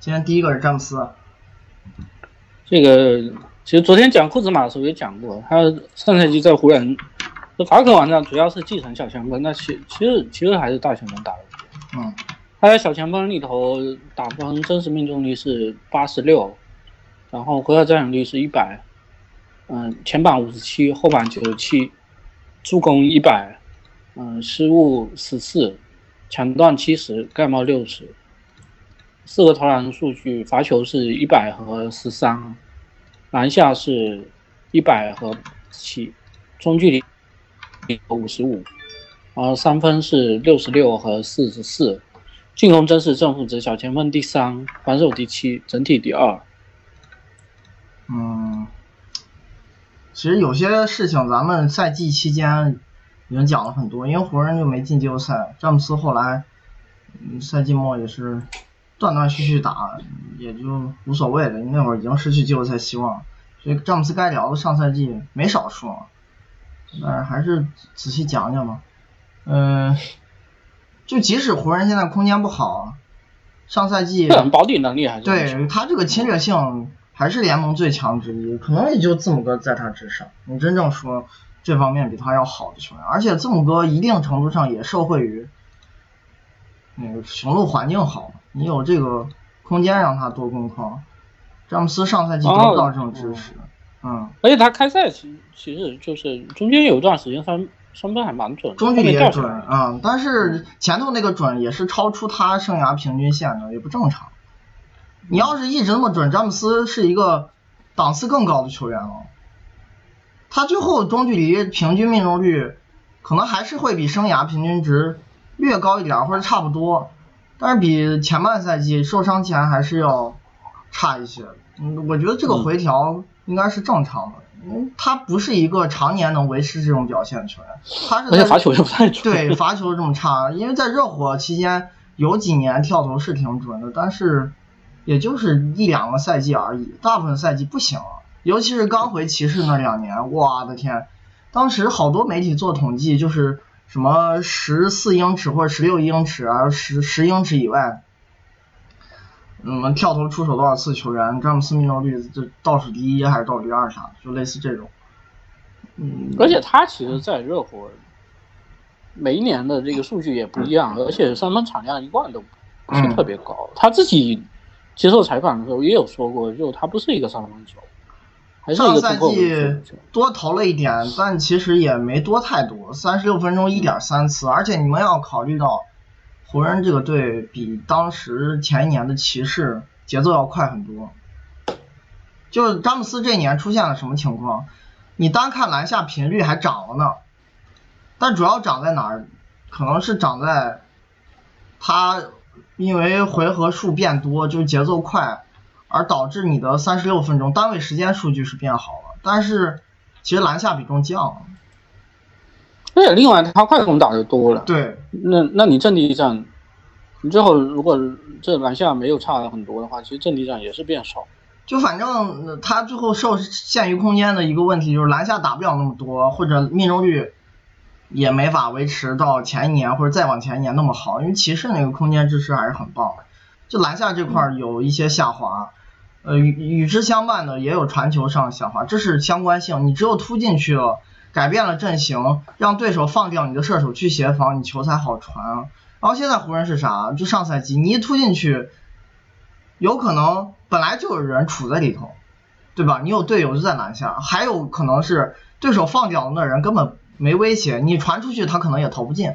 今天第一个是詹姆斯。这个其实昨天讲库兹马的时候也讲过，他上赛季在湖人，法克网站主要是继承小前锋，那其其实其实还是大前锋打的。嗯，他在小前锋里头打分真实命中率是八十六，然后回合占有率是一百，嗯，前板五十七，后板九十七，助攻一百，嗯，失误十四，抢断七十，盖帽六十。四个投篮数据，罚球是一百和十三，篮下是一百和七，中距离五十五，然后三分是六十六和四十四，进攻真实正负值，小前锋第三，防守第七，整体第二。嗯，其实有些事情咱们赛季期间已经讲了很多，因为湖人就没进季后赛，詹姆斯后来赛季末也是。断断续续打也就无所谓了，那会儿已经失去季后赛希望，所以詹姆斯该聊的上赛季没少说，但是还是仔细讲讲吧。嗯，就即使湖人现在空间不好，上赛季 保底能力还是对他这个侵略性还是联盟最强之一，可能也就字母哥在他之上。你真正说这方面比他要好的球员，而且字母哥一定程度上也受惠于那个雄鹿环境好。你有这个空间让他多攻框，詹姆斯上赛季得不到这种支持，嗯，而且他开赛其其实就是中间有一段时间三三分还蛮准，中距离也准，嗯，但是前头那个准也是超出他生涯平均线的，也不正常。你要是一直那么准，詹姆斯是一个档次更高的球员了，他最后中距离平均命中率可能还是会比生涯平均值略高一点或者差不多。但是比前半赛季受伤前还是要差一些，嗯，我觉得这个回调应该是正常的，嗯，他不是一个常年能维持这种表现的球员，他是而且罚球也不太准，对，罚球这么差，因为在热火期间有几年跳投是挺准的，但是也就是一两个赛季而已，大部分赛季不行，尤其是刚回骑士那两年，我的天，当时好多媒体做统计就是。什么十四英尺或者十六英尺啊，十十英尺以外，嗯，跳投出手多少次球员，詹姆斯命中率这倒数第一还是倒数第二啥，就类似这种。嗯，而且他其实，在热火每一年的这个数据也不一样，而且三分产量一贯都不是特别高。他自己接受采访的时候也有说过，就他不是一个三分球。上赛季多投了一点，但其实也没多太多，三十六分钟一点三次。而且你们要考虑到，湖人这个队比当时前一年的骑士节奏要快很多。就詹姆斯这一年出现了什么情况？你单看篮下频率还涨了呢，但主要涨在哪儿？可能是涨在他因为回合数变多，就节奏快。而导致你的三十六分钟单位时间数据是变好了，但是其实篮下比重降了。对，另外他快攻打的多了。对，那那你阵地战，你最后如果这篮下没有差的很多的话，其实阵地战也是变少。就反正他最后受限于空间的一个问题就是篮下打不了那么多，或者命中率也没法维持到前一年或者再往前一年那么好，因为骑士那个空间支持还是很棒的，就篮下这块有一些下滑。呃，与与之相伴的也有传球上的想法，这是相关性。你只有突进去了，改变了阵型，让对手放掉你的射手去协防，你球才好传啊。然后现在湖人是啥？就上赛季你一突进去，有可能本来就有人处在里头，对吧？你有队友就在篮下，还有可能是对手放掉的那人根本没威胁，你传出去他可能也投不进，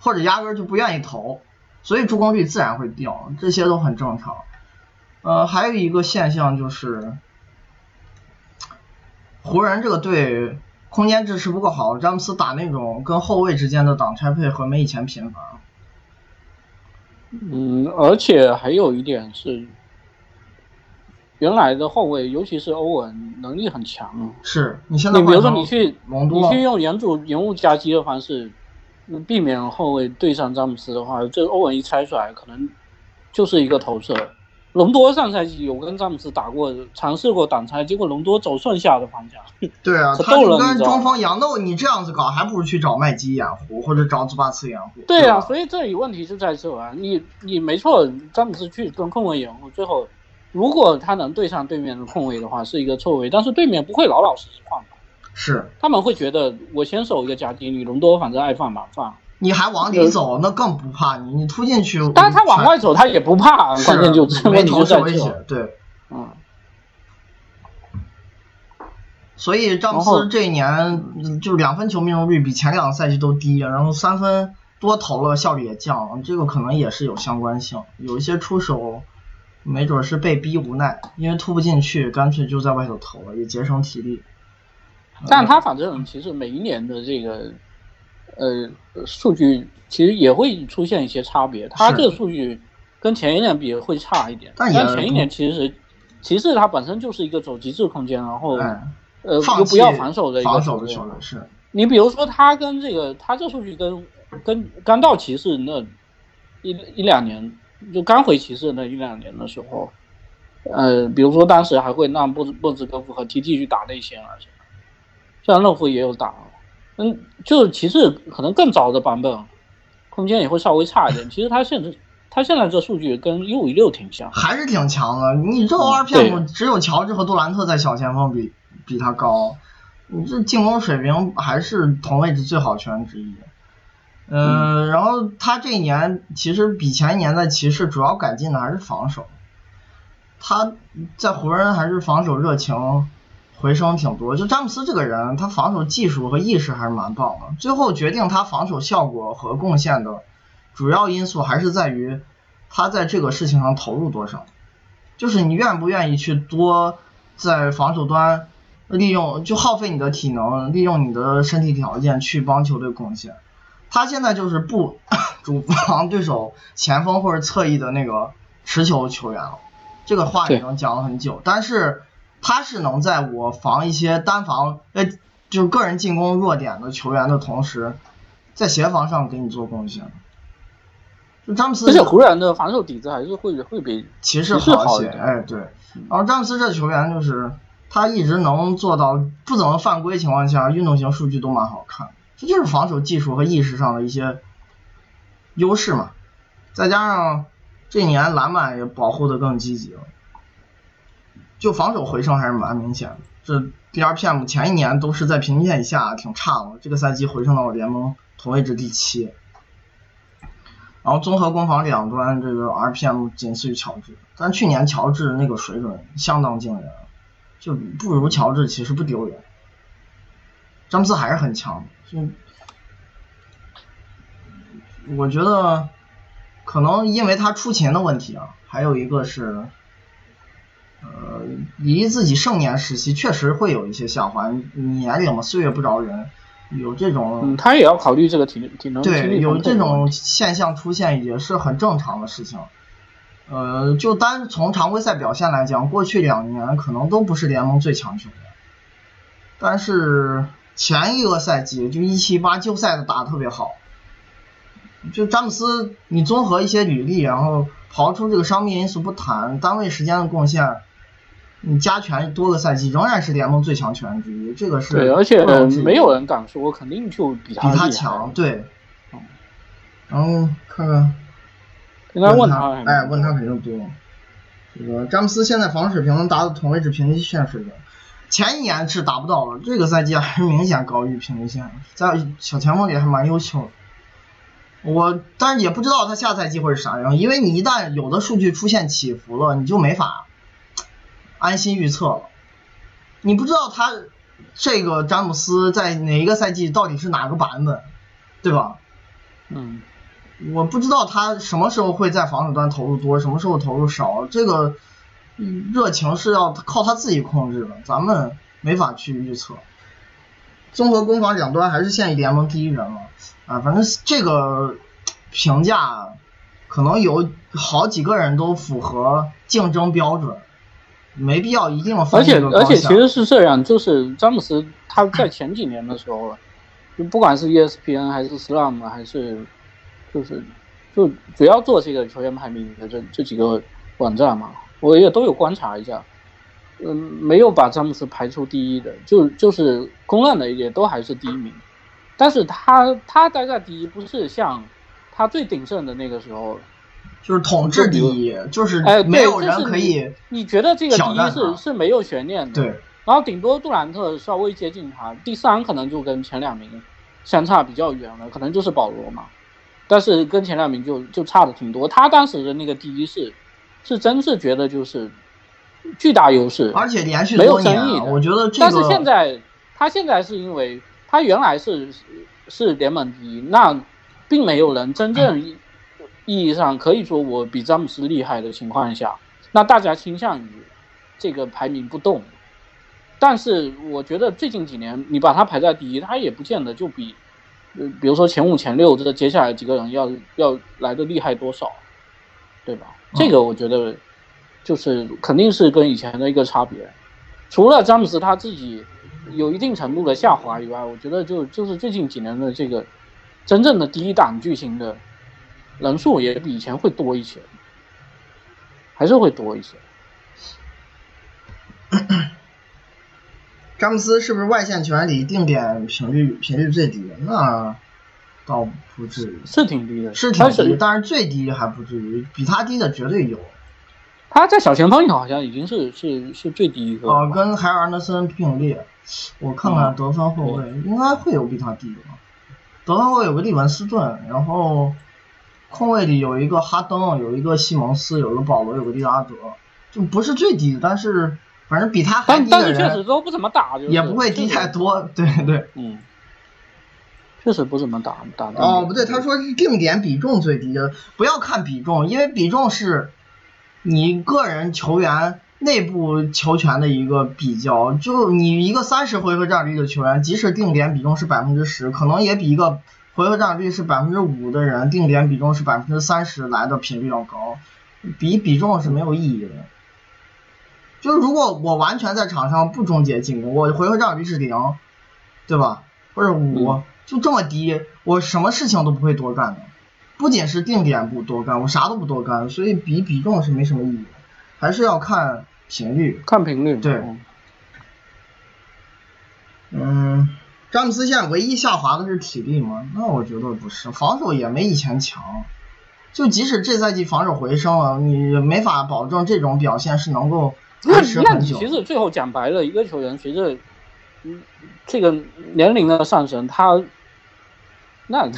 或者压根就不愿意投，所以助攻率自然会掉，这些都很正常。呃，还有一个现象就是，湖人这个队空间支持不够好，詹姆斯打那种跟后卫之间的挡拆配合没以前频繁。嗯，而且还有一点是，原来的后卫，尤其是欧文，能力很强。是你现在你比如说你去你去用援助人物夹击的方式，避免后卫对上詹姆斯的话，这欧文一拆出来，可能就是一个投射。隆多上赛季有跟詹姆斯打过，尝试过挡拆，结果隆多走顺下的方向。对啊，他就跟中锋一样，那你这样子搞，还不如去找麦基掩护，或者找祖巴茨掩护。对啊，吧所以这里问题就在这啊，你你没错，詹姆斯去跟控卫掩护，最后如果他能对上对面的控卫的话，是一个错位，但是对面不会老老实实放的，是，他们会觉得我先守一个夹击，你隆多反正爱放嘛放，你还往里走，那更不怕你，你突进去，但是他往外走他也不怕，关键就这没投射威在这，胁对。嗯，所以詹姆斯这一年嗯就两分球命中率比前两个赛季都低，然后三分多投了，效率也降了，这个可能也是有相关性。有一些出手，没准是被逼无奈，因为突不进去，干脆就在外头投了，也节省体力。但他反正其实每一年的这个呃数据其实也会出现一些差别，他这个数据跟前一年比会差一点，但前一年其实骑士他本身就是一个走极致空间，然后哎，呃又不要防守的一个你比如说他跟这个他这数据跟跟刚到骑士那一一两年，就刚回骑士那一两年的时候，呃，比如说当时还会让布布兹科夫和 TT 去打内线啊什么，虽然乐福也有打，嗯，就是骑士可能更早的版本，空间也会稍微差一点。其实他现在他现在这数据跟一五一六挺像，还是挺强的。你这 O.R.P.M 只有乔治和杜兰特在小前锋比比他高，你这进攻水平还是同位置最好球员之一。嗯，然后他这一年其实比前一年在骑士主要改进的还是防守，他在湖人还是防守热情回升挺多。就詹姆斯这个人，他防守技术和意识还是蛮棒的。最后决定他防守效果和贡献的主要因素还是在于他在这个事情上投入多少，就是你愿不愿意去多在防守端利用，就耗费你的体能，利用你的身体条件去帮球队贡献。他现在就是不 主防对手前锋或者侧翼的那个持球球员了，这个话已对经讲了很久。但是他是能在我防一些单防呃就是个人进攻弱点的球员的同时，在协防上给你做贡献。就詹姆斯而且湖人的防守底子还是会会比骑士好一些，好哎对。然后詹姆斯这球员就是他一直能做到不怎么犯规情况下，运动型数据都蛮好看，这就是防守技术和意识上的一些优势嘛。再加上这一年篮板也保护的更积极了，就防守回升还是蛮明显的。这 DRPM 前一年都是在平均线以下，挺差的，这个赛季回升到联盟同位置第七。然后综合攻防两端，这个 RPM 仅次于乔治，但去年乔治那个水准相当惊人，就不如乔治其实不丢人。詹姆斯还是很强，就我觉得可能因为他出勤的问题啊，还有一个是，呃，离自己盛年时期确实会有一些下滑，年龄嘛，岁月不饶人，有这种嗯，他也要考虑这个体力体能对，有这种现象出现也是很正常的事情。呃，就单从常规赛表现来讲，过去两年可能都不是联盟最强球员，但是前一个赛季就一七八季后赛的打得特别好。就詹姆斯，你综合一些履历，然后刨出这个伤病因素不谈，单位时间的贡献，你加权多个赛季，仍然是联盟最强球员之一，这个是对，而且没有人敢说肯定就比他比他强，，对嗯。然后看看应该问他，他，哎，问他肯定多。这个詹姆斯现在防守水平能达到同位置平均线水平，前一年是达不到了，这个赛季还是明显高于平均线，在小前锋里还蛮优秀的。我但是也不知道他下赛季会是啥样，因为你一旦有的数据出现起伏了，你就没法安心预测了。你不知道他这个詹姆斯在哪一个赛季到底是哪个版本，对吧？嗯，我不知道他什么时候会在防守端投入多，什么时候投入少，这个嗯热情是要靠他自己控制的，咱们没法去预测。综合攻防两端还是现役联盟第一人嘛啊，反正这个评价可能有好几个人都符合竞争标准，没必要一定要而且而且其实是这样，就是詹姆斯他在前几年的时候，就不管是 E ESPN 还是 Slam 还是就是就主要做这个球员排名的这这几个网站嘛，我也都有观察一下，嗯，没有把詹姆斯排出第一的，就就是公认的也都还是第一名。但是他他待在第一，不是像他最鼎盛的那个时候，就是统治第一，就是哎，没有人可以。你觉得这个第一是是没有悬念的？对。然后顶多杜兰特稍微接近他，第三可能就跟前两名相差比较远了，可能就是保罗嘛。但是跟前两名就就差的挺多。他当时的那个第一是，是真是觉得就是巨大优势，而且连续没有争议的。我觉得这个。但是现在他现在是因为他原来是是联盟第一，那并没有人真正意义上可以说我比詹姆斯厉害的情况下，那大家倾向于这个排名不动。但是我觉得最近几年你把他排在第一，他也不见得就比，呃，比如说前五、前六这接下来几个人要要来的厉害多少，对吧？这个我觉得就是肯定是跟以前的一个差别。除了詹姆斯他自己有一定程度的下滑以外，我觉得就就是最近几年的这个真正的第一档巨星的人数也比以前会多一些，还是会多一些。詹姆斯是不是外线球员里定点频率频率最低的？那倒不至于，是挺低的，是挺低，但是最低还不至于，比他低的绝对有。他在小前锋里好像已经是是是最低一个。哦，跟海尔安德森并列。我看看得分后卫，应该会有比他低的吧。得分后卫有个利文斯顿，然后控卫里有一个哈登，有一个西蒙斯，有个保罗，有个利拉德，就不是最低的，但是。反正比他还低的人，都不怎么打，也不会低太多。对对，嗯，确实不怎么打打。哦，不对，他说是定点比重最低的，不要看比重，因为比重是你个人球员内部球权的一个比较。就你一个三十回合战率的球员，即使定点比重是百分之十，可能也比一个回合占有率是百分之五的人，定点比重是百分之三十来的频率要高。比比重是没有意义的。就是如果我完全在场上不终结进攻，我回合占有率是零，对吧？或者五，就这么低，我什么事情都不会多干的。不仅是定点不多干，我啥都不多干，所以比比重是没什么意义，还是要看频率。看频率。对。嗯，詹姆斯现在唯一下滑的是体力吗？那我觉得不是，防守也没以前强。就即使这赛季防守回升了，你没法保证这种表现是能够。那那你其实最后讲白了，一个球员随着嗯这个年龄的上升，他那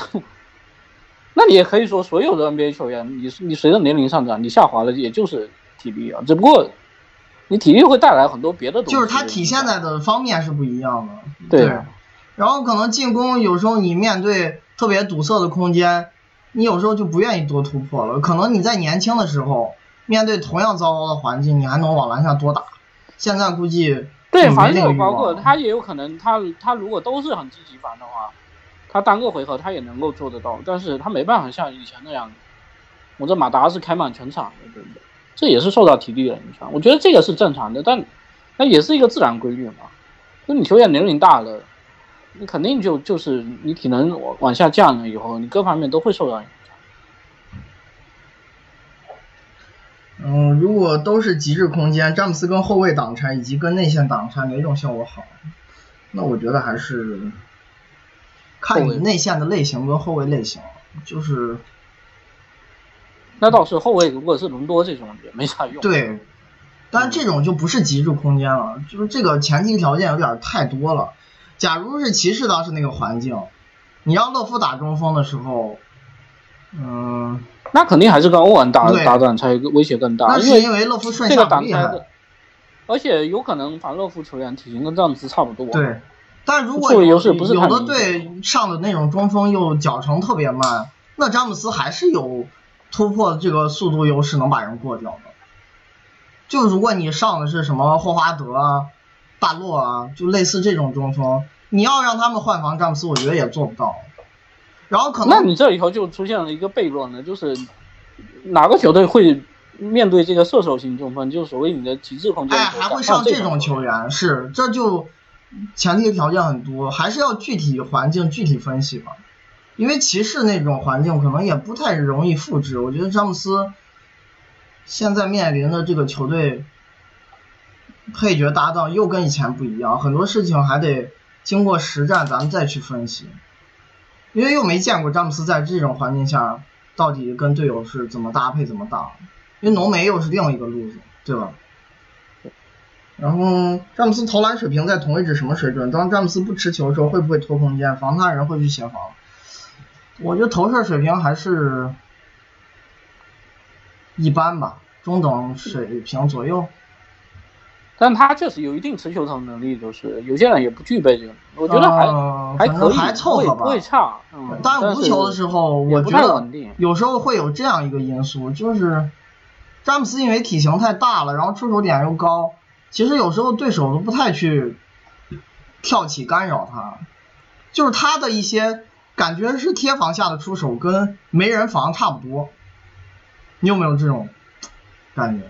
那你也可以说所有的 NBA 球员，你你随着年龄上涨，你下滑的也就是体力啊，只不过你体力会带来很多别的东西。就是它体现在的方面是不一样的。对。然后可能进攻有时候你面对特别堵塞的空间，你有时候就不愿意多突破了。可能你在年轻的时候。面对同样糟糕的环境，你还能往篮下多打？现在估计对防守包括他也有可能，他他如果都是很积极防的话，他单个回合他也能够做得到，但是他没办法像以前那样，我这马达是开满全场的，对不对？这也是受到体力的影响，我觉得这个是正常的，但那也是一个自然规律嘛。就你球员年龄大了，你肯定就就是你体能往往下降了以后，你各方面都会受到影响。嗯，如果都是极致空间，詹姆斯跟后卫挡拆以及跟内线挡拆哪种效果好？那我觉得还是看你内线的类型跟后卫类型，就是。那倒是后卫，如果是伦多这种也没啥用。对，但这种就不是极致空间了，就是这个前提条件有点太多了。假如是骑士当时那个环境，你让勒夫打中锋的时候，嗯。那肯定还是跟欧文打打挡拆威胁更大，那是因为勒夫顺下厉害，而且有可能反勒夫球员体型跟詹姆斯差不多。对，但如果有有的队上的那种中锋又脚程特别慢，那詹姆斯还是有突破这个速度优势能把人过掉的。就如果你上的是什么霍华德啊、大洛啊，就类似这种中锋，你要让他们换防詹姆斯，我觉得也做不到。然后可能，那你这里头就出现了一个悖论了，就是哪个球队会面对这个射手型中锋，就是所谓你的极致空间，哎，还会上这种球员？是，这就前提条件很多，还是要具体环境具体分析吧。因为骑士那种环境可能也不太容易复制。我觉得詹姆斯现在面临的这个球队配角搭档又跟以前不一样，很多事情还得经过实战咱们再去分析，因为又没见过詹姆斯在这种环境下到底跟队友是怎么搭配怎么打，因为浓眉又是另一个路子，对吧？然后詹姆斯投篮水平在同位置什么水准？当詹姆斯不持球的时候会不会拖空间？防他人会去协防？我觉得投射水平还是一般吧，中等水平左右。但他确实有一定持球投能力，就是有些人也不具备这个，我觉得还、呃还可以，还凑合吧不会差。嗯，但无球的时候，我觉得。有时候会有这样一个因素，就是詹姆斯因为体型太大了，然后出手点又高，其实有时候对手都不太去跳起干扰他，就是他的一些感觉是贴防下的出手跟没人防差不多，你有没有这种感觉？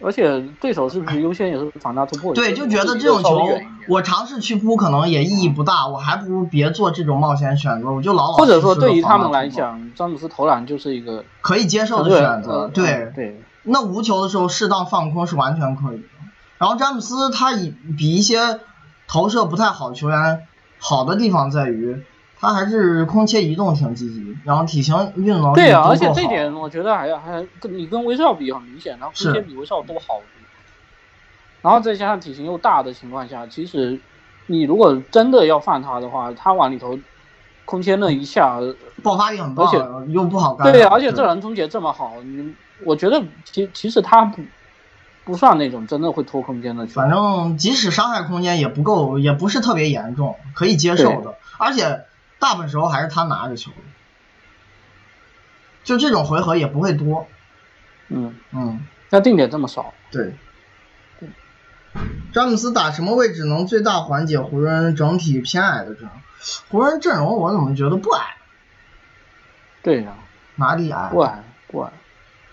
而且对手是不是优先也是防大突破？对，就觉得这种球我尝试去扑可能也意义不大，我还不如别做这种冒险选择，我就老老或者说对于他们来讲，詹姆斯投篮就是一个可以接受的选择，呃对。对，那无球的时候适当放空是完全可以的。然后詹姆斯他以比一些投射不太好球员好的地方在于，他还是空切移动挺积极，然后体型运动对啊，而且这点我觉得还还跟你跟威少比很明显，他是空切比威少都好。然后再加上体型又大的情况下，其实你如果真的要放他的话，他往里头空切那一下，爆发力很棒，而且又不好干扰。对，而且这人终结这么好，你我觉得其其实他不不算那种真的会拖空间的球反。正即使伤害空间也不够，也不是特别严重，可以接受的。而且大部分时候还是他拿着球，就这种回合也不会多。嗯，嗯。那定点这么少，对，詹姆斯打什么位置能最大缓解湖人整体偏矮的阵容？湖人阵容我怎么觉得不矮？对呀、哪里矮？不矮不矮，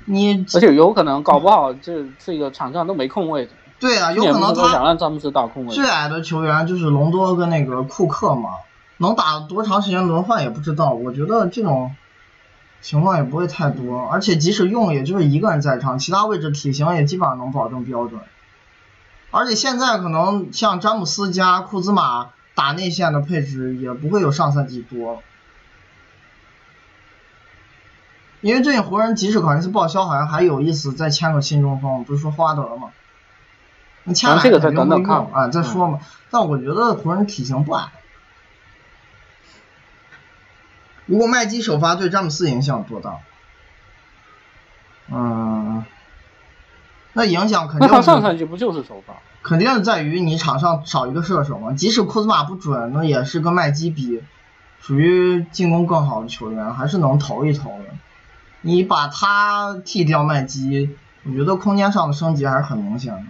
你而且有可能搞不好这这个场上都没空位置。对啊，有可能他想让詹姆斯打空位，最矮的球员就是隆多跟那个库克嘛，能打多长时间轮换也不知道。我觉得这种情况也不会太多，而且即使用，也就是一个人在场，其他位置体型也基本上能保证标准。而且现在可能像詹姆斯加库兹马打内线的配置也不会有上赛季多了，因为最近湖人即使考辛斯报销，好像还有意思再签个新中锋，不是说霍华德吗？你签来啊这个再肯定会等等看用啊，再说嘛。但我觉得湖人体型不矮。如果麦基首发对詹姆斯影响多大？嗯，那影响肯那他定是上赛季不就是首发？肯定是在于你场上少一个射手嘛。即使库兹马不准，那也是跟麦基比，属于进攻更好的球员，还是能投一投的。你把他替掉麦基，我觉得空间上的升级还是很明显的，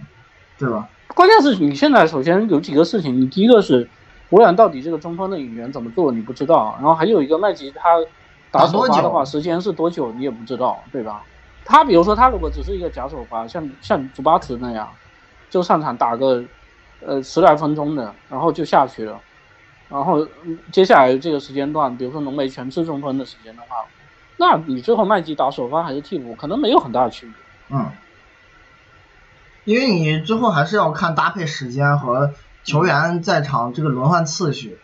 对吧？关键是你现在首先有几个事情，你第一个是湖人到底这个中锋的引援怎么做，你不知道，然后还有一个麦吉他打首发的话，时间是多久你也不知道，对吧？他比如说他如果只是一个假首发，像像祖巴茨那样，就上场打个呃十来分钟的，然后就下去了，然后嗯接下来这个时间段，比如说浓眉全吃中锋的时间的话，那你最后麦吉打首发还是替补，可能没有很大的区别。嗯，因为你最后还是要看搭配时间和球员在场这个轮换次序，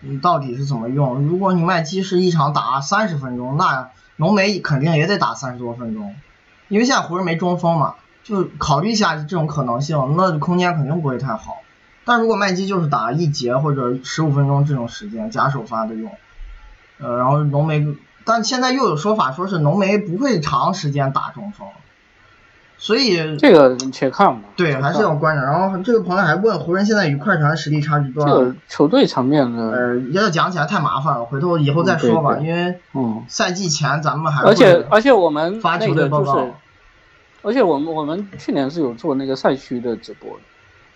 你到底是怎么用。如果你麦基是一场打三十分钟，那浓眉肯定也得打三十多分钟，因为现在湖人没中锋嘛，就考虑一下这种可能性，那空间肯定不会太好。但如果麦基就是打一节或者十五分钟这种时间假首发的用，呃，然后浓眉，但现在又有说法说是浓眉不会长时间打中锋。所以这个且看吧。对，还是要观察。然后这个朋友还问湖人现在与快船实力差距多少？这个球队层面的，呃，要讲起来太麻烦了，回头以后再说吧。嗯对对因为嗯，赛季前咱们还而且而且我们发球队报告。就是，而且我们我们去年是有做那个赛区的直播的，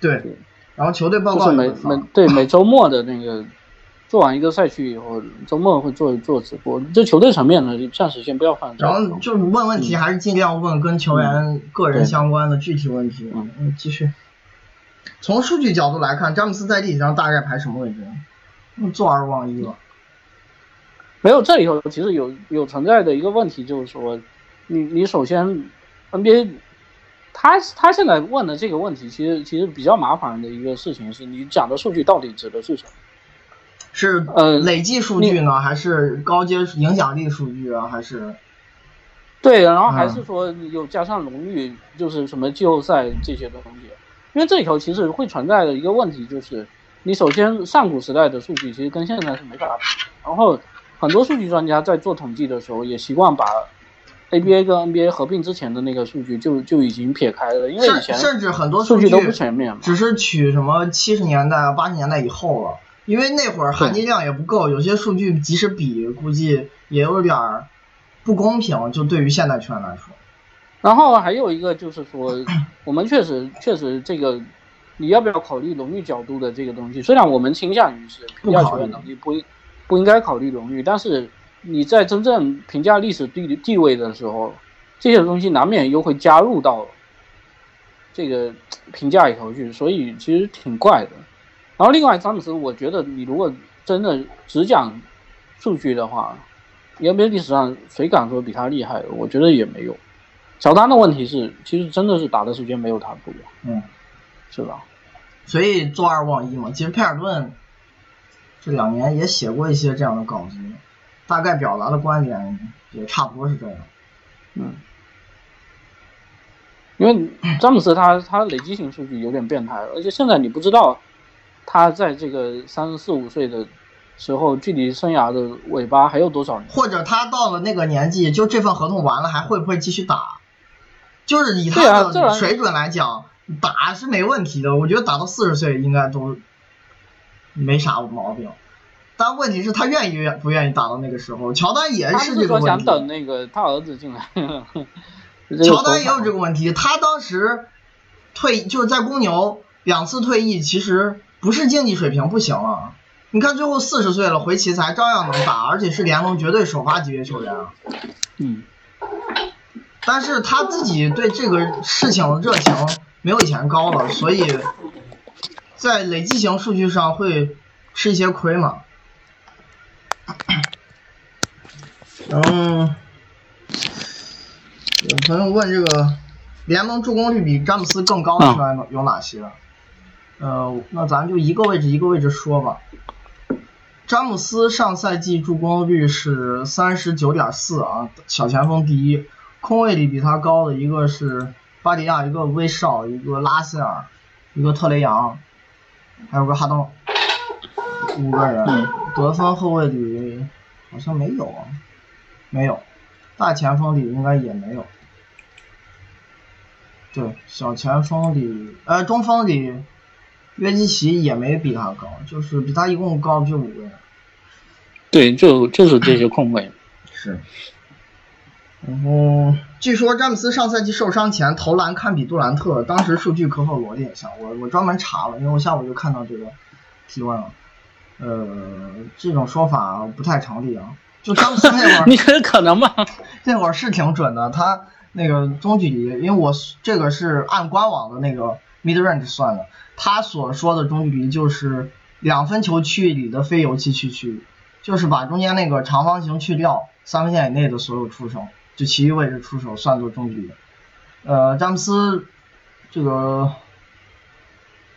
对，然后球队报告是每每对每周末的那个做完一个赛区以后，周末会做做直播。这球队层面呢，暂时先不要放。然后就是问问题，还是尽量问跟球员个人相关的具体问题。嗯嗯，继续。从数据角度来看，詹姆斯在历史上大概排什么位置？嗯，坐而望一了。没有，这里头其实有有存在的一个问题，就是说，你你首先 NBA，他他现在问的这个问题，其实其实比较麻烦的一个事情是，你讲的数据到底指的是什么？是呃累计数据呢，还是高阶影响力数据啊？还是对，然后还嗯是说有加上荣誉，就是什么季后赛这些的东西。因为这里头其实会存在的一个问题就是，你首先上古时代的数据其实跟现在是没法比，然后很多数据专家在做统计的时候也习惯把 ABA 跟 NBA 合并之前的那个数据就就已经撇开了，因为以甚前甚至很多数据都不全面。只是取什么七十年代、八十年代以后了，因为那会儿含金量也不够，有些数据即使比，估计也有点儿不公平，就对于现代圈来说。然后还有一个就是说，我们确实确实这个，你要不要考虑荣誉角度的这个东西？虽然我们倾向于是评价球员能力不应不应该考虑荣誉，但是你在真正评价历史地地位的时候，这些东西难免又会加入到这个评价里头去，所以其实挺怪的。然后另外，詹姆斯，我觉得你如果真的只讲数据的话，NBA 历史上谁敢说比他厉害？我觉得也没有。乔丹的问题是，其实真的是打的时间没有他多，嗯，是吧？所以坐二望一嘛。其实佩尔顿这两年也写过一些这样的稿子，大概表达的观点也差不多是这样。嗯，因为詹姆斯他他累积型数据有点变态，而且现在你不知道他在这个三十四五岁的时候，距离生涯的尾巴还有多少年？或者他到了那个年纪，就这份合同完了，还会不会继续打？就是以他的水准来讲，打是没问题的。我觉得打到四十岁应该都没啥毛病。但问题是，他愿意不愿意打到那个时候？乔丹也是这个问题。等那个他儿子进来。乔丹也有这个个问题，他当时退就是在公牛两次退役，其实不是竞技水平不行啊。你看最后四十岁了回奇才照样能打，而且是联盟绝对首发级别球员啊。嗯，但是他自己对这个事情的热情没有以前高了，所以在累计型数据上会吃一些亏嘛。嗯，有朋友问这个联盟助攻率比詹姆斯更高的球员有哪些？呃，那咱就一个位置一个位置说吧。詹姆斯上赛季助攻率是三十九点四啊，小前锋第一。空位里比他高的一个是巴迪亚，一个威少，一个拉塞尔，一个特雷杨，还有个哈登，五个人。嗯得分后卫里好像没有啊，没有。大前锋里应该也没有。对，小前锋里，呃，中锋里，约基奇也没比他高，就是比他一共高就五个人。对，就就是这些空位。是。然后，据说詹姆斯上赛季受伤前投篮堪比杜兰特，当时数据可否罗列一下？我我专门查了，因为我下午就看到这个提问了。呃，这种说法不太成立啊。就詹姆斯那会儿，你觉得可能吗？那会儿是挺准的，他那个中距离，因为我这个是按官网的那个 mid range 算的，他所说的中距离就是两分球区域里的非油漆区区域，就是把中间那个长方形去掉，三分线以内的所有出手，就其余位置出手算作中距离。呃，詹姆斯这个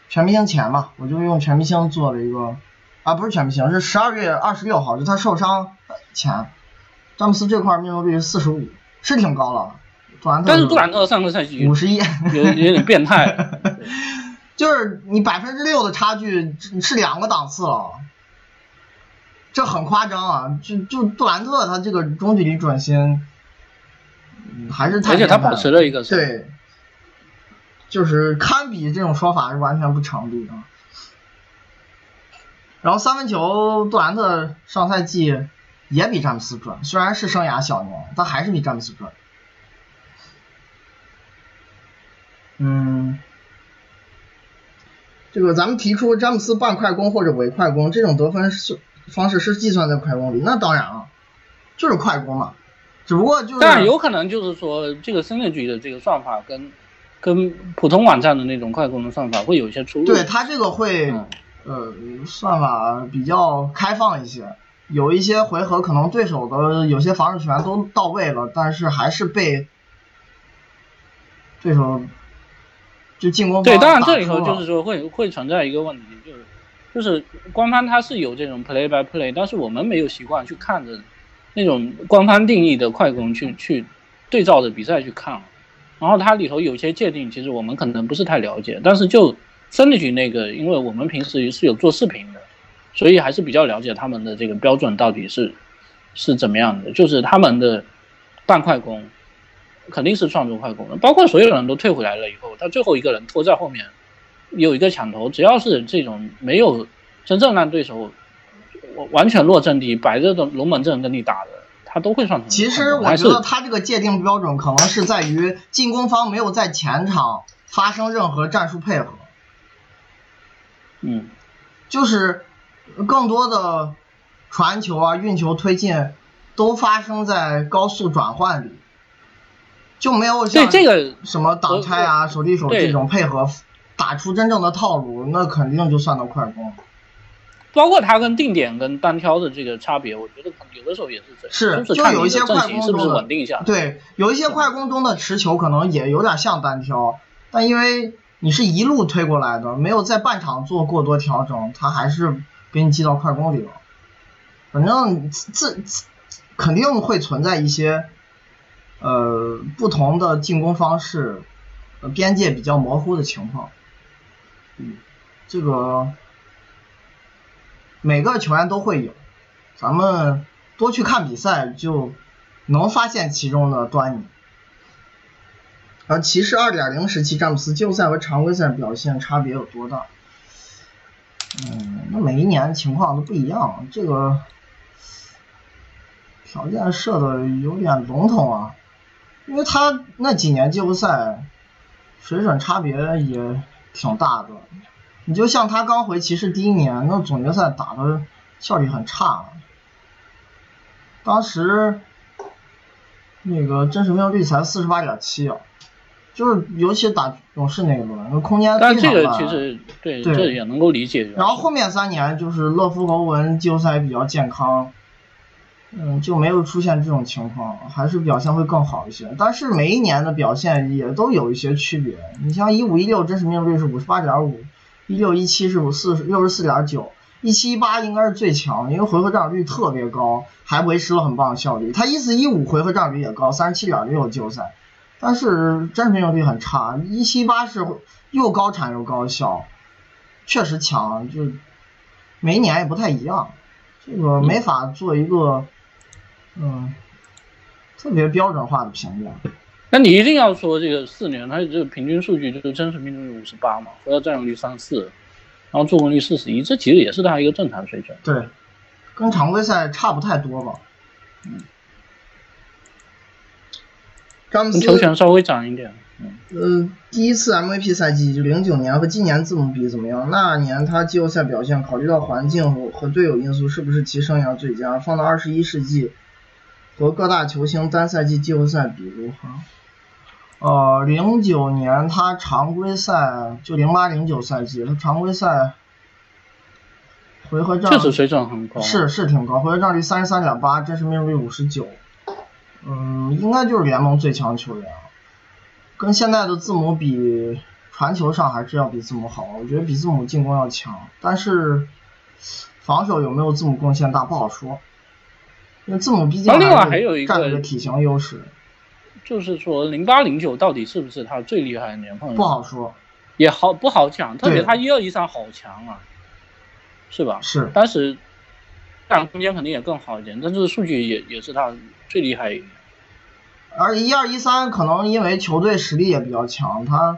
全明星前嘛，我就用全明星做了一个，啊不是全明星，是十二月二十六号，就他受伤前，詹姆斯这块命中率是四十五，是挺高了。杜兰特但是杜兰特上个赛季五十一，有有点变态。就是你百分之六的差距是两个档次了，这很夸张啊！就就杜兰特他这个中距离转心，嗯还是太而且他保持了一个对，就是堪比这种说法是完全不成立的。然后三分球，杜兰特上赛季也比詹姆斯准，虽然是生涯小年，但还是比詹姆斯准。嗯，这个咱们提出詹姆斯半快攻或者伪快攻这种得分是方式是计算在快攻里，那当然了，就是快攻嘛，只不过就是但有可能就是说，这个 synergy 的这个算法跟跟普通网站的那种快攻的算法会有一些出入。对他这个会、嗯呃算法比较开放一些，有一些回合可能对手的有些防守权都到位了，但是还是被对手就进攻对，当然这里头就是说会会存在一个问题，就是就是官方它是有这种 play by play，但是我们没有习惯去看着那种官方定义的快攻去去对照着比赛去看，然后它里头有些界定，其实我们可能不是太了解，但是就森林局那个，因为我们平时是有做视频的，所以还是比较了解他们的这个标准到底是是怎么样的，就是他们的半快攻肯定是创作快攻的，包括所有人都退回来了以后，他最后一个人拖在后面有一个抢头，只要是这种没有真正让对手完完全落阵地，摆着的龙门阵跟你打的，他都会算成其实我觉得他这个界定标准可能是在于进攻方没有在前场发生任何战术配合，嗯。就是更多的传球啊、运球推进都发生在高速转换里，就没有对像这个什么挡拆啊、手递手对这种配合打出真正的套路，那肯定就算到快攻。包括它跟定点跟单挑的这个差别，我觉得有的时候也是这样，是就有一些快攻是不是中的稳定下。对，有一些快攻中的持球可能也有点像单挑，但因为你是一路推过来的，没有在半场做过多调整，他还是给你记到快攻里了。反正这这肯定会存在一些呃不同的进攻方式，呃边界比较模糊的情况。嗯，这个每个球员都会有，咱们多去看比赛就能发现其中的端倪。而骑士二点零时期詹姆斯季后赛和常规赛表现差别有多大？嗯，那每一年情况都不一样，这个条件设的有点笼统啊，因为他那几年季后赛水准差别也挺大的。你就像他刚回骑士第一年，那总决赛打的效率很差，当时那个真实命中率才四十八点七啊，就是尤其打勇士那一轮，那空间但这个非常烂其实对对这也能够理解。然后后面三年就是勒夫和文季后赛比较健康，嗯，就没有出现这种情况，还是表现会更好一些。但是每一年的表现也都有一些区别。你像一五一六真实命中率是五十八点五，一六一七是五四六十四点九，一七一八应该是最强，因为回合占有率特别高，还维持了很棒的效率。他一四一五回合占有率也高，三十七点六季后赛，但是真实命中率很差。一七八是又高产又高效。确实强，就每一年也不太一样，这个没法做一个嗯特别标准化的评价。那你一定要说这个四年，它这个平均数据就是真实命中率五十八嘛，回合占有率三四，然后助攻率四十一，这其实也是它一个正常水准。对，跟常规赛差不太多吧。嗯，詹姆斯跟球权稍微涨一点。嗯，呃，第一次 MVP 赛季就零九年和今年字母比怎么样？那年他季后赛表现，考虑到环境和和队友因素，是不是其生涯最佳？放到二十一世纪，和各大球星单赛季季后赛比如何？呃，零九年他常规赛就零八零九赛季，他常规赛回合战确实水准很高。是是挺高，回合战率三十三点八，真实命中率五十九，嗯，应该就是联盟最强球员了。跟现在的字母比，传球上还是要比字母好，我觉得比字母进攻要强，但是防守有没有字母贡献大不好说，因为字母毕竟然后另外还有一个体型优势，就是说零八零九到底是不是他最厉害的年份？不好说。也好不好讲，特别他一二一三好强啊，是吧？是当时下场空间肯定也更好一点，但是数据也也是他最厉害一点。而一二一三可能因为球队实力也比较强，他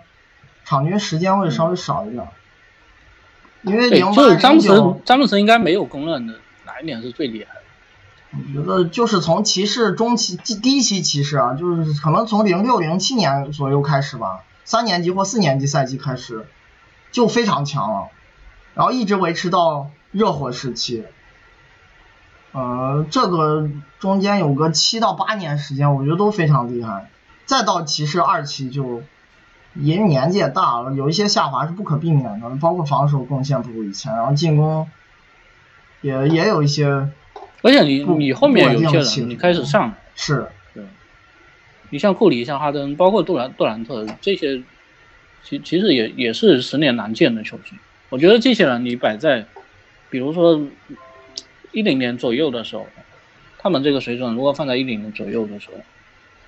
场均时间会稍微少一点，因为对，零八就是詹姆斯詹姆斯应该没有公认的哪一年是最厉害的。我觉得就是从骑士中期第一期骑士啊，就是可能从零六零七年左右开始吧，三年级或四年级赛季开始就非常强了，然后一直维持到热火时期。呃，这个中间有个七到八年时间，我觉得都非常厉害。再到骑士二期就，因为年纪也大了，有一些下滑是不可避免的，包括防守贡献不如以前，然后进攻也也有一些而且你你后面有些不稳定的起伏人你开始上来，是对，你像库里、像哈登，包括杜兰杜兰特这些，其其实也也是十年难见的球星。我觉得这些人你摆在，比如说一零年左右的时候，他们这个水准如果放在一零年左右的时候，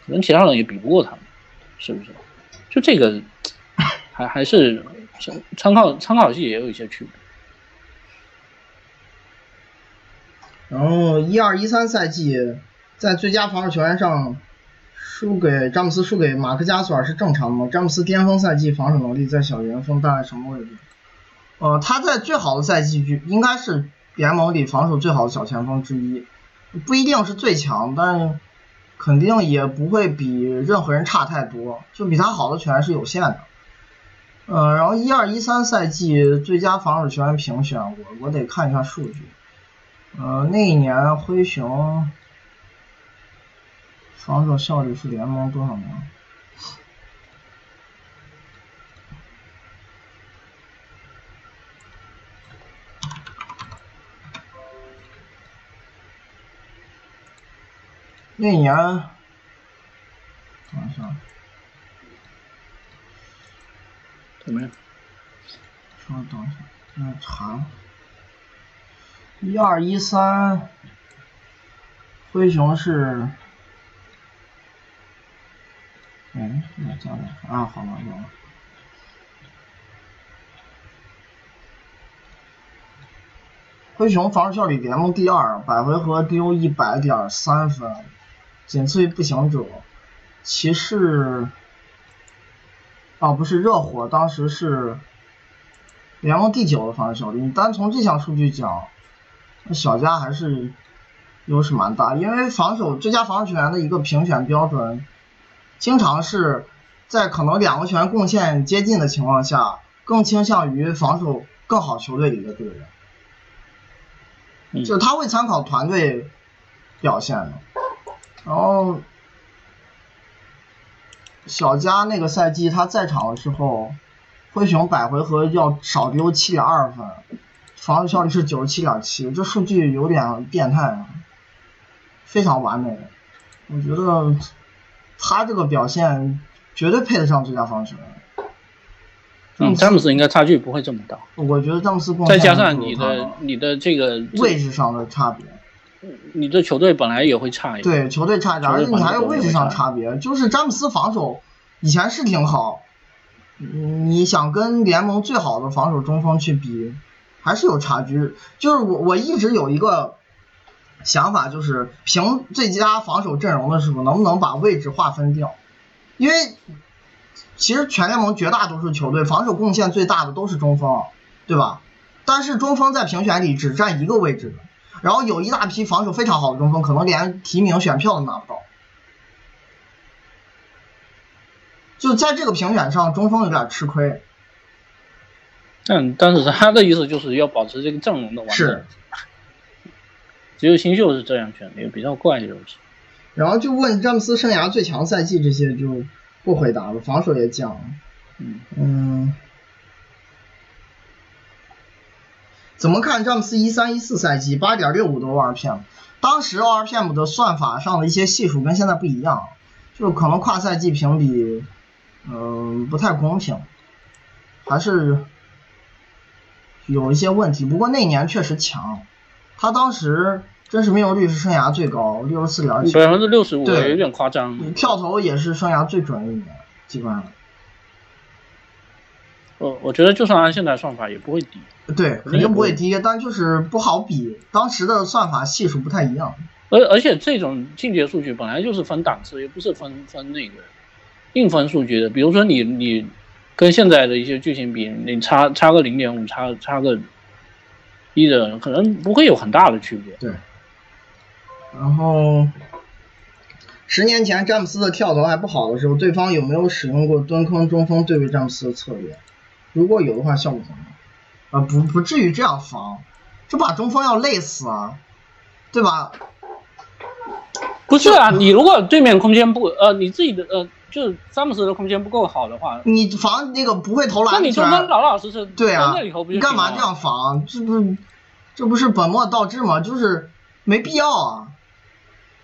可能其他人也比不过他们，是不是？就这个 还还是参参考参考系也有一些区别。然后一二一三赛季在最佳防守球员上输给詹姆斯，输给马克加索尔是正常的吗？詹姆斯巅峰赛季防守能力在小前锋大概什么位置？呃，他在最好的赛季就应该是联盟里防守最好的小前锋之一，不一定是最强，但肯定也不会比任何人差太多，就比他好的球员是有限的。呃，然后一二一三赛季最佳防守球员评选，我我得看一下数据。呃，那一年灰熊防守效率是联盟多少名？那年，等一下，怎么样？稍等一下，在查。一二一三，灰熊是，嗯，那加了啊，好了有了。灰熊防守效率联盟第二，百回合丢一百点三分，仅次于步行者。骑士，啊，不是热火，当时是联盟第九的防守效率。你单从这项数据讲。小加还是优势蛮大，因为防守最佳防守球员的一个评选标准，经常是在可能两个球员贡献接近的情况下，更倾向于防守更好球队里的队员，就他会参考团队表现的。然后小加那个赛季他在场的时候，灰熊百回合要少丢七点二分。防守效率是九十七点七，这数据有点变态啊，非常完美。我觉得他这个表现绝对配得上最佳防守球员。嗯，詹姆斯应该差距不会这么大。我觉得詹姆斯再加上你的你的这个位置上的差别，你的球队本来也会差一点。对，球队差一点，而且你还有位置上差别。就是詹姆斯防守以前是挺好，你想跟联盟最好的防守中锋去比。还是有差距，就是我我一直有一个想法，就是评最佳防守阵容的时候，能不能把位置划分掉？因为其实全联盟绝大多数球队防守贡献最大的都是中锋，对吧？但是中锋在评选里只占一个位置，然后有一大批防守非常好的中锋，可能连提名选票都拿不到。就在这个评选上，中锋有点吃亏。但但是他的意思就是要保持这个阵容的完整。是。只有新秀是这样选的，也比较怪就是。然后就问詹姆斯生涯最强赛季这些就不回答了，防守也讲了。嗯。嗯。怎么看詹姆斯一三一四赛季八点六五的 ORPM？当时 ORPM 的算法上的一些系数跟现在不一样，就可能跨赛季评比，嗯，不太公平，还是。有一些问题，不过那年确实强，他当时真实命中率是生涯最高，六十四点几，百分之六十五，对，有点夸张。跳投也是生涯最准的一年，基本上。我我觉得就算按现在算法也不会低。对，肯定不会低，但就是不好比，当时的算法系数不太一样。而而且这种进阶数据本来就是分档次，也不是分分那个硬分数据的，比如说你你。跟现在的一些剧情比，你差差个零点五，差差个一的，可能不会有很大的区别。对。然后，十年前詹姆斯的跳投还不好的时候，对方有没有使用过蹲坑中锋对位詹姆斯的策略？如果有的话，效果怎么样？啊，不不至于这样防，这把中锋要累死啊，对吧？不是啊，你如果对面空间不呃，你自己的呃。就是詹姆斯的空间不够好的话，你防那个不会投篮，那你就跟老老实实对啊，你干嘛这样防？这不这不是本末倒置吗？就是没必要啊。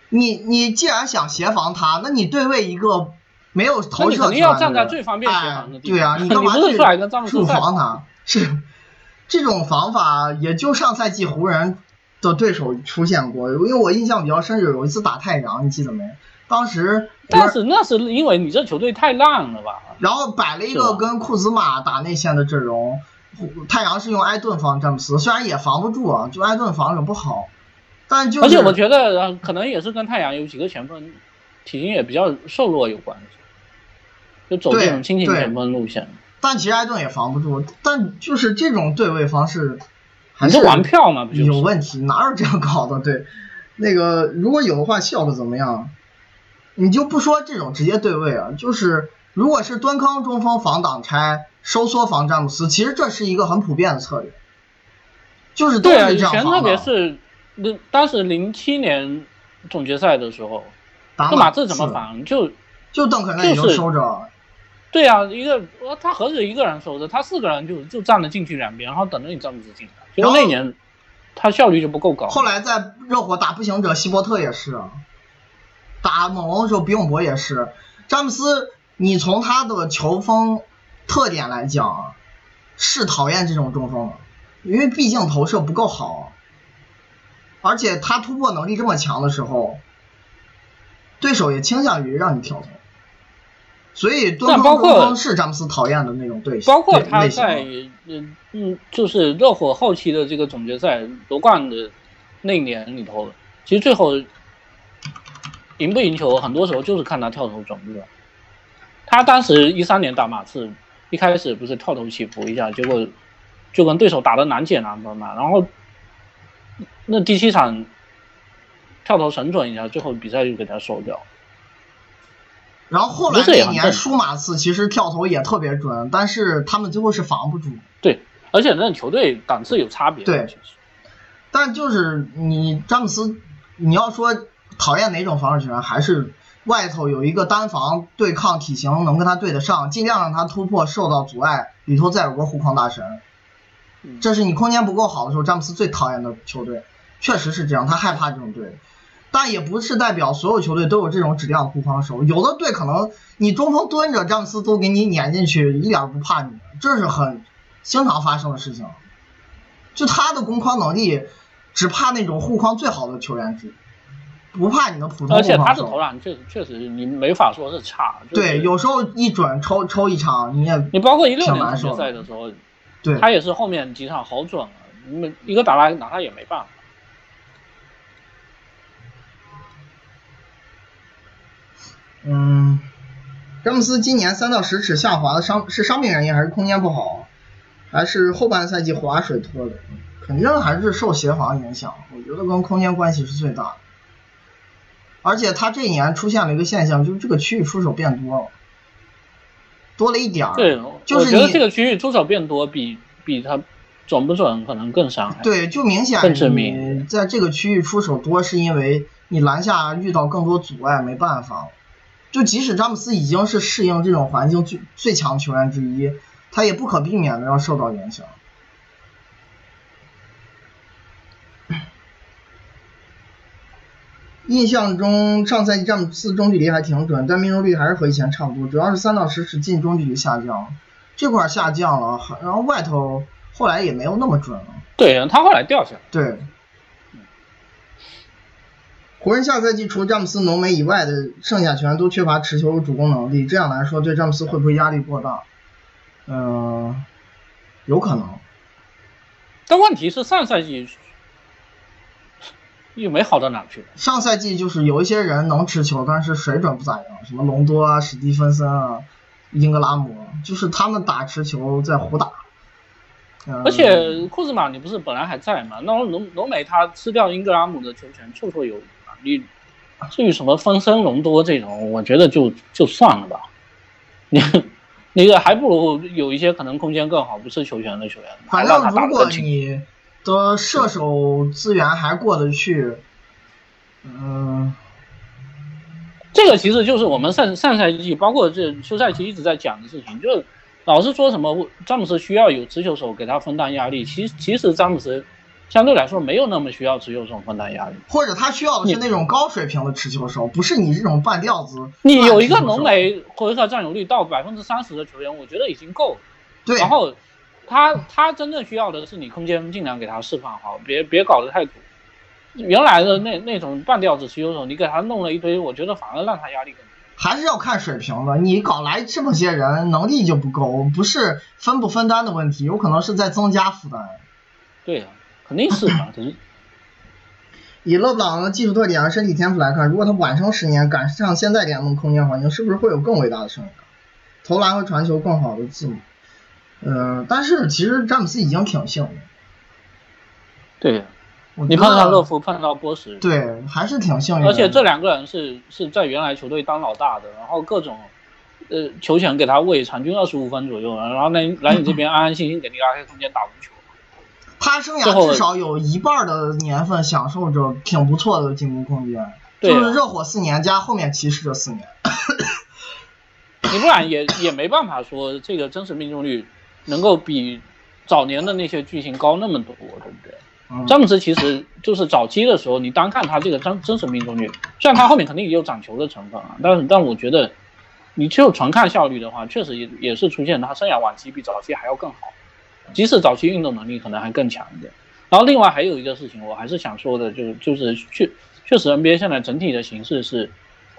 你你既然想协防他，那你对位一个没有投射权要站在最方便协防的地方。对啊，你干 嘛去主防他？是这种防法，也就上赛季湖人的对手出现过。因为我印象比较深，有一次打太阳，你记得没？当时，但是那是因为你这球队太烂了吧？然后摆了一个跟库兹马打内线的阵容，太阳是用埃顿防詹姆斯，虽然也防不住啊，就埃顿防守不好，但就而且我觉得可能也是跟太阳有几个前锋体型也比较瘦弱有关系，就走这种轻型前锋路线。但其实埃顿也防不住，但就是这种对位方式还是玩票嘛，有问题，哪有这样搞的？对，那个如果有的话，效果怎么样？你就不说这种直接对位啊，就是如果是蹲坑中锋防挡拆收缩防詹姆斯，其实这是一个很普遍的策略，就是都是这样防的。以前特别是那当时零七年总决赛的时候，那马刺怎么防？就就邓肯那就收着。对啊，一个他何止一个人收着，他四个人就就站了禁区两边，然后等着你詹姆斯进来。结果那年他效率就不够高。后来在热火打步行者，希伯特也是。打猛龙的时候，比永博也是。詹姆斯，你从他的球风特点来讲，是讨厌这种中锋的，因为毕竟投射不够好，而且他突破能力这么强的时候，对手也倾向于让你跳投。所以蹲坑中锋是詹姆斯讨厌的那种对手。包括他在嗯嗯，就是热火后期的这个总决赛夺冠的那年里头，其实最后。赢不赢球，很多时候就是看他跳投准不准。他当时一三年打马刺，一开始不是跳投起伏一下，结果就跟对手打的难解难分嘛。然后那第七场跳投神准一下，最后比赛就给他收掉。然后后来那年输马刺，其实跳投也特别准，但是他们最后是防不住。对，而且那球队档次有差别。对，但就是你詹姆斯，你要说。讨厌哪种防守球员？还是外头有一个单防对抗体型能跟他对得上，尽量让他突破受到阻碍，里头再有个护框大神。这是你空间不够好的时候，詹姆斯最讨厌的球队，确实是这样，他害怕这种队。但也不是代表所有球队都有这种质量的护框手，有的队可能你中锋蹲着，詹姆斯都给你撵进去，一点不怕你，这是很经常发生的事情。就他的攻框能力，只怕那种护框最好的球员之。不怕你的普通，而且他的投篮确实确实你没法说是差。对，有时候一准抽抽一场，你也你包括一六年决赛的时候，对，他也是后面几场好准了，没一个打来拿他也没办法。嗯，詹姆斯今年三到十尺下滑的伤是伤病原因还是空间不好，还是后半赛季划水拖的？肯定还是受协防影响，我觉得跟空间关系是最大的。而且他这一年出现了一个现象，就是这个区域出手变多了，多了一点儿。对，就是觉得这个区域出手变多，比比他准不准可能更伤害。对，就明显你在这个区域出手多，是因为你篮下遇到更多阻碍，没办法。就即使詹姆斯已经是适应这种环境最最强球员之一，他也不可避免的要受到影响。印象中上赛季詹姆斯中距离还挺准，但命中率还是和以前差不多，主要是三到十尺近中距离下降，这块下降了，然后外头后来也没有那么准了。对，他后来掉下来。对。湖人下赛季除詹姆斯、浓眉以外的剩下全都缺乏持球主攻能力，这样来说对詹姆斯会不会压力过大？嗯，有可能。但问题是上赛季。又没好到哪去。上赛季就是有一些人能持球，但是水准不咋样，什么隆多啊、史蒂芬森啊、英格拉姆，就是他们打持球在胡打。而且库兹马你不是本来还在嘛？那隆隆美他吃掉英格拉姆的球权绰绰有余。你至于什么分身隆多这种，我觉得就就算了吧。你那个还不如有一些可能空间更好、不是球权的球员。反正如果你。的射手资源还过得去，嗯，这个其实就是我们上上赛季，包括这休赛期一直在讲的事情，就是老是说什么詹姆斯需要有持球手给他分担压力，其其实詹姆斯相对来说没有那么需要持球手分担压力。或者他需要的是那种高水平的持球手，不是你这种半吊子。你有一个浓眉回合占有率到百分之三十的球员，我觉得已经够了。对。然后他他真正需要的是你空间尽量给他释放好，别别搞得太堵。原来的那那种半吊子持球手，你给他弄了一堆，我觉得反而让他压力更大。还是要看水平的，你搞来这么些人，能力就不够，不是分不分担的问题，有可能是在增加负担。对呀，肯定是嘛。以勒布朗的技术特点和身体天赋来看，如果他晚生十年，赶上现在联盟空间环境，是不是会有更伟大的生涯？投篮和传球更好的字母。嗯，但是其实詹姆斯已经挺幸运。对。你碰到乐福，碰到波什，对，还是挺幸运。而且这两个人是是在原来球队当老大的，然后各种呃球权给他喂，场均二十五分左右，然后来来你这边安安心心给你拉开空间打无球。他生涯至少有一半的年份享受着挺不错的进攻空间，就是热火四年加后面骑士这四年。你不然也也没办法说这个真实命中率能够比早年的那些巨星高那么多，对不对？詹姆斯其实就是早期的时候，你单看他这个真真实命中率，虽然他后面肯定也有长球的成分啊，但是但我觉得，你就纯看效率的话，确实也也是出现他生涯晚期比早期还要更好，即使早期运动能力可能还更强一点。然后另外还有一个事情，我还是想说的，就是就是确确实 NBA 现在整体的形式是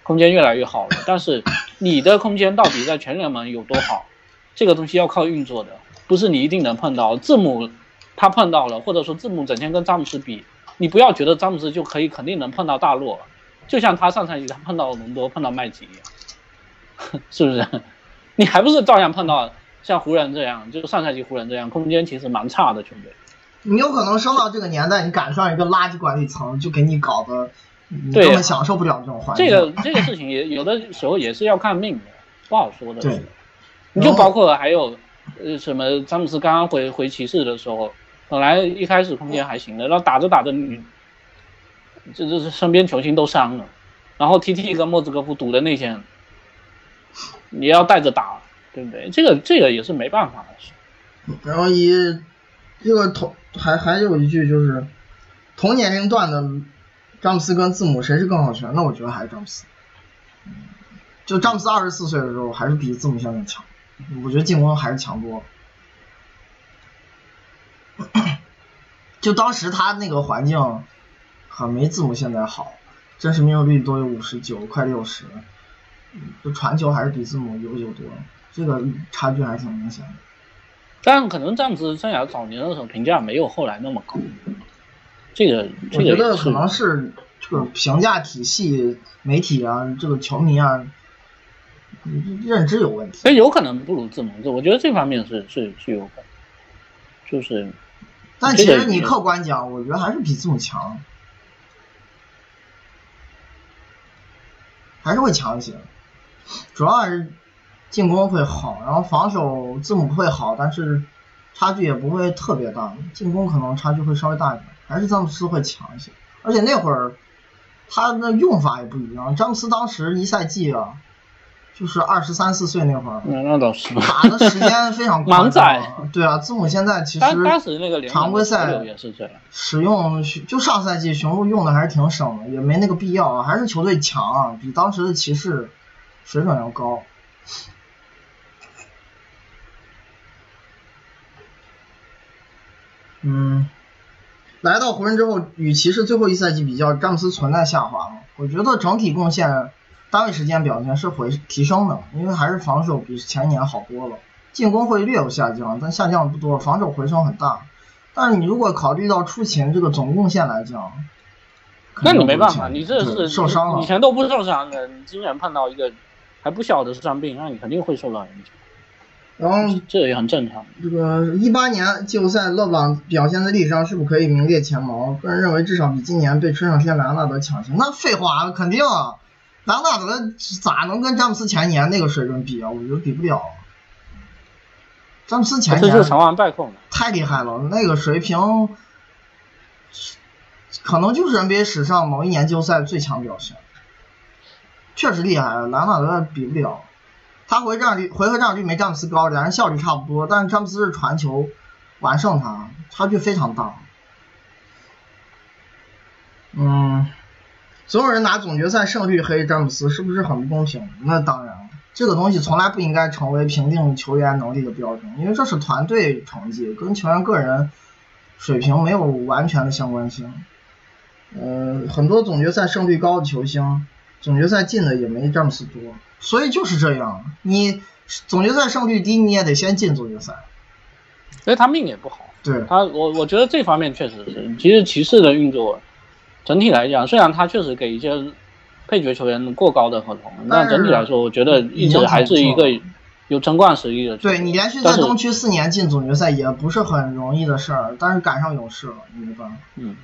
空间越来越好了，但是你的空间到底在全联盟有多好，这个东西要靠运作的，不是你一定能碰到字母。他碰到了，或者说字母整天跟詹姆斯比，你不要觉得詹姆斯就可以肯定能碰到大洛，就像他上赛季他碰到隆多碰到麦吉一样，是不是？你还不是照样碰到像湖人这样，就是上赛季湖人这样，空间其实蛮差的球队。你有可能升到这个年代，你赶上一个垃圾管理层，就给你搞得你根本享受不了这种环境。这个这个事情也有的时候也是要看命的，不好说的。对，你就包括还有呃什么詹姆斯刚刚回回骑士的时候。本来一开始空间还行的，然后打着打着，你这这是身边球星都伤了，然后 T T 跟莫兹科夫赌的那些，你要带着打，对不对？这个这个也是没办法的事。然后一这个同还还有一句就是同年龄段的詹姆斯跟字母谁是更好球？那我觉得还是詹姆斯。就詹姆斯二十四岁的时候还是比字母先生强，我觉得进攻还是强多了。就当时他那个环境，可没字母现在好，真实命中率都有五十九，快六十，就传球还是比字母优秀多，这个差距还挺明显的。但可能詹姆斯生涯早年的时候评价没有后来那么高，这个我觉得可能是这个评价体系、媒体啊，这个球迷啊，认知有问题。哎，有可能不如字母，这我觉得这方面是是是有可能，就是。但其实你客观讲，我觉得还是比字母强，还是会强一些。主要还是进攻会好，然后防守字母会好，但是差距也不会特别大。进攻可能差距会稍微大一点，还是詹姆斯会强一些。而且那会儿他的用法也不一样，詹姆斯当时一赛季啊。就是二十三四岁那会儿，那倒是打的时间非常满载。对啊，字母现在其实当时那个常规赛使用就上赛季雄鹿用的还是挺省的，也没那个必要，还是球队强啊，比当时的骑士水准要高。嗯，来到湖人之后，与骑士最后一赛季比较，詹姆斯存在下滑吗？我觉得整体贡献。单位时间表现是回提升的，因为还是防守比前年好多了，进攻会略有下降，但下降不多，防守回升很大。但是你如果考虑到出勤这个总贡献来讲，那你没办法，你这是受伤了，以前都不受伤的，你今年碰到一个还不小的伤病，那你肯定会受到影响。然后这也很正常。这个一八年季后赛勒布朗表现在历史上是不是可以名列前茅？个人认为至少比今年被吹上天莱昂纳德强行。那废话，肯定。莱昂纳德咋能跟詹姆斯前年那个水准比啊？我觉得比不了。詹姆斯前年太厉害了，那个水平可能就是 NBA 史上某一年季后赛最强表现，确实厉害。莱昂纳德比不了，他回战率回合战率没詹姆斯高，两人效率差不多，但是詹姆斯是传球完胜他，差距非常大。嗯，所有人拿总决赛胜率黑詹姆斯，是不是很不公平？那当然了，这个东西从来不应该成为评定球员能力的标准，因为这是团队成绩，跟球员个人水平没有完全的相关性。呃，很多总决赛胜率高的球星，总决赛进的也没詹姆斯多，所以就是这样，你总决赛胜率低，你也得先进总决赛。所以他命也不好。对，他我我觉得这方面确实是，其实骑士的运作整体来讲，虽然他确实给一些配角球员过高的合同，但整体来说，我觉觉得一直还是一个有争冠实力的。对你连续在东区四年进总决赛也不是很容易的事儿，但是赶上勇士了，你没办法。嗯。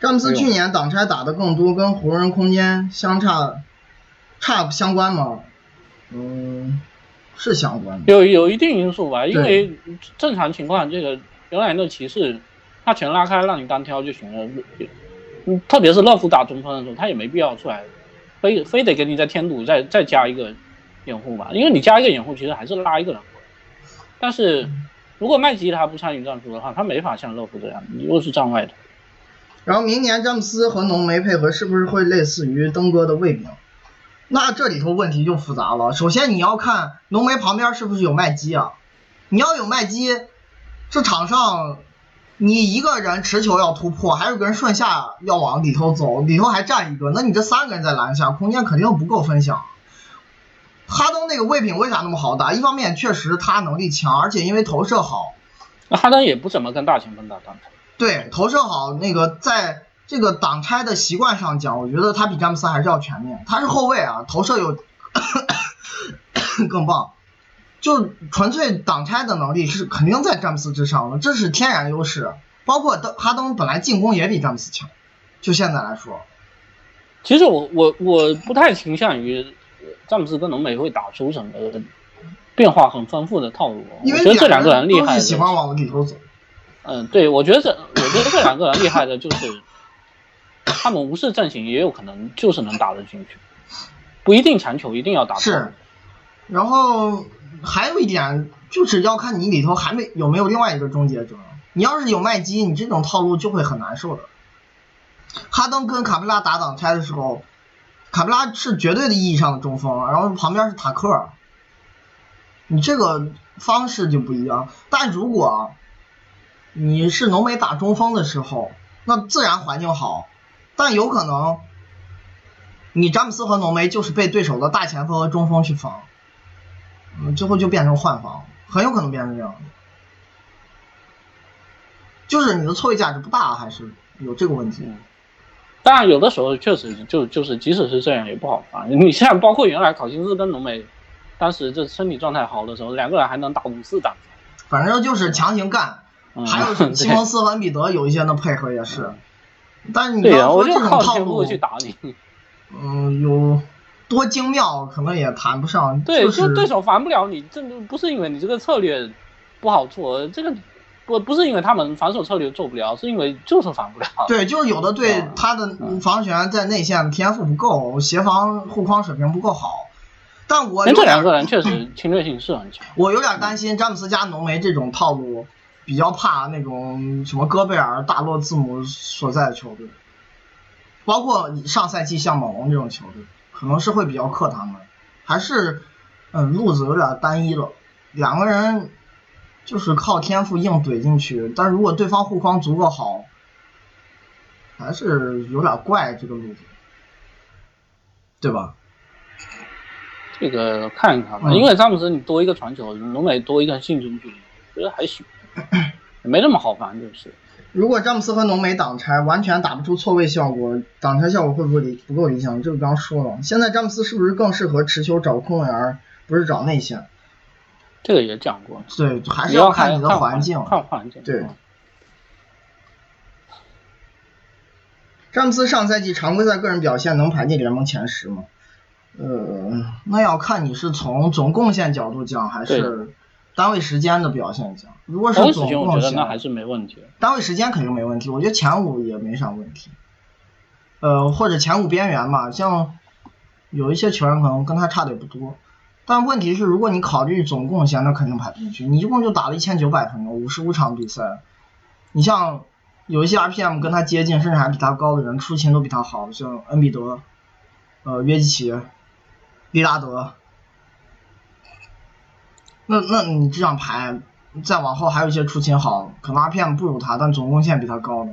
詹姆斯去年挡拆打的更多，跟湖人空间相差差不相关吗？嗯，是相关的。有有一定因素吧，因为正常情况，这个原来的骑士他全拉开让你单挑就行了。嗯，特别是乐福打中锋的时候，他也没必要出来，非非得给你在添堵再再加一个掩护吧，因为你加一个掩护其实还是拉一个人。但是如果麦基他不参与战术的话，他没法像乐福这样，你又是站外的。然后明年詹姆斯和浓眉配合是不是会类似于登哥的卫兵？那这里头问题就复杂了。首先你要看浓眉旁边是不是有麦基啊？你要有麦基，这场上你一个人持球要突破，还有个人顺下要往里头走，里头还站一个，那你这三个人在篮下，空间肯定不够分享。哈登那个卫品为啥那么好打？一方面确实他能力强，而且因为投射好。那哈登也不怎么跟大前锋打单挑。对，投射好，那个在这个挡拆的习惯上讲，我觉得他比詹姆斯还是要全面。他是后卫啊，投射有 更棒，就纯粹挡拆的能力是肯定在詹姆斯之上的，这是天然优势。包括登哈登本来进攻也比詹姆斯强，就现在来说。其实我我我不太倾向于詹姆斯跟浓眉会打出什么变化很丰富的套路，我觉得这两个人厉害，喜欢往里头走。嗯，对，我觉得这，我觉得这两个人厉害的就是，他们无视阵型也有可能就是能打得进去，不一定强求一定要打。是，然后还有一点就是要看你里头还没有没有另外一个终结者，你要是有麦基，你这种套路就会很难受的。哈登跟卡佩拉打挡拆的时候，卡佩拉是绝对的意义上的中锋，然后旁边是塔克，你这个方式就不一样。但如果你是浓眉打中锋的时候，那自然环境好，但有可能你詹姆斯和浓眉就是被对手的大前锋和中锋去防，嗯，最后就变成换防，很有可能变成这样，就是你的错位价值不大，还是有这个问题。当然，有的时候确实就就是即使是这样也不好防。你像包括原来考辛斯跟浓眉，当时这身体状态好的时候，两个人还能打五四档，反正就是强行干。还有 西蒙斯和恩比德有一些的配合也是，但是你要说这种套路去打你，嗯，有多精妙可能也谈不上。对，就对手防不了你，这不是因为你这个策略不好做，这个不不是因为他们防守策略做不了，是因为就是防不了。对，就是有的队他的防守员在内线天赋不够，协防护框水平不够好。但我这两个人确实 侵略性是很强。我有点担心詹姆斯加浓眉这种套路。比较怕那种什么戈贝尔、大洛字母所在的球队，包括上赛季像猛龙这种球队，可能是会比较克他们，还是嗯路子有点单一了，两个人就是靠天赋硬怼进去，但如果对方护框足够好，还是有点怪这个路子，对吧？这个看一看吧，因为詹姆斯你多一个传球，浓眉多一个进攻距离，觉得还行。没那么好防，就是。如果詹姆斯和浓眉挡拆完全打不出错位效果，挡拆效果会不会理不够理想？这个刚说了。现在詹姆斯是不是更适合持球找空位，不是找内线？这个也讲过。对，还是要看你的环境。看环境。对。詹姆斯上赛季常规赛个人表现能排进联盟前十吗？呃，那要看你是从总贡献角度讲，还是。单位时间的表现讲，如果是总贡献，那还是没问题。单位时间肯定没问题，我觉得前五也没啥问题。呃，或者前五边缘吧，像有一些球员可能跟他差的也不多，但问题是，如果你考虑总贡献，那肯定排不进去。你一共就打了一千九百分钟，五十五场比赛。你像有一些 RPM 跟他接近，甚至还比他高的人，出勤都比他好，像恩比德、呃约基奇、利拉德。那那你这样排，再往后还有一些出勤好，可能 RPM 不如他，但总贡献比他高的，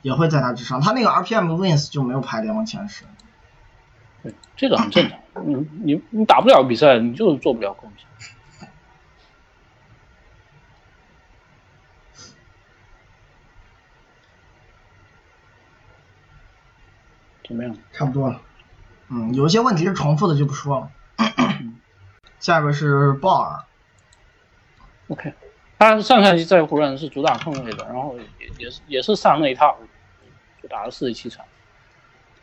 也会在他之上。他那个 RPM wins 就没有排联盟前十。对，这个很正常。你你你打不了比赛，你就是做不了贡献。怎么样？差不多了。嗯，有一些问题是重复的就不说了。下一个是鲍尔。OK，他上赛季在湖人是主打控卫的，然后也也是也是上那一套，就打了四十七场，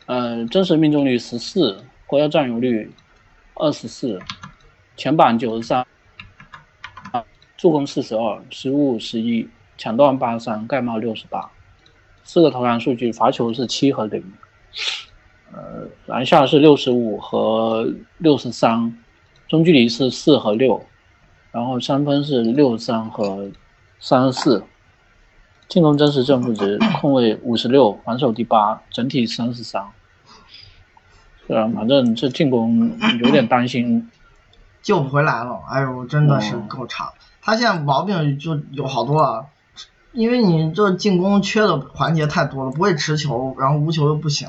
呃，真实命中率十四，国家占有率二十四，前板九十三，助攻四十二，失误十一，抢断八十三，盖帽六十八，四个投篮数据，罚球是七和零，呃，篮下是六十五和六十三，中距离是四和六。然后三分是六十三和三十四，进攻真实正负值控卫五十六，防守第八，整体三十三。虽然反正这进攻有点担心，救不回来了。哎呦，真的是哦够差。他现在毛病就有好多啊，因为你这进攻缺的环节太多了，不会持球，然后无球又不行，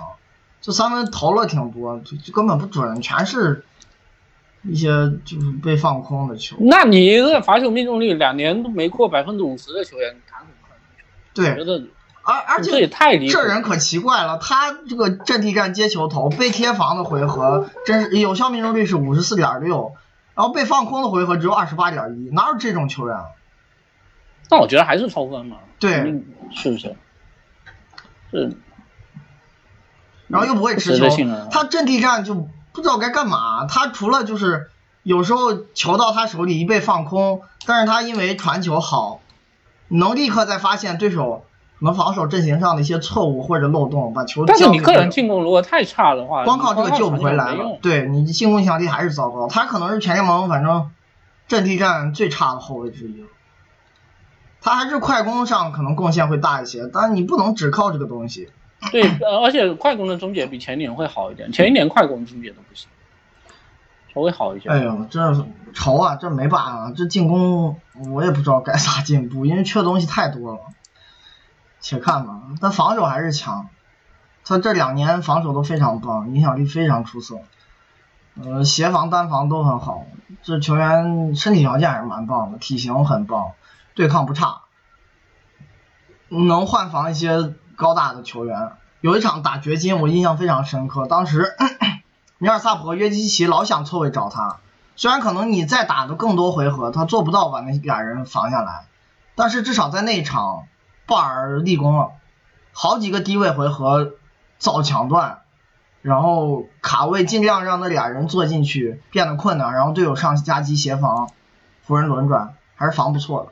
这三分投了挺多，就就根本不准，全是一些就是被放空的球。那你一个罚球命中率两年都没过百分之五十的球员，谈什么对，得而而这也且太离谱。这人可奇怪了，他这个阵地战接球头被贴防的回合，真是有效命中率是五十四点六，然后被放空的回合只有二十八点一，哪有这种球员啊？但我觉得还是超分嘛，对是不是？是然后又不会持球他阵地战就不知道该干嘛。他除了就是有时候球到他手里一被放空，但是他因为传球好，能立刻再发现对手可能防守阵型上的一些错误或者漏洞，把球但是你个人交给对手进攻如果太差的话，光靠这个救不回来了。。对你进攻影响力还是糟糕。他可能是全联盟反正阵地战最差的后卫之一了。他还是快攻上可能贡献会大一些，但是你不能只靠这个东西。对，呃而且快攻的终结比前年会好一点，前一年快攻终结都不行，稍微好一些。哎呦，这愁啊，这没办法，这进攻我也不知道该咋进步，因为缺的东西太多了。且看吧，但防守还是强，他这两年防守都非常棒，影响力非常出色，呃，协防单防都很好，这球员身体条件还是蛮棒的，体型很棒，对抗不差，能换防一些高大的球员。有一场打掘金，我印象非常深刻，当时 米尔萨普和约基奇老想错位找他，虽然可能你再打的更多回合，他做不到把那俩人防下来，但是至少在那一场，鲍尔立功了，好几个低位回合造抢断，然后卡位尽量让那俩人坐进去变得困难，然后队友上夹击协防，湖人轮转还是防不错的，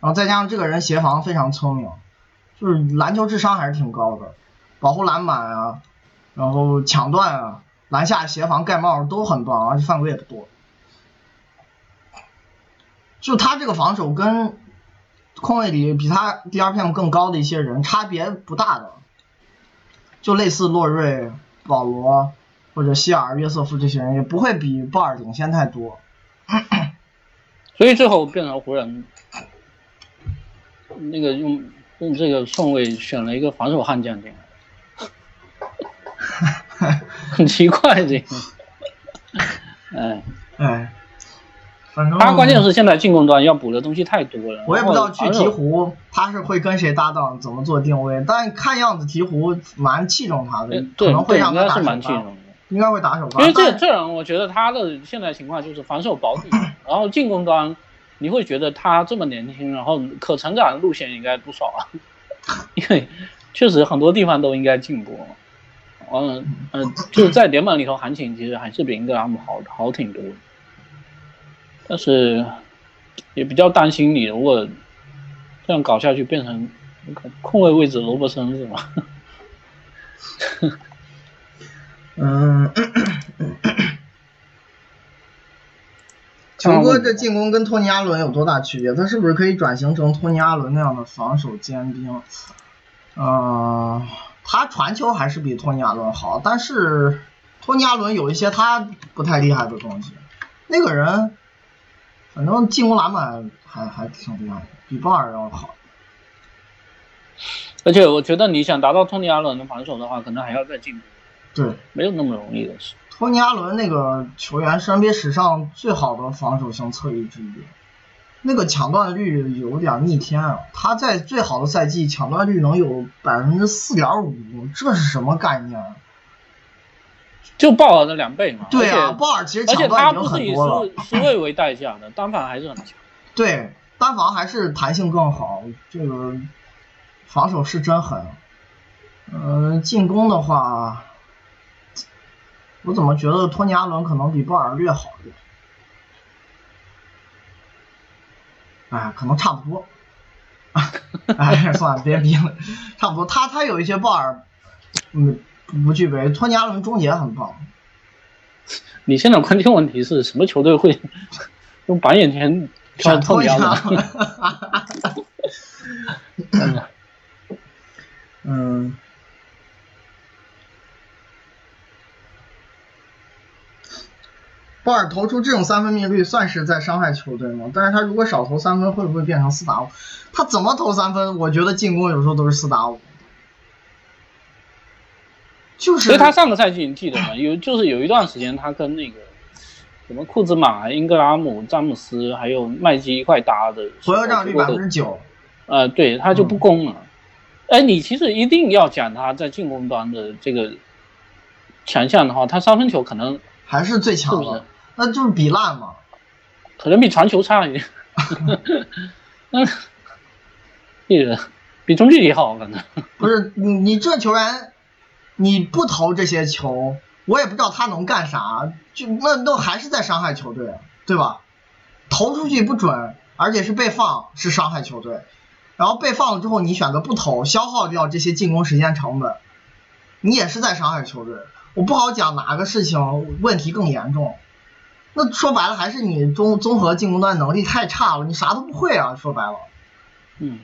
然后再加上这个人协防非常聪明，就是篮球智商还是挺高的，保护篮板啊，然后抢断啊。篮下协防盖帽都很棒，而且犯规也不多。就他这个防守跟控卫里比他 DRPM 更高的一些人差别不大的，就类似洛瑞、保罗或者希尔、约瑟夫这些人，也不会比鲍尔领先太多。所以最后变成湖人那个用用这个顺位选了一个防守悍将进来，很奇怪这个。哎，哎，反正他关键是现在进攻端要补的东西太多了。我也不知道去鹈鹕他是会跟谁搭档，怎么做定位，但看样子鹈鹕蛮器重他的呃，可能会让他打首发。应该会打首发。因为这这人，我觉得他的现在情况就是防守保底，然后进攻端你会觉得他这么年轻，然后可成长的路线应该不少啊，因为确实很多地方都应该进步。嗯呃，就是在联盟里头，行情其实还是比英格拉姆好好挺多，但是也比较担心你如果这样搞下去，变成空位位置罗伯森是吗？嗯，，球哥这进攻跟托尼·阿伦有多大区别？他是不是可以转型成托尼·阿伦那样的防守尖兵？嗯，他传球还是比托尼·阿伦好，但是托尼·阿伦有一些他不太厉害的东西。那个人，反正进攻篮板还还挺厉害的，比鲍尔要好。而且我觉得你想达到托尼·阿伦的防守的话，可能还要再进步。对，没有那么容易的事。托尼·阿伦那个球员是 NBA 史上最好的防守型侧翼之一，那个抢断率有点逆天啊！他在最好的赛季抢断率能有百分之四点五，这是什么概念？就鲍尔的两倍嘛。对啊，鲍尔其实抢断已经很多了。失位为代价的单防还是很强。对，单防还是弹性更好，这个防守是真狠。嗯，进攻的话。我怎么觉得托尼·阿伦可能比鲍尔略好一点？哎，可能差不多。哎，算了，别逼了，差不多。他他有一些鲍尔，嗯，不具备。托尼·阿伦终结很棒。你现在关键问题是什么球队会 用板眼前挑托尼·阿伦？嗯。鲍尔投出这种三分命中率算是在伤害球队吗？但是他如果少投三分，会不会变成四打五？他怎么投三分？我觉得进攻有时候都是四打五。就是。所以他上个赛季你记得吗？有就是有一段时间他跟那个什么库兹马、英格拉姆、詹姆斯还有麦基一块搭的，回合占有率百分之九。呃，对，他就不攻了。哎，你其实一定要讲他在进攻端的这个强项的话，他三分球可能还是最强的。那就是比烂嘛，可能比传球差一点。嗯，这个比中距离好，可能。不是你，你这球员，你不投这些球，我也不知道他能干啥，就那都还是在伤害球队，对吧？投出去不准，而且是被放，是伤害球队。然后被放了之后，你选择不投，消耗掉这些进攻时间成本，你也是在伤害球队。我不好讲哪个事情问题更严重。那说白了还是你综综合进攻端能力太差了，你啥都不会啊！说白了，嗯，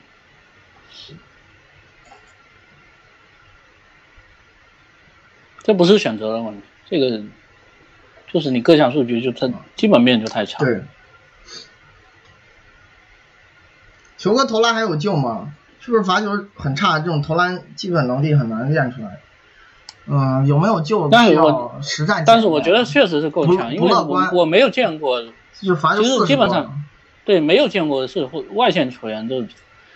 这不是选择的问题，这个就是你各项数据就它基本面就太差。对，球哥投篮还有救吗？是不是罚球很差？这种投篮基本能力很难练出来。嗯，有没有救？但是我实战，但是我觉得确实是够强，因为我我没有见过，其实基本上，对，没有见过是外线球员都，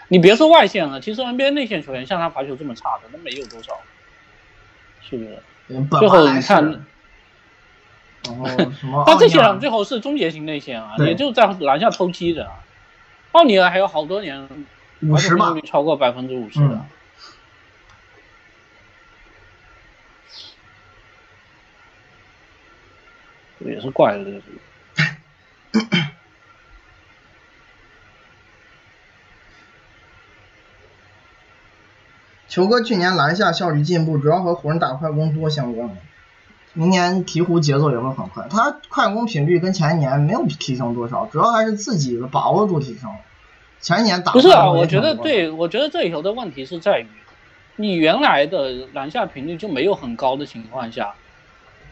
你别说外线了，其实 NBA 内线球员像他罚球这么差的，那没有多少，是不是？最后你看，然后什么？他这些人最后是终结型内线啊，也就在篮下偷鸡的，奥尼尔还有好多年，五十嘛，超过百分之五十的。也是怪的这个。球哥去年篮下效率进步，主要和湖人打快攻多相关？明年鹈鹕节奏也会很快，他快攻频率跟前一年没有提升多少，主要还是自己的把握度提升了。前一年打不是啊，我觉得对，我觉得这里头的问题是在于，你原来的篮下频率就没有很高的情况下，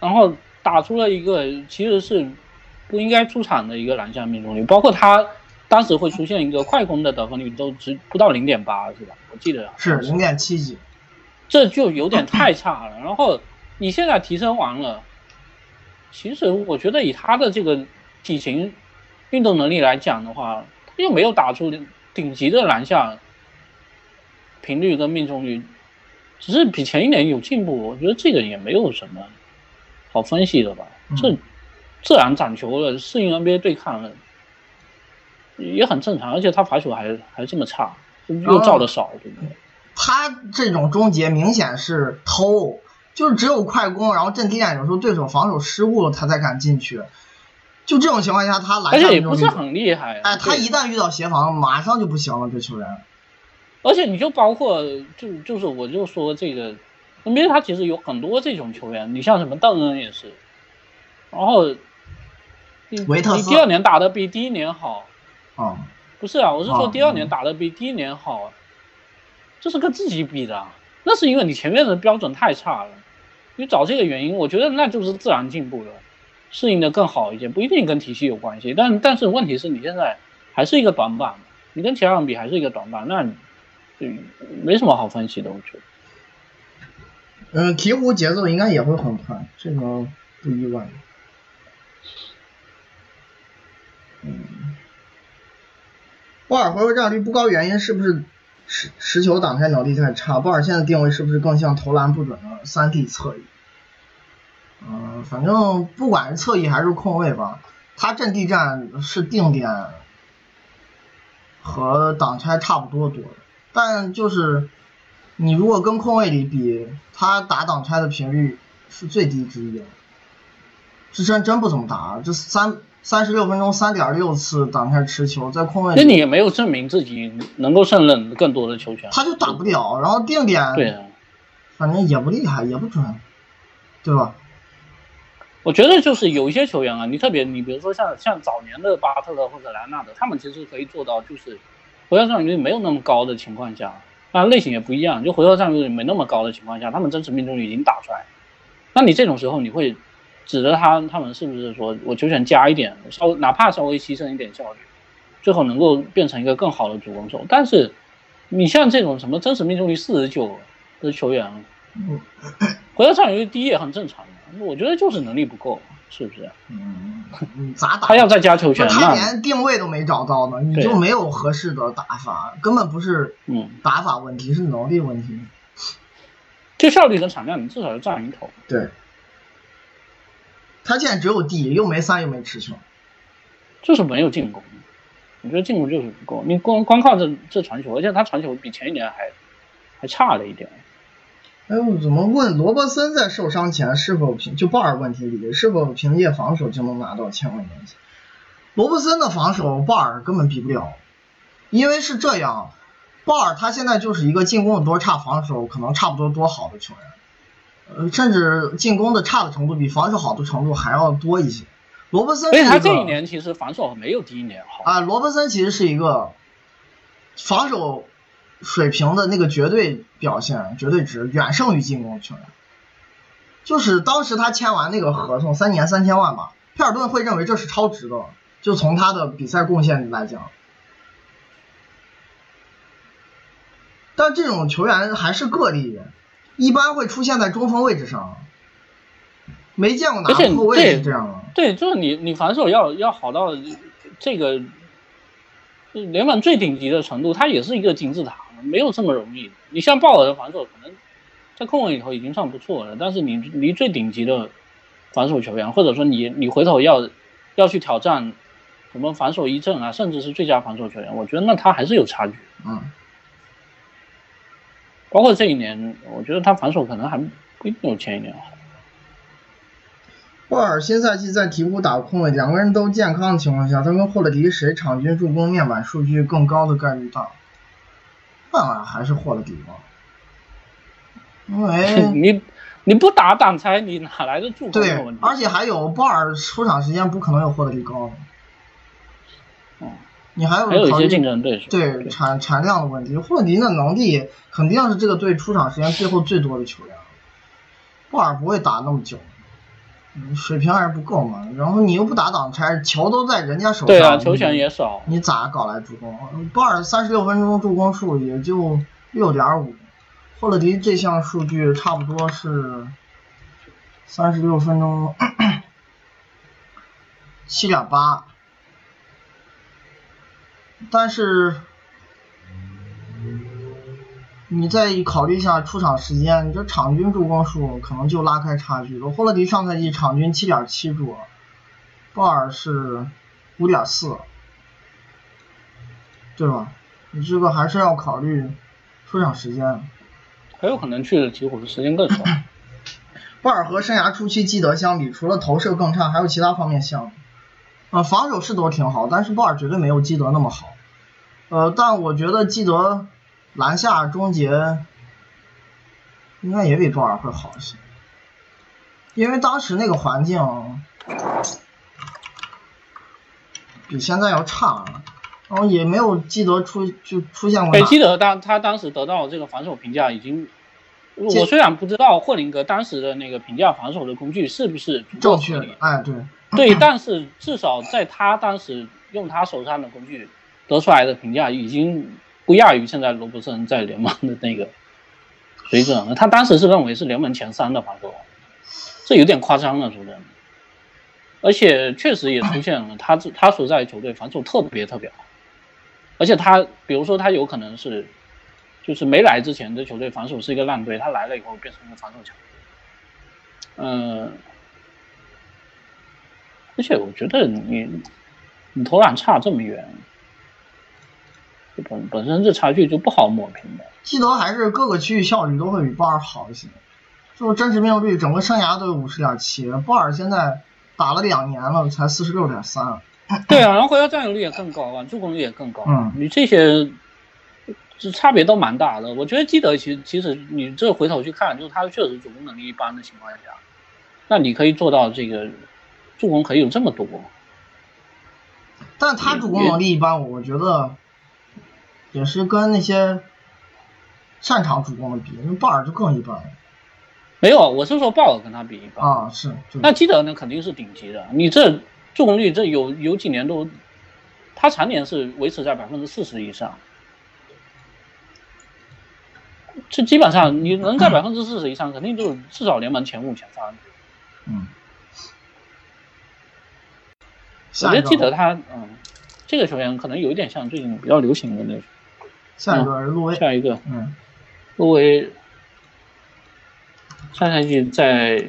然后。打出了一个其实是不应该出场的一个篮下命中率，包括他当时会出现一个快攻的得分率都只不到零点八，是吧？我记得是零点七几，这就有点太差了。然后你现在提升完了，其实我觉得以他的这个体型、运动能力来讲的话，他又没有打出顶级的篮下频率跟命中率，只是比前一年有进步。我觉得这个也没有什么。好分析的吧？这自然长球了，适应 NBA 对抗了，也很正常。而且他罚球还还这么差，又造的少，对不对？他这种终结明显是偷，就是只有快攻，然后阵地战有时候对手防守失误了，他才敢进去。就这种情况下，他篮下也不是很厉害。哎，他一旦遇到协防，马上就不行了，这球员。而且你就包括就就是我就说这个。NBA 它其实有很多这种球员，你像什么邓恩也是，然后你你第二年打的比第一年好，啊、不是啊，我是说哦第二年打的比第一年好，这是跟自己比的，那是因为你前面的标准太差了。你找这个原因，我觉得那就是自然进步了，适应的更好一些，不一定跟体系有关系。但但是问题是你现在还是一个短板，你跟其他人比还是一个短板，那你就没什么好分析的，我觉得。嗯，鹈鹕节奏应该也会很快，这个不意外。嗯，鲍尔回合占有率不高，原因是不是持持球挡拆能力太差？鲍尔现在定位是不是更像投篮不准的三 D 侧翼？嗯，反正不管是侧翼还是控卫吧，他阵地战是定点和挡拆差不多多的，但就是你如果跟控卫里比，他打挡拆的频率是最低之一的，这真真不怎么打，这三三十六分钟三点六次挡拆持球，在控卫里那你也没有证明自己能够胜任更多的球权。他就打不了，然后定点对啊，反正也不厉害，也不准，对吧？我觉得就是有一些球员啊，你特别你比如说像像早年的巴特勒或者莱纳德，他们其实可以做到就是回合占有率没有那么高的情况下，当然类型也不一样，就回合占有率没那么高的情况下，他们真实命中率已经打出来，那你这种时候你会指着他他们是不是说我球权加一点，稍微哪怕稍微牺牲一点效率，最后能够变成一个更好的主攻手？但是你像这种什么真实命中率四十九的球员，嗯。回合占有率低也很正常的，我觉得就是能力不够，是不是？嗯，你咋打？他要再加球权，他连定位都没找到呢，你就没有合适的打法，根本不是嗯，打法问题，是能力问题。就效率和产量，你至少要占一头。对，他现在只有 D，又没三又没持球。就是没有进攻，我觉得进攻就是不够。你光光靠这这传球，而且他传球比前一年还还差了一点。哎我，怎么问罗伯森在受伤前是否凭就鲍尔问题里是否凭借防守就能拿到千万年薪？罗伯森的防守鲍尔根本比不了，因为是这样，鲍尔他现在就是一个进攻有多差，防守可能差不多多好的球员，呃，甚至进攻的差的程度比防守好的程度还要多一些。罗伯森是一个而且他这一年其实防守没有第一年好。啊，罗伯森其实是一个防守水平的那个绝对表现、绝对值远胜于进攻球员。就是当时他签完那个合同，三年三千万嘛，佩尔顿会认为这是超值的，就从他的比赛贡献来讲。但这种球员还是个例，一般会出现在中锋位置上，没见过哪个后卫是这样的。对，就是你你防守要要好到这个联盟最顶级的程度，它也是一个金字塔，没有这么容易。你像鲍尔的防守，可能在控卫里头已经算不错了，但是你离最顶级的防守球员，或者说你你回头要要去挑战什么防守一阵啊，甚至是最佳防守球员，我觉得那他还是有差距。嗯，包括这一年，我觉得他防守可能还不一定有前一年好。鲍尔新赛季在鹈鹕打控卫，两个人都健康的情况下，他跟霍勒迪谁场均助攻面板数据更高的概率大？当然还是霍勒迪吧，因为 你你不打挡拆，你哪来的助攻对而且还有鲍尔出场时间不可能有霍勒迪高的，嗯，你还有还有一些竞争对手。对产产量的问题，霍勒迪的能力肯定是这个队出场时间最后最多的球员，鲍尔不会打那么久。嗯水平还是不够嘛，然后你又不打挡拆，球都在人家手上，对啊，球权也少。你咋搞来助攻？鲍尔三十六分钟助攻数也就六点五，霍勒迪这项数据差不多是三十六分钟七点八，但是你再考虑一下出场时间，你这场均助攻数可能就拉开差距了。霍勒迪上赛季场均七点七助，鲍尔是五点四。对吧？你这个还是要考虑出场时间。很有可能去的鹈鹕的时间更少。鲍尔和生涯初期基德相比，除了投射更差，还有其他方面像。呃，防守是都挺好，但是鲍尔绝对没有基德那么好。呃，但我觉得基德篮下终结应该也比鲍尔会好一些，因为当时那个环境，比现在要差，然后也没有基德出就出现过。基德当他当时得到这个防守评价已经，我虽然不知道霍林格当时的那个评价防守的工具是不是正确的，，哎，对，对，但是至少在他当时用他手上的工具得出来的评价，已经不亚于现在罗伯森在联盟的那个水准。他当时是认为是联盟前三的防守，这有点夸张了，说真的。而且确实也出现了他他所在的球队防守特别特别好，而且他比如说他有可能是，就是没来之前的球队防守是一个烂队，他来了以后变成一个防守强队。嗯、而且我觉得你你投篮差这么远，本本身这差距就不好抹平的。基德还是各个区域效率都会比鲍尔好一些，就是真实命中率整个生涯都有五十点七，鲍尔现在打了两年了才四十六点三，对啊，然后回合占有率也更高啊，助攻率也更高。嗯你这些这差别都蛮大的。我觉得基德其实其实你这回头去看，就是他确实主攻能力一般的情况下，那你可以做到这个助攻可以有这么多。但他主攻能力一般，我觉得也是跟那些擅长主攻的比，那鲍尔就更一般没有，我是说鲍尔跟他比一般。啊，是，那基德呢肯定是顶级的，你这助攻率这有有几年都，他常年是维持在百分之四十以上，这基本上你能在百分之四十以上，肯定就是至少联盟前五前三。嗯。我觉得基德他嗯，这个球员可能有一点像最近比较流行的那种。下一个是路威，下一个，嗯，路威上赛季在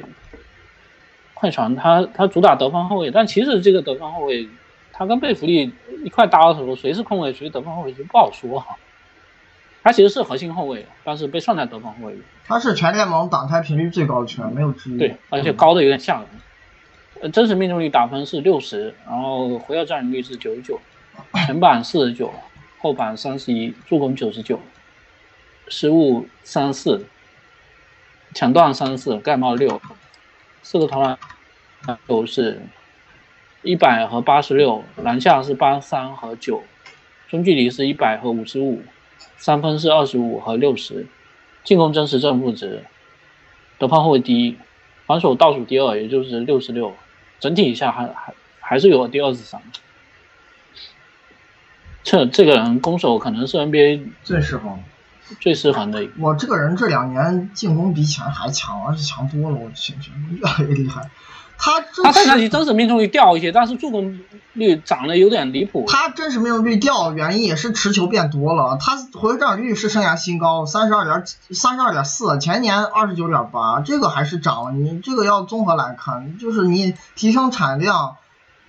快船，他他主打得分后卫，但其实这个得分后卫，他跟贝弗利一块搭的时候，谁是控卫，谁是得分后卫就不好说哈。他其实是核心后卫，但是被算在得分后卫里。他是全联盟挡拆频率最高的球员，没有之一。对，而且高的有点吓人。呃，真实命中率打分是六十，然后回合占有率是九十九，前板四十九，后板三十一，助攻九十九，失误三十四，抢断三十四，盖帽六，四个投篮球是一百和八十六，篮下是八十三和九，中距离是一百和五十五，三分是二十五和六十，进攻真实正负值，得分后卫第一，防守倒数第二，也就是六十六，整体一下还还还是有第二十三。这这个人攻守可能是 NBA 最适合。最适合的。我这个人这两年进攻比以前还强，而且强多了，我去，觉得越来越厉害。他这他上赛季真实命中率掉一些，但是助攻率涨得有点离谱。他真实命中率掉，原因也是持球变多了。他回合占有率是生涯新高，三十二点三十二点四，前年二十九点八，这个还是涨了。你这个要综合来看，就是你提升产量，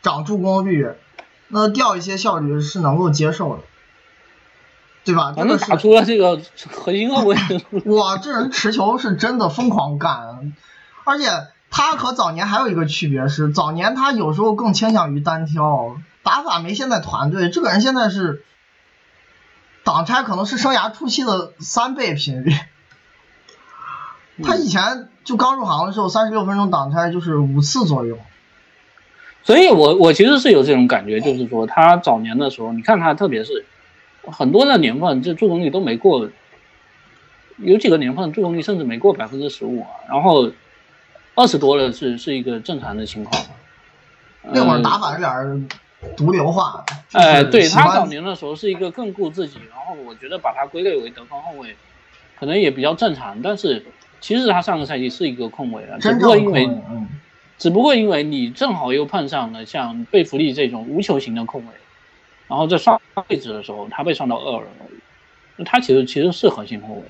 涨助攻率，那掉一些效率是能够接受的，对吧？真的是反正打出了这个核心后卫。哇，这人持球是真的疯狂干，而且他和早年还有一个区别是，早年他有时候更倾向于单挑，打法没现在团队。这个人现在是挡拆可能是生涯初期的三倍频率。他以前就刚入行的时候，三十六分钟挡拆就是五次左右。所以我我其实是有这种感觉，就是说他早年的时候，你看他特别是很多的年份，这助攻率都没过，有几个年份助攻率甚至没过百分之十五啊，然后二十多了是是一个正常的情况。那会儿呃打法有点儿毒瘤化。就是哎，对他早年的时候是一个更顾自己，然后我觉得把他归类为得分后卫，可能也比较正常。但是其实他上个赛季是一个控卫了，只不过因为嗯只不过因为你正好又碰上了像贝弗利这种无球型的控卫，然后在上位置的时候，他被上到二了，那他其实其实是核心控卫。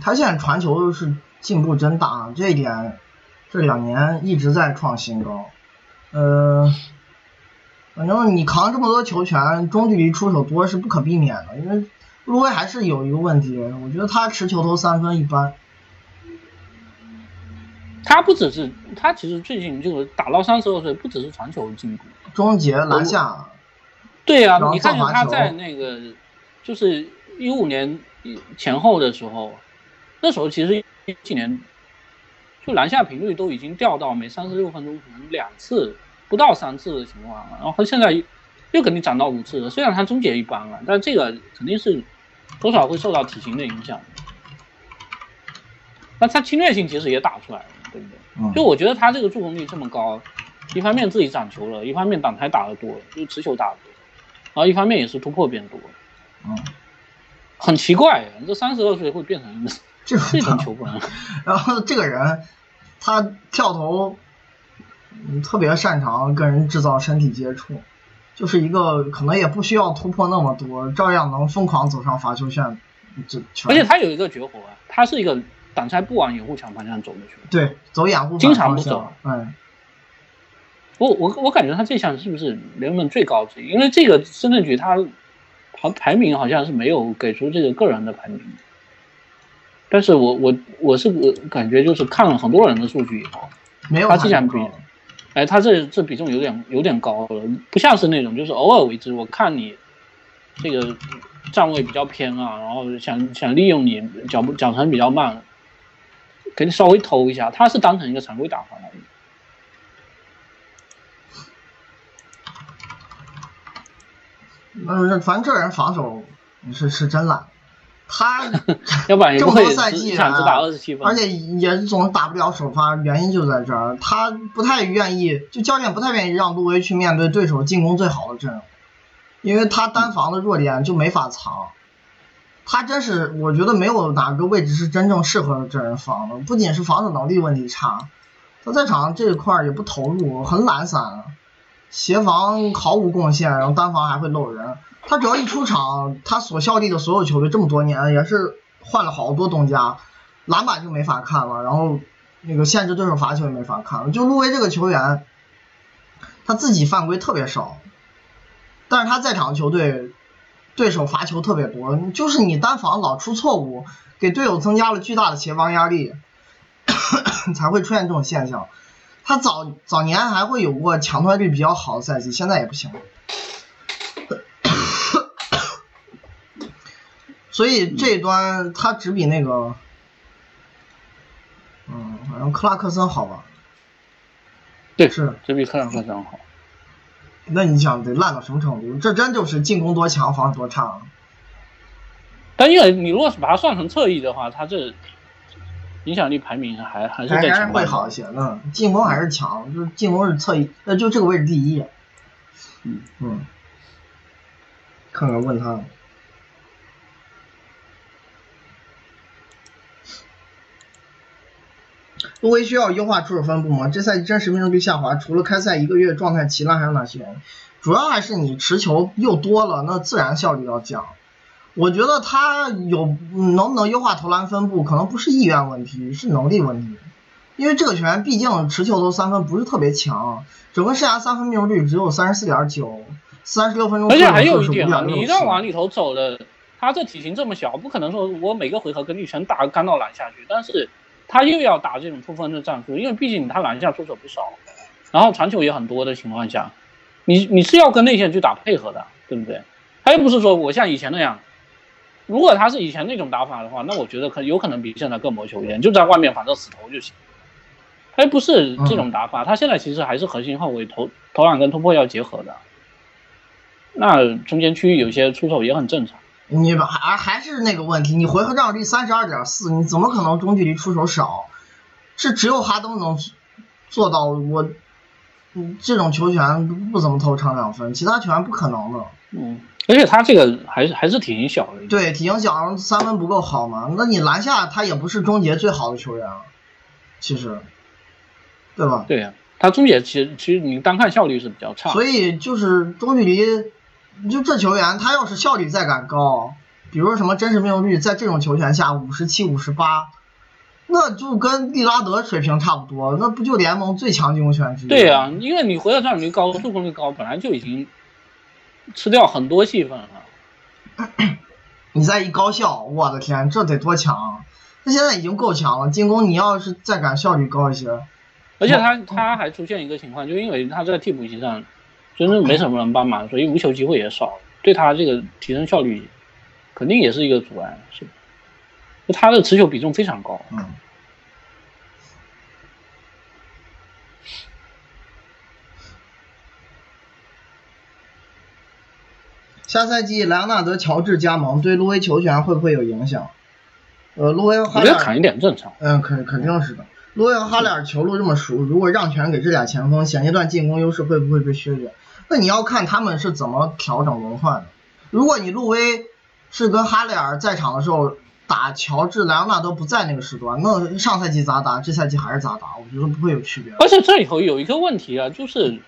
他现在传球是进步真大，这一点这两年一直在创新高。呃，反正你扛这么多球权，中距离出手多是不可避免的，因为路威还是有一个问题，我觉得他持球投三分一般。他不只是他其实最近就是打到三十二岁，不只是传球进步，终结篮下，对啊、你看他在那个就是一五年前后的时候，那时候其实一几年就篮下频率都已经掉到每三十六分钟可能两次不不到三次的情况了，然后现在又给你涨到五次了。虽然他终结一般了，但这个肯定是多少会受到体型的影响。那他侵略性其实也打出来了，对不对？就我觉得他这个助攻率这么高，一方面自己涨球了，一方面挡拆打的多，就持球打的多，然后一方面也是突破变多。嗯，很奇怪，这三十二岁会变成 这种球风。然后这个人，他跳投，嗯，特别擅长跟人制造身体接触，就是一个可能也不需要突破那么多，照样能疯狂走上罚球线。这而且他有一个绝活，他是一个。挡拆不往掩护墙方向走的球，对，走掩护经常不走。嗯，我我我感觉他这项是不是联盟最高级？因为这个深圳局他好排名好像是没有给出这个个人的排名，但是我我我是感觉就是看了很多人的数据以后，没有他这项比，哎，他这这比重有点有点高了，不像是那种就是偶尔为之。我看你这个站位比较偏啊，然后想想利用你脚步脚程比较慢。给你稍微偷一下，他是当成一个常规打法来的。嗯，反正这人防守是是真烂，他 要不然这么多赛季啊，只打二十七分，而且也总打不了首发，原因就在这儿，他不太愿意，就教练不太愿意让路威去面对对手进攻最好的阵容，因为他单防的弱点就没法藏。他真是，我觉得没有哪个位置是真正适合这人防的。不仅是防守能力问题差，他在场上这一块也不投入，很懒散，协防毫无贡献，然后单防还会漏人。他只要一出场，他所效力的所有球队这么多年也是换了好多东家，篮板就没法看了，然后那个限制对手罚球也没法看了。就路威这个球员，他自己犯规特别少，但是他在场球队。对手罚球特别多，就是你单防老出错误，给队友增加了巨大的协防压力，才会出现这种现象。他早早年还会有过抢断率比较好的赛季，现在也不行。所以这一端他只比那个，嗯，好像克拉克森好吧？对，是只比克拉克森好。那你想得烂到什么程度？这真就是进攻多强，防守多差。但因为你如果是把它算成侧翼的话，他这影响力排名还还是会好一些。嗯，进攻还是强，就是进攻是侧翼，那就这个位置第一。嗯嗯，看看问他。杜威需要优化出手分布吗？这赛季真实命中率下滑，除了开赛一个月状态奇烂，还有哪些原因？主要还是你持球又多了，那自然效率要降。我觉得他有能不能优化投篮分布，可能不是意愿问题，是能力问题。因为这个球员毕竟持球投三分不是特别强，整个生涯三分命中率只有三十四点九，三十六分钟而且还有一点啊，你一旦往里头走了，他这体型这么小，不可能说我每个回合跟绿城打干到篮下去，但是。他又要打这种突分的战术，因为毕竟他篮下出手不少，然后传球也很多的情况下，你你是要跟内线去打配合的，对不对？他又不是说我像以前那样，如果他是以前那种打法的话，那我觉得可有可能比现在更磨球一点，就在外面反正死投就行。他又不是这种打法，他现在其实还是核心后卫，投投篮跟突破要结合的，那中间区域有些出手也很正常。你还还是那个问题，你回合占有率三十二点四，你怎么可能中距离出手少？是只有哈登能做到。我，嗯，这种球权不怎么投长两分，其他球员不可能的。嗯，而且他这个还是还是体型小的。对，体型小，三分不够好嘛？那你篮下他也不是终结最好的球员，其实，对吧？对呀，他终结其实其实你单看效率是比较差。所以就是中距离。你就这球员，他要是效率再敢高，比如说什么真实命中率，在这种球权下五十七、五十八，那就跟利拉德水平差不多，那不就联盟最强进攻权之一？对呀，因为你回合占有率高、助攻率高，本来就已经吃掉很多戏份了。你再一高效，我的天，这得多强！他现在已经够强了，进攻你要是再敢效率高一些，而且他他还出现一个情况，就因为他在替补席上。真的没什么人帮忙，所以无球机会也少，对他这个提升效率肯定也是一个阻碍，是。就他的持球比重非常高。嗯。下赛季莱昂纳德乔治加盟，对路威球权会不会有影响？呃，路威哈里尔砍一点正常。嗯，肯肯定是的。路威和哈里尔球路这么熟，如果让权给这俩前锋，现阶段进攻优势会不会被削减？那你要看他们是怎么调整轮换的。如果你路威是跟哈里尔在场的时候打乔治、莱昂纳德不在那个时段，那上赛季咋打，这赛季还是咋打，我觉得不会有区别。而且这里头有一个问题啊，就是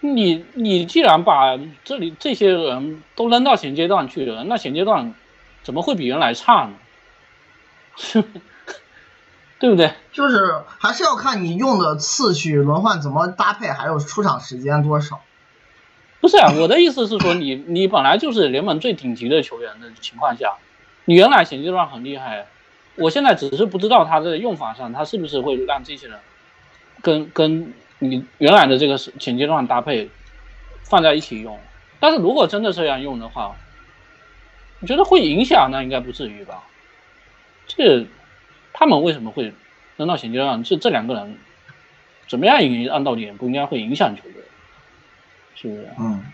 你你既然把这里这些人都扔到前阶段去了，那前阶段怎么会比原来差呢？对不对？就是还是要看你用的次序、轮换怎么搭配，还有出场时间多少。不是啊，我的意思是说，你你本来就是联盟最顶级的球员的情况下，你原来前阶段很厉害，我现在只是不知道他的用法上，他是不是会让这些人跟跟你原来的这个前阶段搭配放在一起用。但是如果真的这样用的话，你觉得会影响？那应该不至于吧？这。他们为什么会扔到衔接上？这这两个人怎么样也按道理不应该会影响球队，是不是？嗯。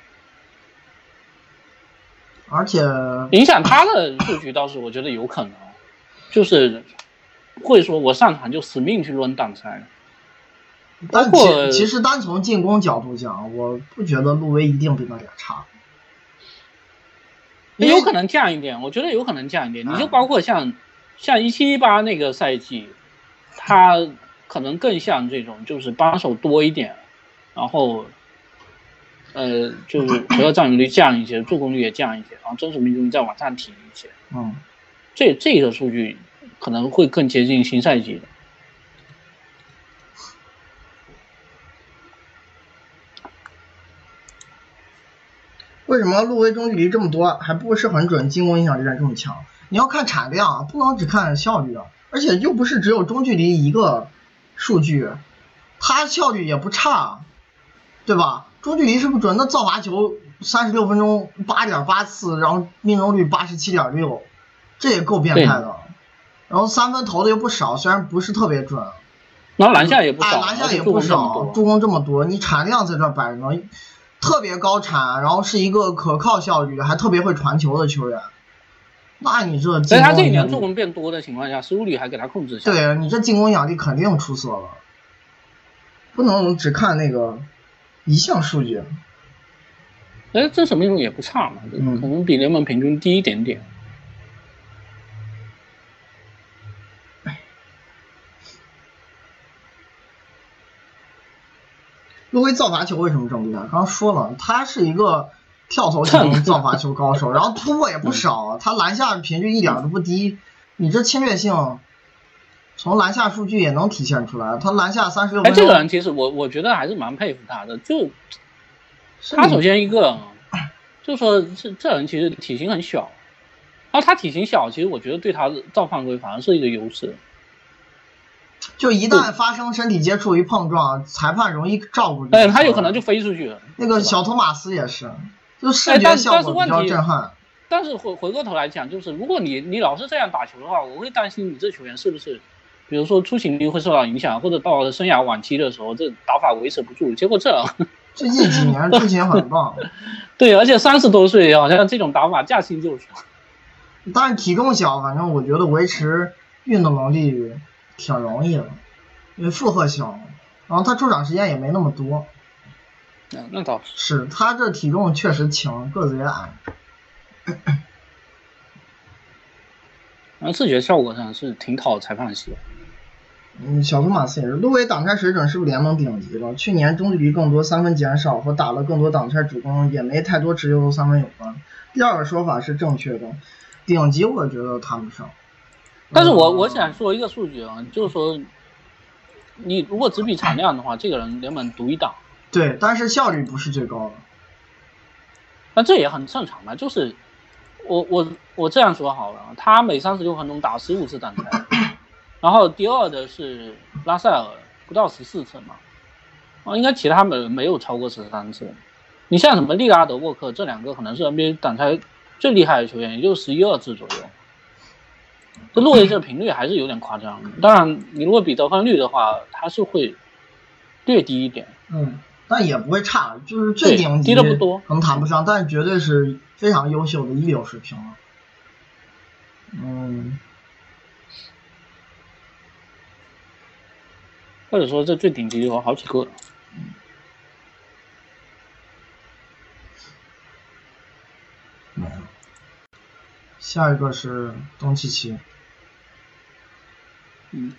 而且影响他的数据倒是我觉得有可能，就是会说我上场就死命去抡挡拆。包括其实单从进攻角度讲，我不觉得路威一定比那俩差。有可能降一点，我觉得有可能降一点。你就包括像。像一七一八那个赛季，他可能更像这种，就是帮手多一点，然后，呃，就是主要占有率降一些，助攻率也降一些，然后真实命中率再往上提一些。嗯，这这个数据可能会更接近新赛季的。为什么路威中距离这么多还不是很准，进攻影响力这么强？你要看产量，不能只看效率啊！而且又不是只有中距离一个数据，它效率也不差，对吧？中距离是不准，那造罚球三十六分钟八点八次，然后命中率八十七点六，这也够变态的。然后三分投的又不少，虽然不是特别准。然后篮下也不少，篮下也不少，助攻这么多，你产量在这摆着呢，特别高产，然后是一个可靠效率，还特别会传球的球员。那你这，在他这一年助攻变多的情况下，失误率还给他控制下。对你这进攻压力肯定出色了，不能只看那个一项数据。哎，这什么用也不差嘛，可能比联盟平均低一点点。路威造罚球为什么这么厉害？刚刚说了，他是一个。跳投型造罚球高手，然后突破也不少，他篮下频率一点都不低，你这侵略性从篮下数据也能体现出来，他篮下三十六分。哎，这个人其实我我觉得还是蛮佩服他的，就他首先一个，就说这这人其实体型很小，然后他体型小，其实我觉得对他造犯规反而是一个优势。就一旦发生身体接触与碰撞，裁判容易照顾。哎，他有可能就飞出去了。那个小托马斯也是。就视觉效果比较震撼，但是回回过头来讲，就是如果你你老是这样打球的话，我会担心你这球员是不是，比如说出勤率会受到影响，或者到了生涯晚期的时候，这打法维持不住。结果这最近几年出勤很棒，对，而且三十多岁好像这种打法驾轻就熟。但是体重小，反正我觉得维持运动能力挺容易的，因为负荷小，然后他出场时间也没那么多。那倒是，是他这体重确实轻，个子也矮。然后视觉效果上是挺讨裁判喜欢。嗯，小托马斯也是，路威挡拆水准是不是联盟顶级了？去年中距离更多，三分减少，和打了更多挡拆主攻也没太多持球三分有关。第二个说法是正确的，顶级我觉得谈不上。但是我我想说一个数据啊，就是说，你如果只比产量的话，这个人联盟独一档。对，但是效率不是最高的，那这也很正常嘛。就是我我我这样说好了，他每三十六分钟打十五次挡拆，然后第二的是拉塞尔，不到十四次嘛，啊，应该其他没没有超过十三次。你像什么利拉德、沃克这两个可能是 NBA 挡拆最厉害的球员，也就十一二次左右。这落叶这频率还是有点夸张。当然，你如果比得分率的话，他是会略低一点。嗯。但也不会差，就是最顶级低的可能谈不上，但绝对是非常优秀的一流水平了。嗯，或者说这最顶级有好几个。没了。下一个是东契奇。嗯，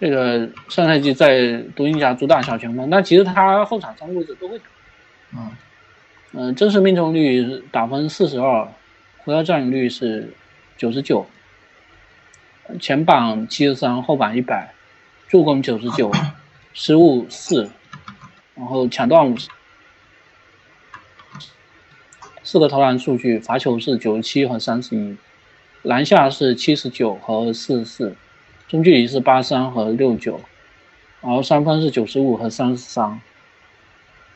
这个上赛季在独行侠主打小前锋，但其实他后场三个位置都会打。嗯。嗯，真实命中率打分四十二，回合占有率是九十九，前板七十三，后板一百，助攻九十九，失误四，然后抢断五十，四个投篮数据，罚球是九十七和三十一，篮下是七十九和四十四。中距离是八三和六九，然后三分是九十五和三十三，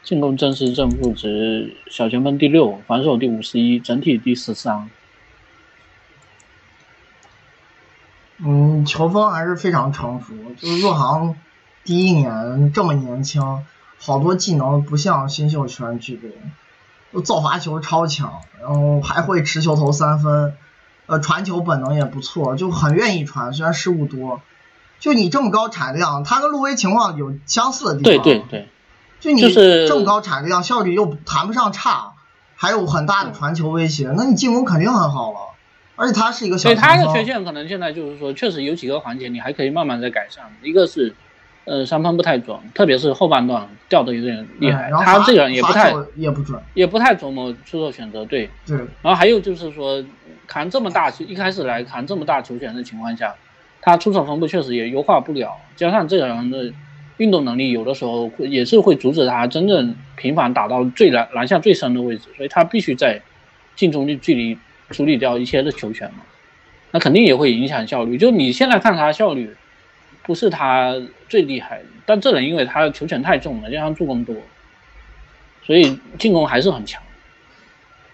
进攻正式正负值小前锋第六，防守第五十一，整体第十三。嗯，球风还是非常成熟，就是入行第一年这么年轻，好多技能不像新秀全具备，造罚球超强，然后还会持球投三分。呃，传球本能也不错，就很愿意传，虽然失误多。就你这么高产量，他跟路威情况有相似的地方。对对对。就你这么高产量，效率又谈不上差，还有很大的传球威胁，那你进攻肯定很好了。而且他是一个小。对他的缺陷可能现在就是说，确实有几个环节你还可以慢慢在改善。一个是，呃，三分不太准，特别是后半段掉的有点厉害。他这个人也不太也不准，也不太琢磨出手选择。对。对。然后还有就是说。扛这么大球，一开始来扛这么大球权的情况下，他出手分布确实也优化不了。加上这个人的运动能力，有的时候也是会阻止他真正频繁打到最篮篮下最深的位置，所以他必须在近中距距离处理掉一些的球权嘛。那肯定也会影响效率。就你现在看他效率，不是他最厉害的，但这人因为他球权太重了，加上助攻多，所以进攻还是很强。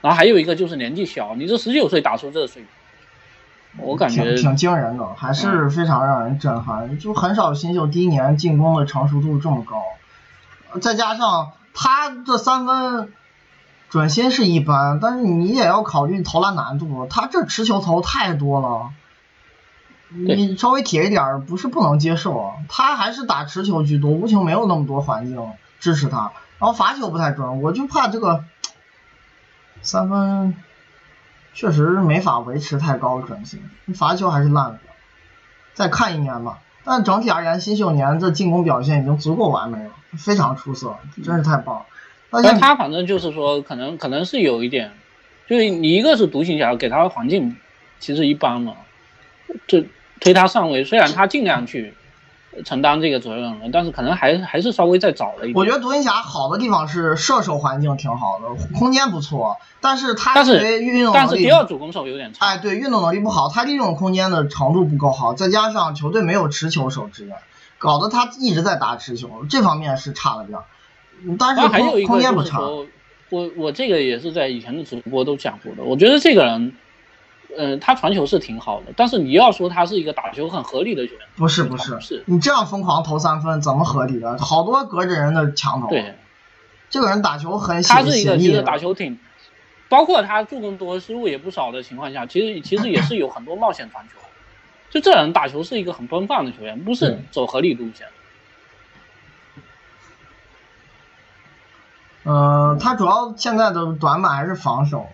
然后还有一个就是年纪小，你这十九岁打出这个水平，我感觉挺惊人的，还是非常让人震撼。就很少新秀第一年进攻的成熟度这么高，再加上他这三分准心是一般，但是你也要考虑投篮难度，他这持球投太多了，你稍微铁一点不是不能接受。他还是打持球居多，无球没有那么多环境支持他，然后罚球不太准，我就怕这个。三分确实没法维持太高的准心，罚球还是烂的。再看一年吧。但整体而言，新秀年这进攻表现已经足够完美了，非常出色，真是太棒。但他反正就是说，可能可能是有一点，就是你一个是独行侠给他的环境其实一般嘛，就推他上位，虽然他尽量去。承担这个责任了，但是可能还还是稍微再早了一点。我觉得独行侠好的地方是射手环境挺好的，空间不错，但是他但是运动但是第二主攻手有点差。哎，对，运动能力不好，他利用空间的长度不够好，再加上球队没有持球手支援，搞得他一直在打持球，这方面是差了点。但是空空间不差。我我这个也是在以前的直播都讲过的，我觉得这个人。嗯，他传球是挺好的，但是你要说他是一个打球很合理的球员，不是不是，是你这样疯狂投三分怎么合理的？好多隔着人的墙头。对，这个人打球很他是一个其实打球挺，包括他助攻多、失误也不少的情况下，其实其实也是有很多冒险传球。就这人打球是一个很奔放的球员，不是走合理路线。嗯，他主要现在的短板还是防守，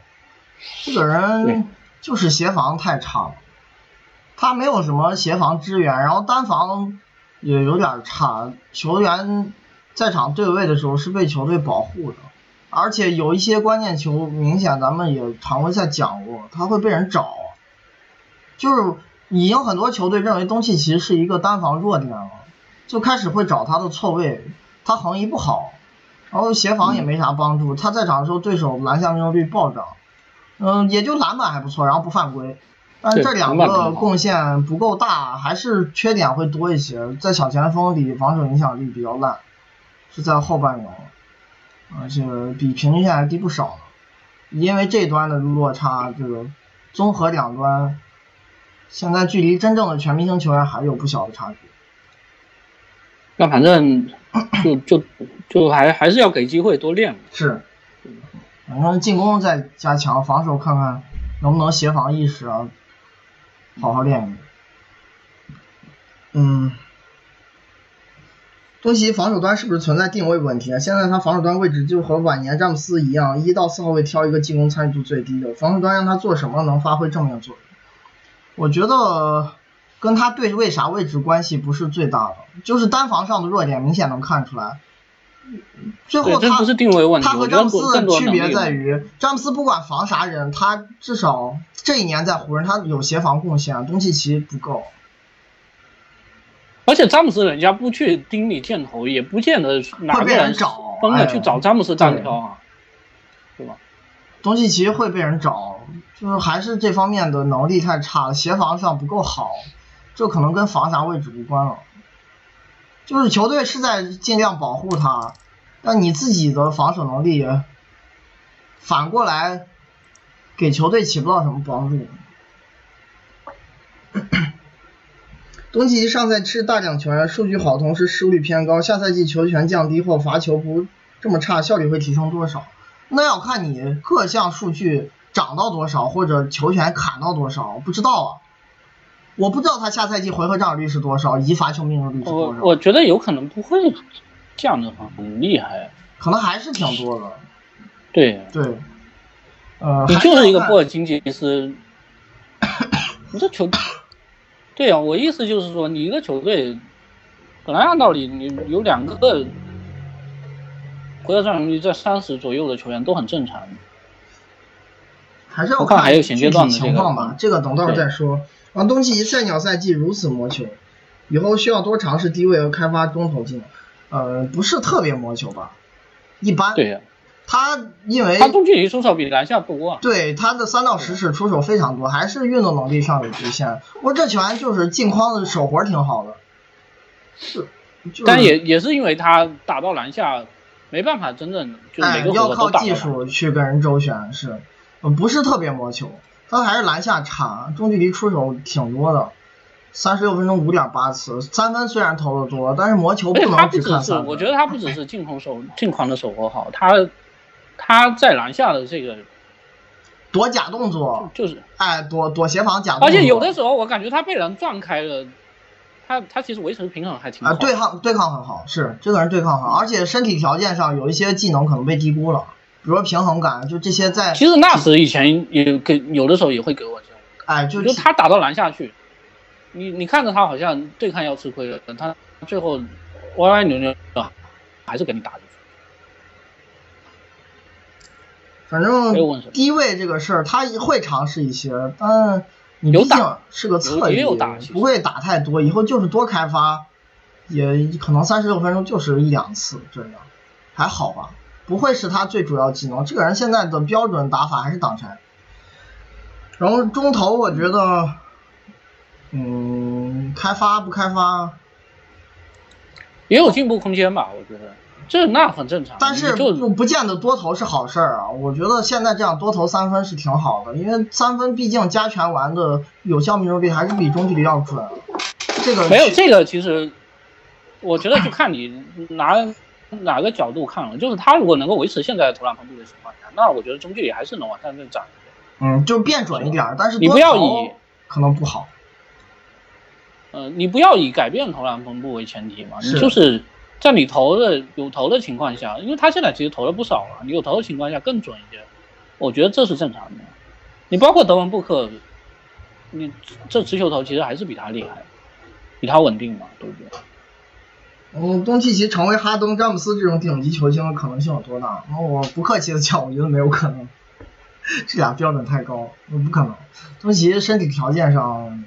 这个人。就是协防太差了，他没有什么协防支援，然后单防也有点差。球员在场对位的时候是被球队保护的，而且有一些关键球，明显咱们也常规赛讲过，他会被人找。就是已经很多球队认为东契奇是一个单防弱点了，就开始会找他的错位，他横移不好，然后协防也没啥帮助。他在场的时候，对手篮下命中率暴涨。嗯，也就篮板还不错，然后不犯规，但这两个贡献不够大，还是缺点会多一些。在小前锋里，防守影响力比较烂，是在后半场，而且比平均线还低不少。因为这端的落差，这个综合两端，现在距离真正的全明星球员还有不小的差距。那反正 就就就还还是要给机会多练。是，反正进攻再加强，防守看看能不能协防意识啊，好好练练。嗯，东契防守端是不是存在定位问题啊？现在他防守端位置就和晚年詹姆斯一样，一到四号位挑一个进攻参与度最低的，防守端让他做什么能发挥正面作用？我觉得跟他对位啥位置关系不是最大的，就是单防上的弱点明显能看出来。最后他不是定位问题，他和詹姆斯的区别在于，詹姆斯不管防啥人，他至少这一年在湖人他有协防贡献，东契奇不够。而且詹姆斯人家不去盯你箭头，也不见得哪个人找疯了去找詹姆斯单挑啊，对吧？东契奇会被人找，就是还是这方面的能力太差了，协防上不够好，这可能跟防啥位置无关了。就是球队是在尽量保护他，但你自己的防守能力反过来给球队起不到什么帮助。东契奇上赛季是大奖球员，数据好，同时失误率偏高。下赛季球权降低后，罚球不这么差，效率会提升多少？那要看你各项数据涨到多少，或者球权砍到多少，不知道啊。我不知道他下赛季回合占有率是多少，以罚球命中率是多少。我我觉得有可能不会降的很厉害，可能还是挺多的。对对，呃，你就是一个波尔津吉斯，你这球。对呀，我意思就是说，你一个球队，本来按道理你有两个回合占有率在三十左右的球员都很正常。还是要看还有衔接段的情况吧，这个等到时候再说。然后东契奇菜鸟赛季如此磨球，以后需要多尝试低位和开发中投技能。呃，不是特别磨球吧，一般。对呀。他因为他中距离出手比篮下多，对他的三到十尺出手非常多，还是运动能力上有局限。不过这球员就是进框的手活挺好的，是，但也也是因为他打到篮下没办法真正就每个要靠技术去跟人周旋，是，不是特别磨球，他还是篮下差，中距离出手挺多的，三十六分钟五点八次，三分虽然投的多，但是魔球不能只看三分。我觉得他不只是进攻手进框的手活好，他。他在篮下的这个躲假动作，就是哎躲躲协防假动作，而且有的时候我感觉他被人撞开了，他他其实维持平衡还挺啊，对抗对抗很好，是这个人对抗很好，而且身体条件上有一些技能可能被低估了，比如说平衡感，就这些在。其实纳什以前也给有的时候也会给我这种，哎，就就他打到篮下去，你你看着他好像对抗要吃亏了，等他最后歪歪扭扭的，还是给你打。反正低位这个事儿，他会尝试一些，但你毕竟是个侧翼，不会打太多。以后就是多开发，也可能三十六分钟就是一两次这样，还好吧，不会是他最主要技能。这个人现在的标准打法还是挡拆。然后中投，我觉得，嗯，开发不开发，也有进步空间吧，我觉得。这那很正常，但是不不见得多投是好事儿啊。我觉得现在这样多投三分是挺好的，因为三分毕竟加权完的有效命中率还是比中距离要准。这个没有这个，其实我觉得就看你拿哪个角度看了。就是他如果能够维持现在投篮分布的情况下，那我觉得中距离还是能往上再涨。嗯，就变准一点，但是你不要以可能不好。呃，你不要以改变投篮分布为前提嘛，你就是。在你投的有投的情况下，因为他现在其实投了不少了，你有投的情况下更准一些，我觉得这是正常的。你包括德文布克，你这持球投其实还是比他厉害，比他稳定嘛，对不对？嗯，东契奇成为哈登、詹姆斯这种顶级球星的可能性有多大？那我不客气的讲，我觉得没有可能，这俩标准太高，不可能。东契奇身体条件上，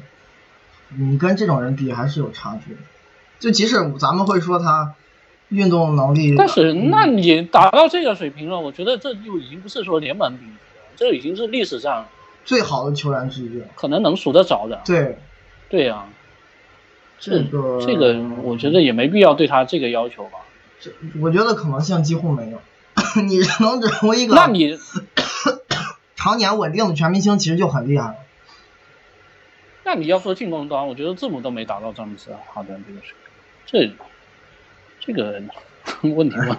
你跟这种人比还是有差距。就即使咱们会说他运动能力，但是那你达到这个水平了，我觉得这就已经不是说联盟顶级了，这已经是历史上最好的球员之一了，可能能数得着的。对，对呀，这个这个我觉得也没必要对他这个要求吧。这我觉得可能性几乎没有。你能成为一个，那你 常年稳定的全明星，其实就很厉害了。那你要说进攻端，我觉得字母都没达到詹姆斯好的这个水平。这，这个 问题问。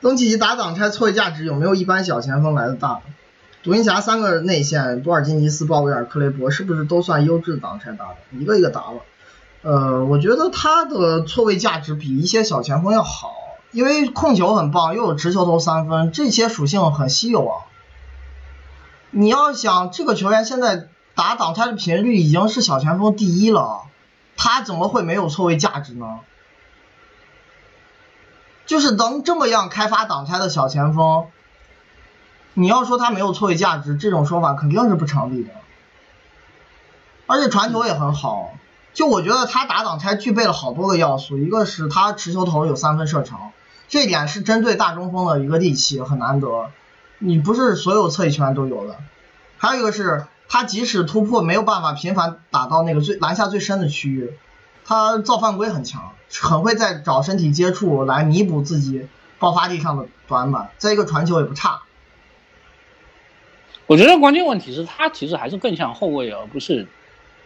东契奇打挡拆错位价值有没有一般小前锋来的大？独行侠三个内线，多尔金尼斯、鲍威尔、克雷伯，是不是都算优质挡拆打的？一个一个打了。呃，我觉得他的错位价值比一些小前锋要好，因为控球很棒，又有持球投三分，这些属性很稀有啊。你要想这个球员现在打挡拆的频率已经是小前锋第一了，他怎么会没有错位价值呢？就是能这么样开发挡拆的小前锋，你要说他没有错位价值，这种说法肯定是不成立的。而且传球也很好，就我觉得他打挡拆具备了好多个要素，一个是他持球投有三分射程，这点是针对大中锋的一个利器，很难得，你不是所有侧翼球员都有的。还有一个是他即使突破没有办法频繁打到那个最篮下最深的区域。他造犯规很强，很会在找身体接触来弥补自己爆发力上的短板。再一个传球也不差。我觉得关键问题是他其实还是更像后卫，而不是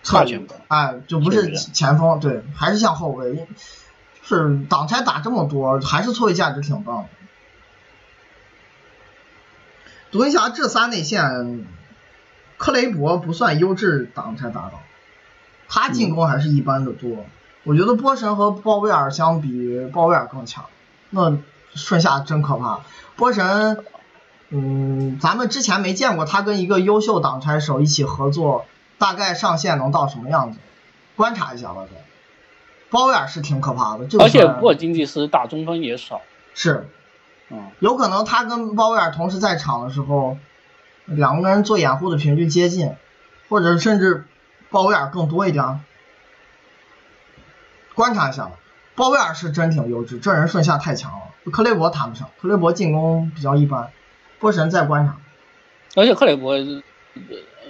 侧前锋。哎，就不是前锋，对，还是像后卫。是挡拆打这么多，还是错位价值挺棒的。独行侠这仨内线，克雷伯不算优质挡拆搭档。他进攻还是一般的多，我觉得波神和鲍威尔相比，鲍威尔更强。那顺下真可怕，波神，嗯，咱们之前没见过他跟一个优秀挡拆手一起合作，大概上限能到什么样子？观察一下吧，再。鲍威尔是挺可怕的，而且波尔津吉斯打中锋也少。是，嗯，有可能他跟鲍威尔同时在场的时候，两个人做掩护的频率接近，或者甚至。鲍威尔更多一点，观察一下吧。鲍威尔是真挺优质，这人顺下太强了。克雷伯谈不上，克雷伯进攻比较一般。波神在观察。而且克雷伯，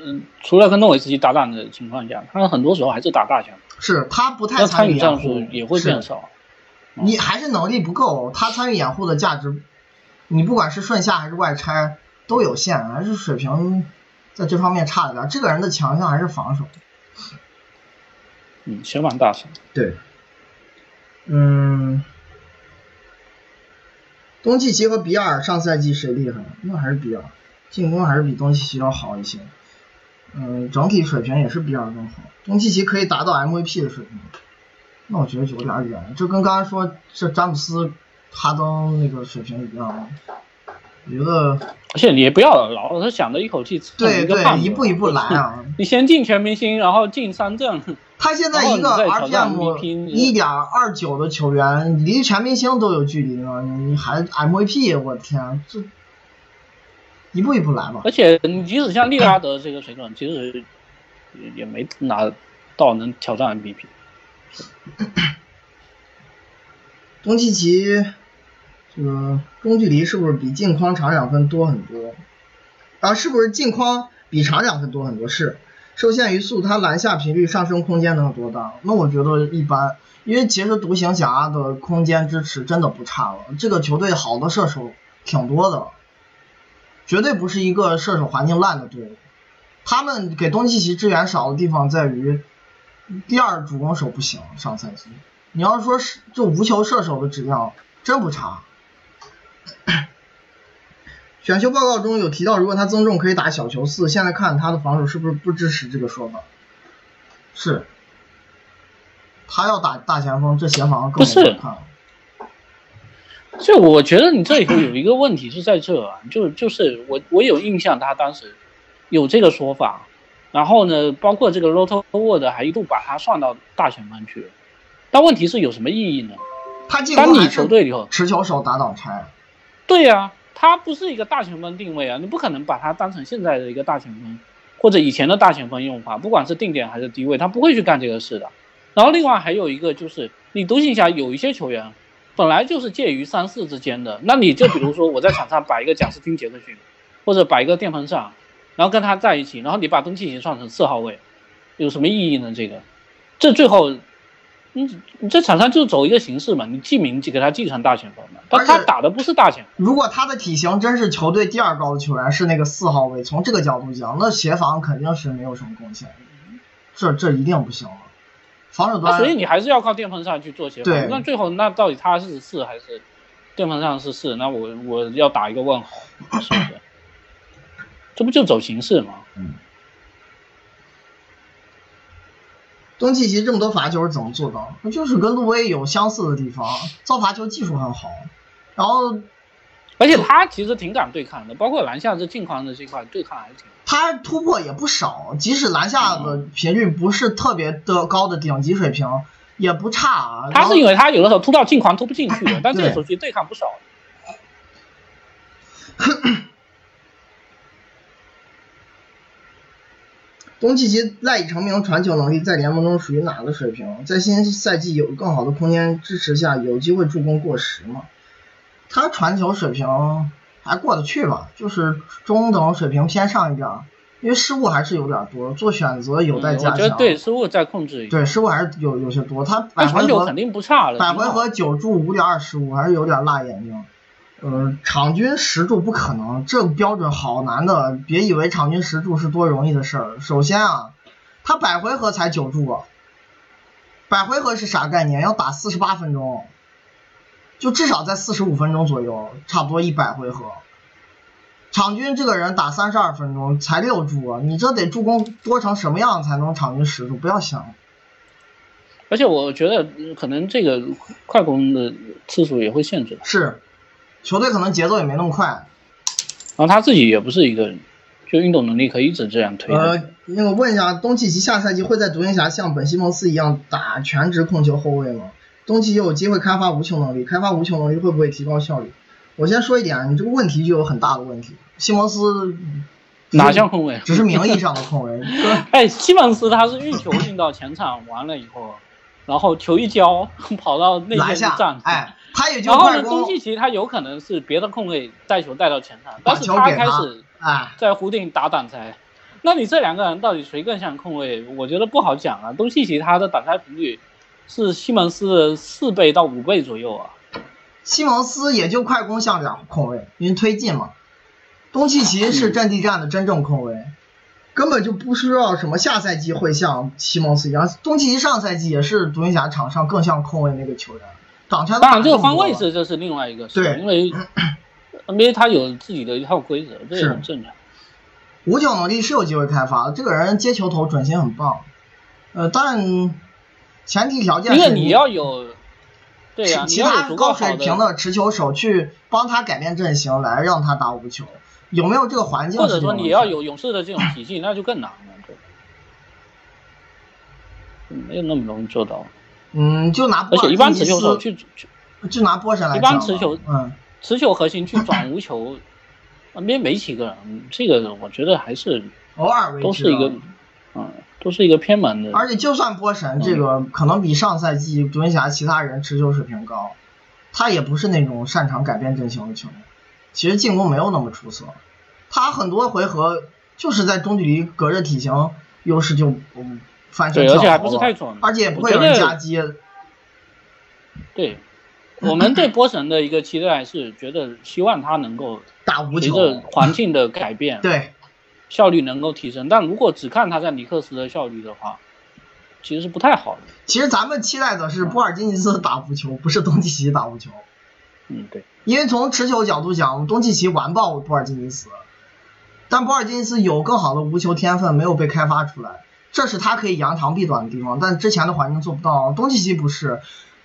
嗯，除了跟诺维斯基搭档的情况下，他很多时候还是打大前。是他不太参与战术，也会变少。你还是能力不够，他参与掩护的价值，你不管是顺下还是外拆都有限，还是水平在这方面差一点。这个人的强项还是防守。嗯，小满大神。对，嗯，东契奇和比尔上赛季谁厉害？那还是比尔，进攻还是比东契奇要好一些。嗯，整体水平也是比尔更好。东契奇可以达到 MVP 的水平，那我觉得有点远。这跟刚才说这詹姆斯、哈登那个水平一样。我觉得，而且你也不要老是想着一口气对对，一步一步来啊。你先进全明星，然后进三阵。他现在一个 RPM 一点二九的球员，离全明星都有距离了，你还 MVP？我的天，这一步一步来嘛。而且你即使像利拉德这个水准，其实也没拿到能挑战 MVP。东契奇。这个中距离是不是比近框长两分多很多？啊，是不是近框比长两分多很多？是，受限于速，他篮下频率上升空间能有多大？那我觉得一般，因为其实独行侠的空间支持真的不差了，这个球队好的射手挺多的，绝对不是一个射手环境烂的队伍。他们给东契奇支援少的地方在于，第二主攻手不行，上赛季，你要说是就无球射手的质量真不差。选秀报告中有提到，如果他增重可以打小球四。现在看他的防守是不是不支持这个说法？是，他要打大前锋，这协防更不好看。就我觉得你这里头有一个问题是在这啊，就就是我我有印象，他当时有这个说法，然后呢，包括这个 Roto Word 还一度把他算到大前锋去，但问题是有什么意义呢？他进攻球队里头持球手打挡拆。对呀，他不是一个大前锋定位啊，你不可能把他当成现在的一个大前锋或者以前的大前锋用法，不管是定点还是低位，他不会去干这个事的。然后另外还有一个就是，你独行侠有一些球员本来就是介于三四之间的，那你就比如说我在场上摆一个贾斯汀杰克逊，或者摆一个电风扇，然后跟他在一起，然后你把东契奇算成四号位，有什么意义呢？这个，这最后。你你在场上就走一个形式嘛，你记名就给他记成大前锋嘛，但他打的不是大前锋。如果他的体型真是球队第二高的球员，是那个四号位，从这个角度讲，那协防肯定是没有什么贡献，这这一定不行了。防守端，所以你还是要靠电风扇去做协防。那最后那到底他是四还是电风扇是四？那我我要打一个问号，是不是？这不就走形式吗？嗯。东契奇这么多罚球是怎么做到？那就是跟路威有相似的地方，造罚球技术很好，然后，而且他其实挺敢对抗的，包括篮下这近框的这块对抗还是挺。他突破也不少，即使篮下的频率不是特别的高的顶级水平，也不差啊。他是因为他有的时候突到近框突不进去的，但这个时候其实对抗不少。东契奇赖以成名传球能力在联盟中属于哪个水平？在新赛季有更好的空间支持下，有机会助攻过十吗？他传球水平还过得去吧，就是中等水平偏上一点，因为失误还是有点多，做选择有待加强。对失误再控制一。对失误还是有有些多，他百回合肯定不差了。百回合九助五点二失误，还是有点辣眼睛。呃，场均十助不可能，这标准好难的。别以为场均十助是多容易的事儿。首先啊，他百回合才九助，百回合是啥概念？要打四十八分钟，就至少在四十五分钟左右，差不多一百回合。场均这个人打三十二分钟才六助，你这得助攻多成什么样才能场均十助？不要想。而且我觉得可能这个快攻的次数也会限制。是。球队可能节奏也没那么快，然后他自己也不是一个人就运动能力可以一直这样推。呃，那个问一下，东契奇下赛季会在独行侠像本西蒙斯一样打全职控球后卫吗？东契奇有机会开发无球能力，开发无球能力会不会提高效率？我先说一点，你这个问题就有很大的问题。西蒙斯哪像控卫？只是名义上的控卫。哎，西蒙斯他是运球运到前场完了以后，然后球一交跑到内线站。哎。他也就然后呢，东契奇他有可能是别的控卫带球带到前场，但是他开始在弧顶打挡拆。那你这两个人到底谁更像控卫？我觉得不好讲啊。东契奇他的挡拆频率是西蒙斯的四倍到五倍左右啊。西蒙斯也就快攻像点控卫，因为推进嘛。东契奇是阵地战的真正控卫，根本就不需要什么下赛季会像西蒙斯一样。东契奇上赛季也是独行侠场上更像控卫那个球员。当然，这个方位是这是另外一个事，因为 NBA 它有自己的一套规则，这也很正常。无球能力是有机会开发的，这个人接球投准心很棒，呃，但前提条件是因为你要有对呀，其他高水平的持球手去帮他改变阵型，来让他打无球，有没有这个环境？或者说你要有勇士的这种体系，那就更难了，没有那么容易做到。嗯，就拿而且一般持球手去去，就拿波神来一般持球，嗯，持球核心去转无球，那边没几个人，这个我觉得还是偶尔都是一个，嗯，都是一个偏门的。而且就算波神这个可能比上赛季独行侠其他人持球水平高，他也不是那种擅长改变阵型的球员，其实进攻没有那么出色，他很多回合就是在中距离隔着体型优势就嗯。对，而且还不是太准，而且也不会有人夹击。对，我们对波神的一个期待是觉得希望他能够打无球，随着环境的改变，对效率能够提升。但如果只看他在尼克斯的效率的话，其实是不太好的。其实咱们期待的是波尔津吉斯打无球，不是东契奇打无球。嗯，对。因为从持球角度讲，东契奇完爆波尔津吉斯，但波尔津吉斯有更好的无球天分没有被开发出来。这是他可以扬长避短的地方，但之前的环境做不到。东契奇不是，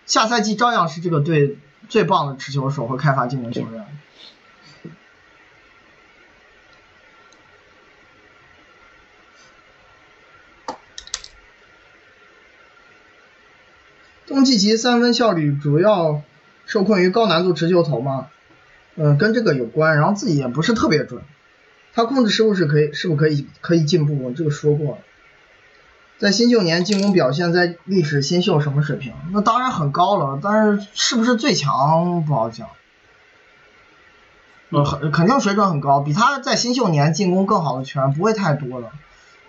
下赛季照样是这个队最棒的持球手和开发进攻球员。东契奇三分效率主要受困于高难度持球投吗？嗯，跟这个有关，然后自己也不是特别准。他控制失误是可以，是不可以可以进步？我这个说过。在新秀年进攻表现在历史新秀什么水平？那当然很高了，但是是不是最强不好讲。呃，很肯定水准很高，比他在新秀年进攻更好的球员不会太多了。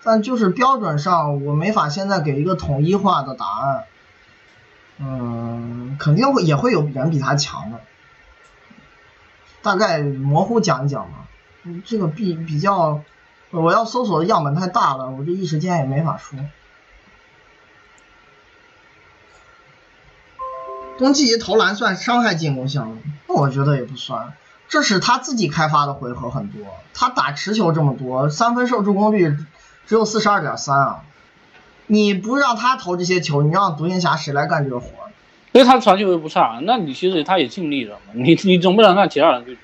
但就是标准上，我没法现在给一个统一化的答案。嗯，肯定会也会有人比他强的，大概模糊讲一讲吧。嗯，这个比比较。我要搜索的样本太大了，我这一时间也没法说。东契奇投篮算伤害进攻项吗？那我觉得也不算，这是他自己开发的回合很多，他打持球这么多，三分受助攻率只有四十二点三啊！你不让他投这些球，你让独行侠谁来干这个活？因为他传球又不差，那你其实他也尽力了嘛，你你总不能让其他人去，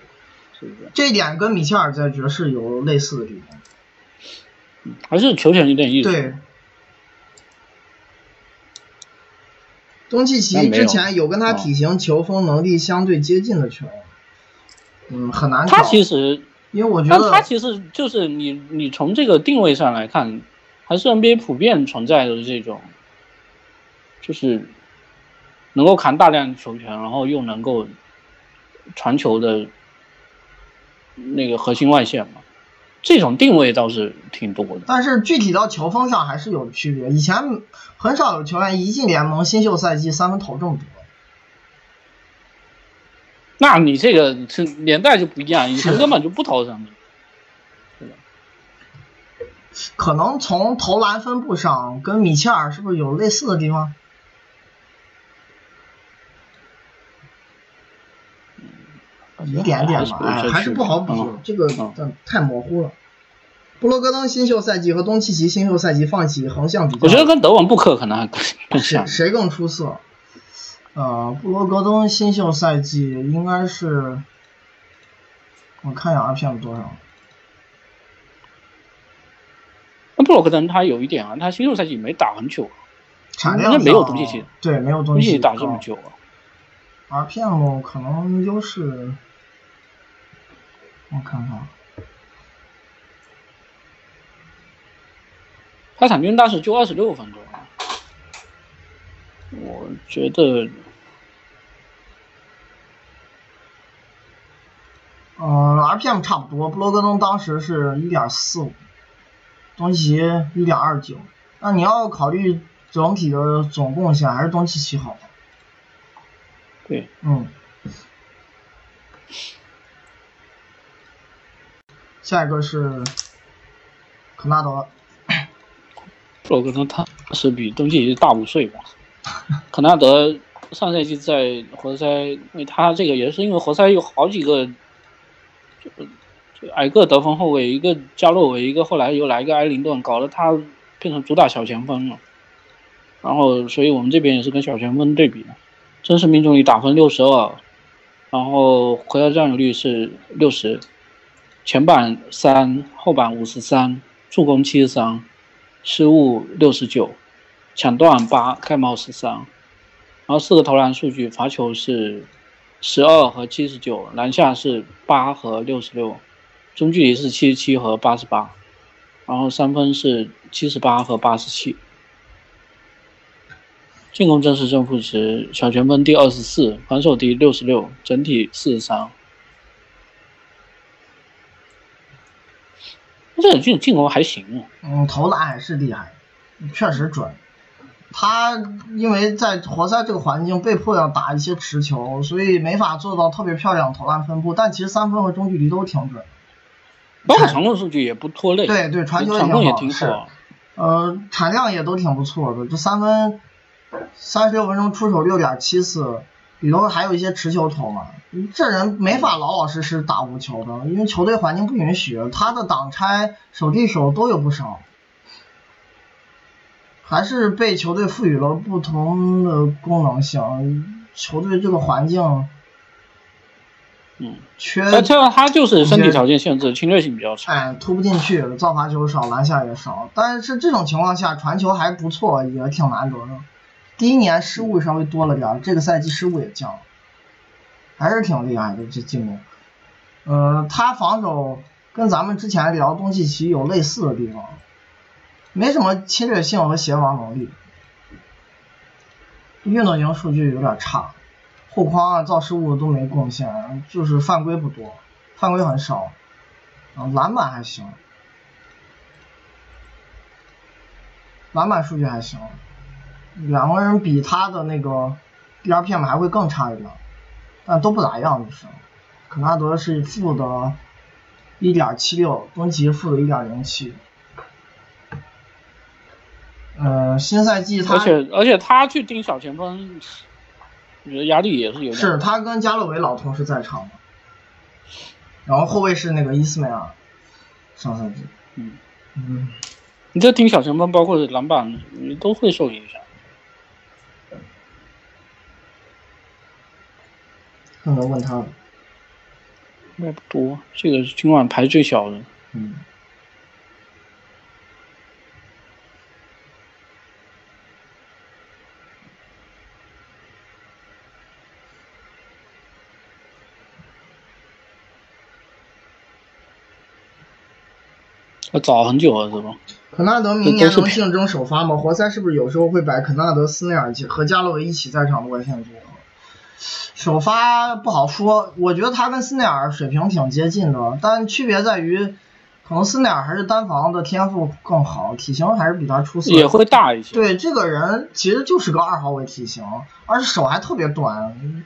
是不是？这一点跟米切尔在爵士有类似的地方，还是球权有点意思。对。东契奇之前有跟他体型、球风、能力相对接近的球员，嗯，很难。他其实，因为我觉得他其实就是你，你从这个定位上来看，还是 NBA 普遍存在的这种，就是能够扛大量球权，然后又能够传球的那个核心外线嘛。这种定位倒是挺多的，但是具体到球风上还是有区别。以前很少有球员一进联盟新秀赛季三分投这么多。那你这个是年代就不一样，以前根本就不投三分。是的。可能从投篮分布上跟米切尔是不是有类似的地方？一点点吧，哎，还是不好比，这个太模糊了。布罗格登新秀赛季和东契奇新秀赛季放弃横向比较，我觉得跟德文布克可能还更 像。谁更出色？呃，布罗格登新秀赛季应该是，我看一下 RPM 多少。那布罗格登他有一点啊，他新秀赛季没打很久，产量没有东契奇，对，没有东契奇打这么久啊。RPM 可能优势。我看看，他场均大时就二十六分钟，我觉得，嗯，RPM 差不多，布罗格登当时是一点四五，东契奇一点二九，那你要考虑整体的总贡献，还是东契奇好。对，嗯。下一个是肯纳德，布罗格登他是比东契奇大五岁吧？肯纳德上赛季在活塞，因为他这个也是因为活塞有好几个就就矮个得分后卫，一个加洛维，一个后来又来一个埃灵顿，搞得他变成主打小前锋了。然后，所以我们这边也是跟小前锋对比的，真实命中率打分六十二，然后回合占有率是六十。前板三，后板五十三，助攻七十三，失误六十九，抢断八，盖帽十三，然后四个投篮数据，罚球是十二和七十九，篮下是八和六十六，中距离是七十七和八十八，然后三分是七十八和八十七，进攻正式正负值小前锋第二十四，防守第六十六，整体四十三。这进进攻还行，嗯，投篮还是厉害，确实准。他因为在活塞这个环境被迫要打一些持球，所以没法做到特别漂亮投篮分布。但其实三分和中距离都挺准，包括传控数据也不拖累。对对，传球也挺好。呃，产量也都挺不错的，这三分三十六分钟出手六点七次。里头还有一些持球投嘛，这人没法老老实实打无球的，因为球队环境不允许。他的挡拆、手递手都有不少，还是被球队赋予了不同的功能性。球队这个环境，嗯，缺。他就是身体条件限制，侵略性比较差。哎，突不进去，造罚球少，篮下也少。但是这种情况下，传球还不错，也挺难得的。第一年失误稍微多了点这个赛季失误也降了，还是挺厉害的这进攻。呃，他防守跟咱们之前聊东契奇有类似的地方，没什么侵略性和协防能力，运动型数据有点差，护框啊造失误都没贡献，就是犯规不多，犯规很少，啊篮板还行，篮板数据还行。两个人比他的那个 DRPM 还会更差一点，但都不咋样，就是。肯纳德是负的1.76，东契负的1.07。呃，新赛季他而且而且他去盯小前锋，我觉得压力也是有点。是他跟加洛维老同时在场的，然后后卫是那个伊斯梅尔，上赛季。嗯，嗯，你这盯小前锋，包括篮板，你都会受影响。看看问他了，应该不多，这个是今晚排最小的。嗯。要早很久了是吧？肯纳德明年能竞争首发吗？活塞是不是有时候会摆肯纳德、斯内尔和加洛维一起在场的外线组合？首发不好说，我觉得他跟斯内尔水平挺接近的，但区别在于，可能斯内尔还是单防的天赋更好，体型还是比他出色，也会大一些。对，这个人其实就是个二号位体型，而且手还特别短，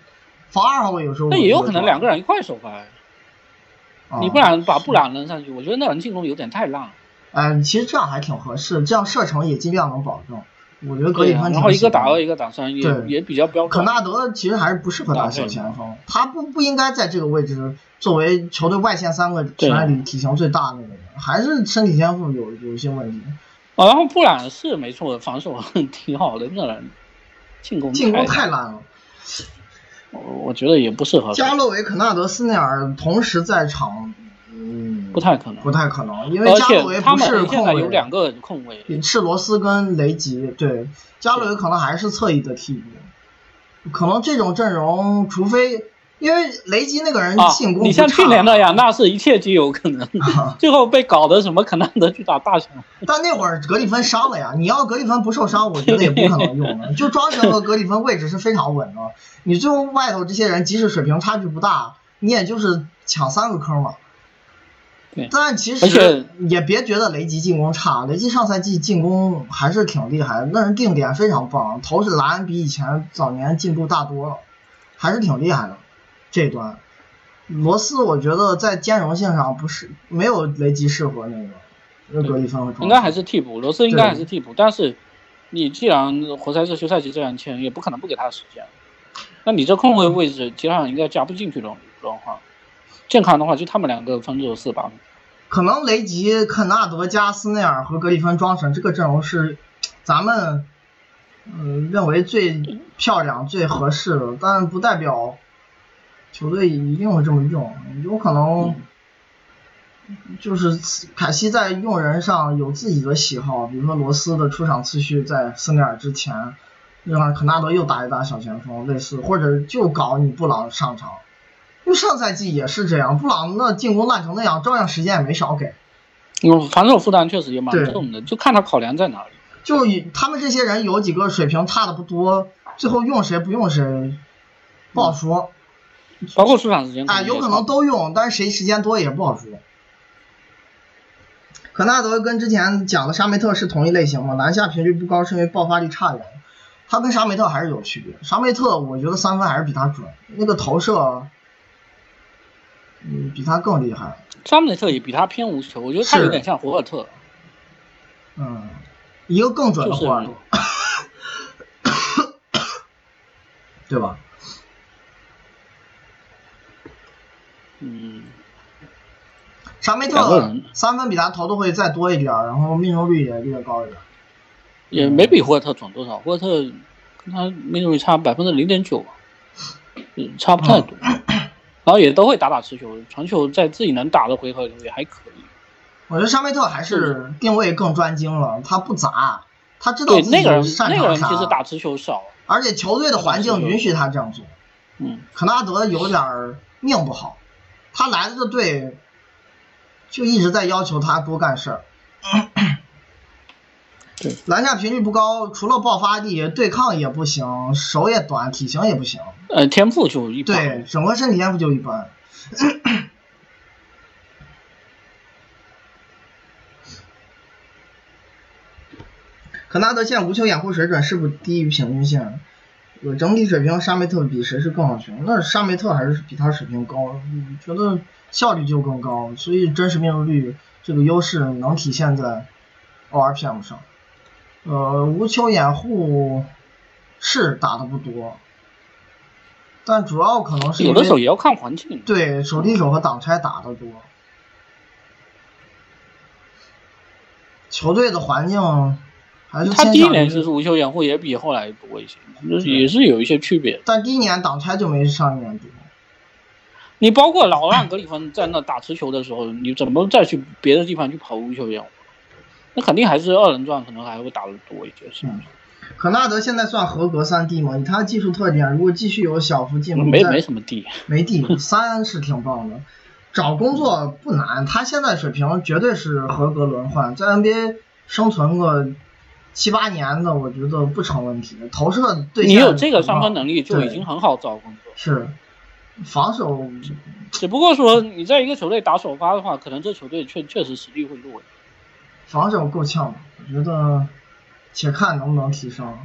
防二号位有时候。那也有可能两个人一块首发。你不然把布朗扔上去，我觉得那人进攻有点太烂。嗯，其实这样还挺合适，这样射程也尽量能保证。我觉得格里芬然后一个打二，一个打三，也也比较标准。可纳德其实还是不适合打小前锋，他不不应该在这个位置作为球队外线三个球员里体型最大的那个人，还是身体天赋有有一些问题。哦，然后布朗是没错，防守 挺好的，那人进攻进攻太烂了。我我觉得也不适合。加洛维、肯纳德、斯内尔同时在场，嗯，不太可能，不太可能，因为加洛维不是控卫，有两个控卫，是罗斯跟雷吉，对，加洛维可能还是侧翼的替补，可能这种阵容，除非。因为雷吉那个人进攻你像去年那样，那是一切皆有可能。啊 最后被搞得什么肯纳德去打大强。但那会儿格里芬伤了呀，你要格里芬不受伤，我觉得也不可能用了。就庄神和格里芬位置是非常稳的，你最后外头这些人即使水平差距不大，你也就是抢三个坑嘛。对。但其实也别觉得雷吉进攻差，雷吉上赛季进攻还是挺厉害的，那人定点非常棒，投是篮比以前早年进步大多了，还是挺厉害的。这端，罗斯我觉得在兼容性上不是没有雷吉适合那个格里芬和应该还是替补，罗斯应该还是替补。但是你既然活塞是休赛期这样签，也不可能不给他时间。那你这空位位置基本上应该加不进去的状况。健康的话，就他们两个分着四把。可能雷吉、肯纳德加斯内尔和格里芬装神这个阵容是咱们嗯认为最漂亮、最合适的，但不代表。球队一定会这么用，有可能就是凯西在用人上有自己的喜好，比如说罗斯的出场次序在斯内尔之前，让肯纳德又打一打小前锋，类似或者就搞你布朗上场，因为上赛季也是这样，布朗那进攻烂成那样，照样时间也没少给。嗯，防守负担确实也蛮重的，就看他考量在哪里。就他们这些人有几个水平差的不多，最后用谁不用谁不好说。包括出场时间啊，有可能都用，但是谁时间多也不好说。可纳德跟之前讲的沙梅特是同一类型吗？篮下频率不高是因为爆发力差点，他跟沙梅特还是有区别。沙梅特我觉得三分还是比他准，那个投射，嗯，比他更厉害。沙梅特也比他偏无球，我觉得他有点像霍尔特。嗯，一个更准的霍尔特，对吧？嗯，沙梅特三分比他投的会再多一点，然后命中率也略高一点，也没比霍尔特准多少。霍尔特跟他命中率差百分之零点九，差不太多。然后也都会打打持球，传球在自己能打的回合里也还可以。我觉得沙梅特还是定位更专精了，他不砸，他知道自己擅长啥。那个人其实打持球少，而且球队的环境允许他这样做。嗯，可纳德有点命不好。他来的这队就一直在要求他多干事儿，对，篮下频率不高，除了爆发力，对抗也不行，手也短，体型也不行。呃，天赋就一般。对，整个身体天赋就一般。可纳德现无球掩护水准是不是低于平均线？有整体水平，沙梅特比谁是更好球？那沙梅特还是比他水平高，觉得效率就更高，所以真实命中率这个优势能体现在 ORPM 上。呃，无球掩护是打的不多，但主要可能是有的时候也要看环境。对手递手和挡拆打的多，球队的环境还是他第一年就是无球掩护也比后来多一些，也是有一些区别。但第一年挡拆就没上一年多。你包括老让格里芬在那打持球的时候，你怎么再去别的地方去跑无球掩护？那肯定还是二人转可能还会打得多一些，是不是？可纳德现在算合格三 D 吗？以他技术特点，如果继续有小幅进步，没没什么 D，，没 D 三是挺棒的。找工作不难，他现在水平绝对是合格轮换，在 NBA 生存个七八年的，我觉得不成问题。投射对你有这个上分能力就已经很好找工作。是防守只不过说你在一个球队打首发的话，可能这球队确确实实力会弱。防守够呛，我觉得且看能不能提升，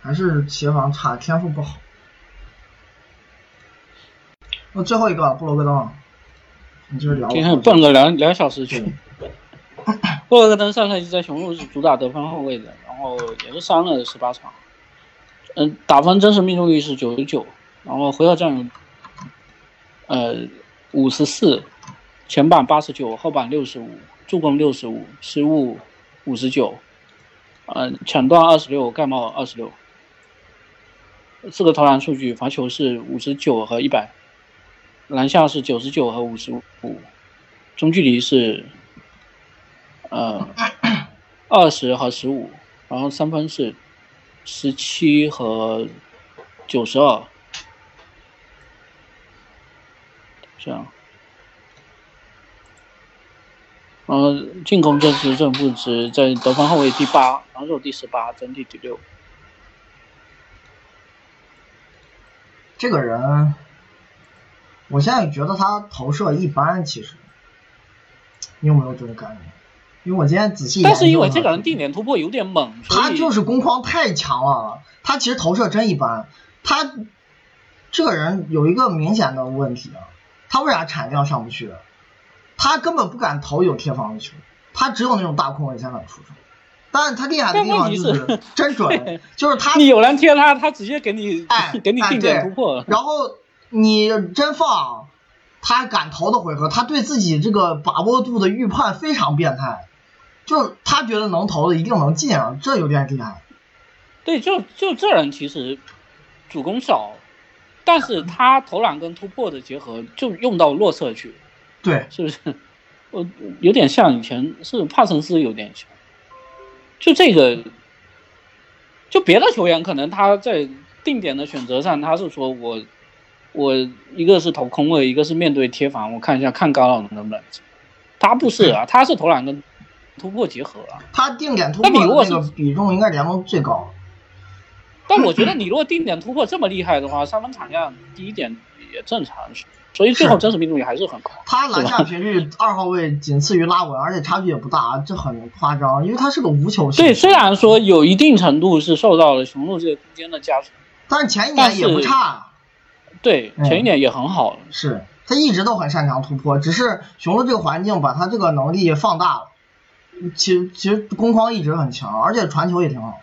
还是协防差，天赋不好。那最后一个布罗格登，你就是聊今天蹦个两两小时去。布罗格登上赛季在雄鹿是主打得分后卫的，然后也是伤了十八场，嗯，打分真实命中率是九十九，然后回合占有呃五十四，前板八十九，后板六十五，助攻六十五，失误五十九，呃，抢断二十六，盖帽二十六，四个投篮数据，罚球是五十九和一百，篮下是九十九和五十五，中距离是呃二十和十五，然后三分是十七和九十二，这样。然后进攻正值正负值在得分后卫第八，防守第十八，整体第六。这个人，我现在觉得他投射一般，其实，你有没有这种感觉？因为我今天仔细但是因为这个人定点突破有点猛，他就是攻框太强了，他其实投射真一般。他这个人有一个明显的问题啊，他为啥产量上不去？他根本不敢投有贴防的球，他只有那种大空位才敢出手。但是他厉害的地方就是真准，就是他你有人贴他，他直接给你、哎哎 给你定点突破。然后你真放，他敢投的回合，他对自己这个把握度的预判非常变态，就是他觉得能投的一定能进啊，这有点厉害。对，就就这人其实主攻少，但是他投篮跟突破的结合就用到弱侧去，对，是不是？我有点像以前是帕森斯有点像，就这个，就别的球员可能他在定点的选择上，他是说我我一个是投空位，一个是面对贴防，我看一下看高朗能不能，他不是啊，他是投篮跟突破结合啊。他定点突那你如果是破那个比重应该联盟最高。但我觉得你如果定点突破这么厉害的话，三分产量低一点也正常，所以最后真实命中率还是很高。他篮下频率二号位仅次于拉文，而且差距也不大，这很夸张，因为他是个无球型。对，虽然说有一定程度是受到了雄鹿这个空间的加持，但是前一年也不差，对嗯前一年也很好。是他一直都很擅长突破，只是雄鹿这个环境把他这个能力放大了。其实其实攻框一直很强，而且传球也挺好。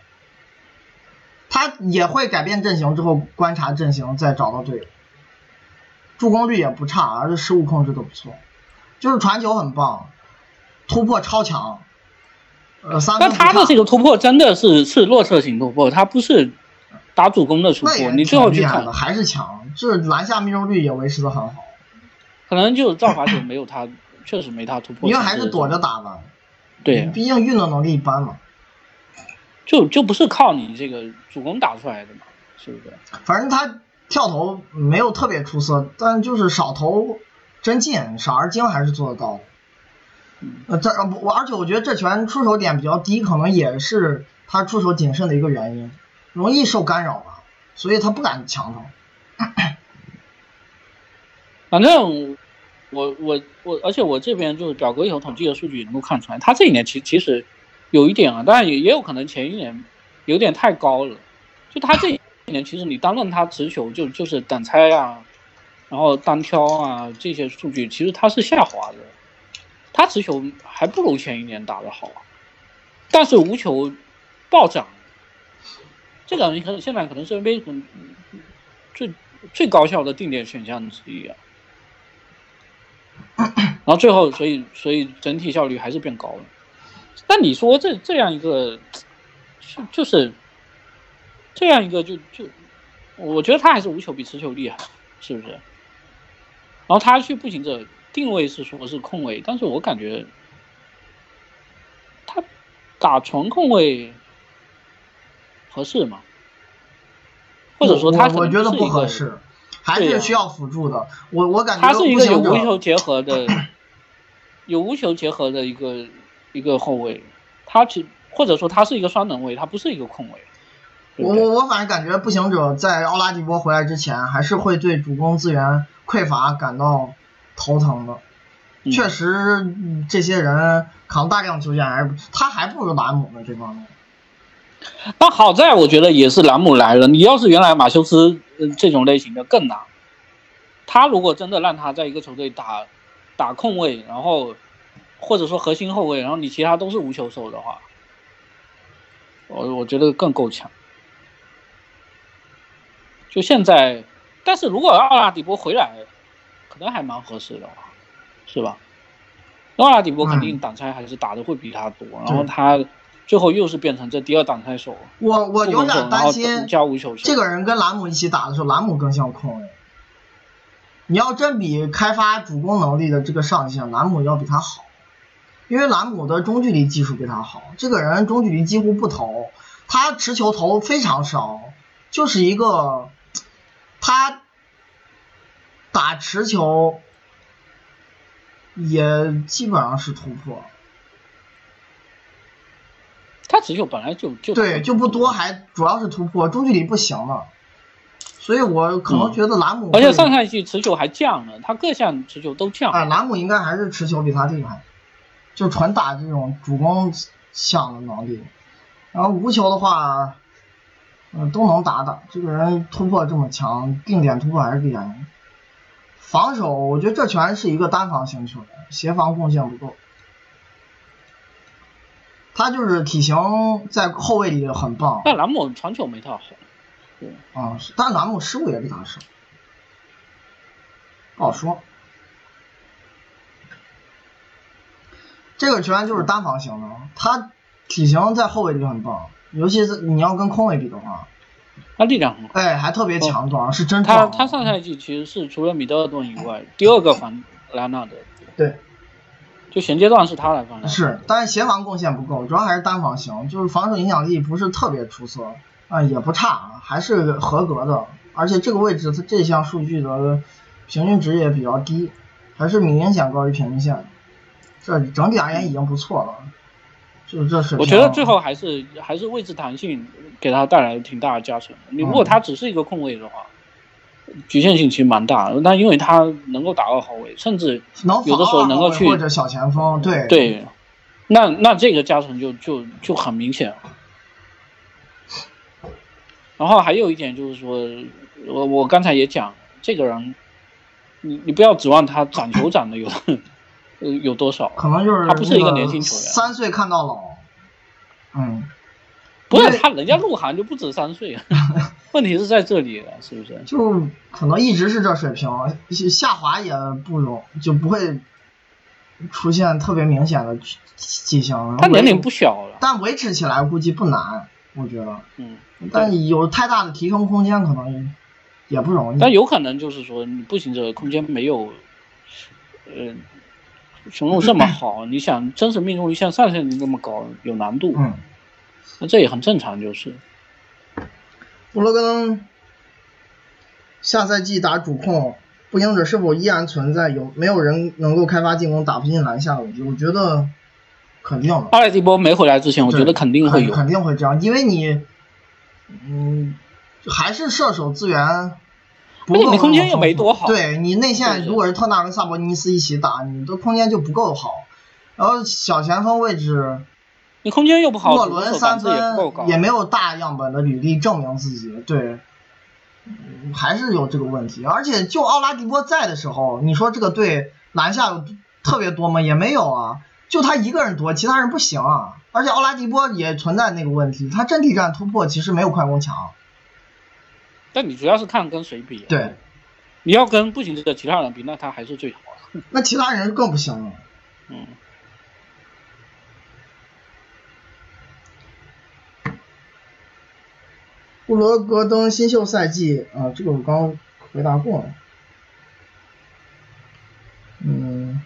他也会改变阵型之后观察阵型，再找到队友。助攻率也不差，而且失误控制都不错，就是传球很棒，突破超强。呃，三分不差但他的这个突破真的是是弱侧型突破，他不是打主攻的突破。你最后去看的，，还是强，就是篮下命中率也维持的很好，可能就是造罚球没有他，确实没他突破。因为还是躲着。打吧。对，毕竟运动能力一般嘛。就就不是靠你这个主攻打出来的嘛，是不是？反正他跳投没有特别出色，但就是少投真进，少而精还是做得到的。呃，这我而且我觉得这拳出手点比较低，可能也是他出手谨慎的一个原因，容易受干扰吧，所以他不敢强投。反正我我我，而且我这边就是表格里头统计的数据也能够看出来，他这一年其其实有一点啊，当然也也有可能前一年有点太高了。就他这一年，其实你单论他持球就就是挡拆啊，然后单挑啊这些数据，其实他是下滑的。他持球还不如前一年打的好啊，但是无球暴涨。这个人可能现在可能是 NBA 最最高效的定点选项之一啊。然后最后，所以所以整体效率还是变高了。那你说这这样一个，就就是这样一个，就就我觉得他还是无球比持球厉害，是不是？然后他去步行者定位是说是控卫，但是我感觉他打纯控卫合适吗？或者说他我觉得不合适，还是需要辅助的。我我感觉他是一个有无球结合的。有无球结合的一个一个后卫，他其或者说他是一个双能卫，他不是一个控卫。我我我反正感觉步行者在奥拉迪波回来之前，还是会对主攻资源匮乏感到头疼的。确实，这些人扛大量球权还是他还不如兰姆呢这方面。但好在我觉得也是兰姆来了，你要是原来马修斯这种类型的更难。他如果真的让他在一个球队打。打控卫，然后或者说核心后卫，然后你其他都是无球手的话，我我觉得更够呛。就现在，但是如果奥拉迪波回来，可能还蛮合适的，是吧？奥拉迪波肯定挡拆还是打的会比他多，然后他最后又是变成这第二挡拆手。我我有点担心加无球，这个人跟兰姆一起打的时候，兰姆更像控卫。你要真比开发主攻能力的这个上限，兰姆要比他好，因为兰姆的中距离技术比他好。这个人中距离几乎不投，他持球投非常少，就是一个他打持球也基本上是突破。他持球本来就就对就不多，还主要是突破，中距离不行了。所以我可能觉得兰姆，而且上赛季持球还降了，他各项持球都降。啊，兰姆应该还是持球比他厉害，就纯打这种主攻项的能力。然后无球的话，嗯，都能打打。这个人突破这么强，定点突破还是厉害。防守，我觉得这全是一个单防型球员，协防贡献不够。他就是体型在后卫里很棒。但兰姆传球没他好。啊，但兰姆失误也比他少，不好说。这个球员就是单防型的，他体型在后卫里很棒，尤其是你要跟空位比的话，他力量很哎，还特别强壮，是真他他上赛季其实是除了米德尔顿以外第二个防莱纳德，对，就衔接段是他来防是，但是协防贡献不够，主要还是单防行，就是防守影响力不是特别出色。啊，也不差，还是合格的，而且这个位置他这项数据的平均值也比较低，还是明显高于平均线，这整体而言已经不错了。就这是我觉得最后还是还是位置弹性给他带来挺大的加成。你如果他只是一个控卫的话，局限性其实蛮大的。但因为他能够打二号位，甚至有的时候能够去或者小前锋，对对，那那这个加成就就就很明显。然后还有一点就是说，我我刚才也讲，这个人，你你不要指望他长球长的有，呃有多少，可能就是他不是一个年轻球员，三岁看到老，嗯，不是他人家鹿晗就不止三岁，问题是在这里了，是不是？就可能一直是这水平，下滑也不容就不会出现特别明显的迹象。他年龄不小了，但维持起来估计不难，我觉得，嗯。但有太大的提升空间，可能也不容易。但有可能就是说，你步行者空间没有，呃，雄鹿这么好。你想真实命中率像上赛季那么高，有难度。嗯。那这也很正常，就是。布罗根下赛季打主控，步行者是否依然存在有没有人能够开发进攻打不进篮下？我觉得肯定的。阿莱迪波没回来之前，我觉得肯定会有，肯定会这样，因为你。嗯，还是射手资源不够，你空间又没多好。对你内线如果是特纳跟萨博尼斯一起打，你的空间就不够好。然后小前锋位置，你空间又不好，沃伦三分也没有大样本的履历证明自己，对，还是有这个问题。而且就奥拉迪波在的时候，你说这个队篮下有特别多吗？也没有啊。就他一个人多，其他人不行啊！而且奥拉迪波也存在那个问题，他阵地战突破其实没有快攻强。但你主要是看跟谁比。对，你要跟步行者其他人比，那他还是最好的。那其他人更不行了。嗯。布罗格登新秀赛季啊，这个我刚回答过了。嗯。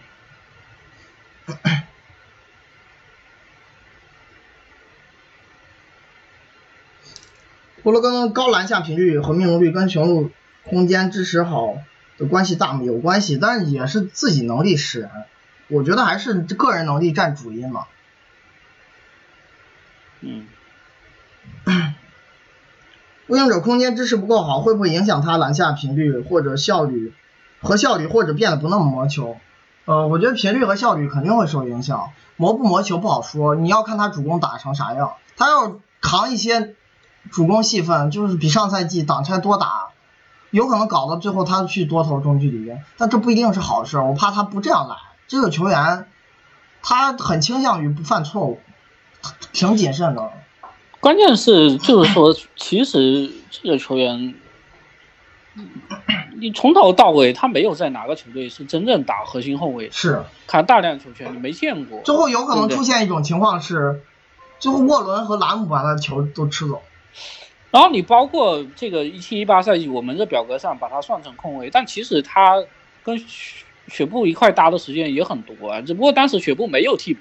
布罗格高篮下频率和命中率跟雄鹿空间支持好的关系大吗？有关系，但是也是自己能力使然。我觉得还是个人能力占主因嘛。嗯。步行者空间支持不够好，会不会影响他篮下频率或者效率和效率，或者变得不那么磨球？呃，我觉得频率和效率肯定会受影响，磨不磨球不好说，你要看他主攻打成啥样。他要扛一些主攻戏份，就是比上赛季挡拆多打，有可能搞到最后他去多投中距离，但这不一定是好事。我怕他不这样来。这个球员他很倾向于不犯错误，挺谨慎的。关键是就是说，其实这个球员，你从头到尾他没有在哪个球队是真正打核心后卫，是看大量球权你没见过。最后有可能出现一种情况是，最后沃伦和兰姆把他的球都吃走。然后你包括这个一七一八赛季，我们这表格上把他算成控卫，但其实他跟雪雪布一块搭的时间也很多啊，只不过当时雪布没有替补。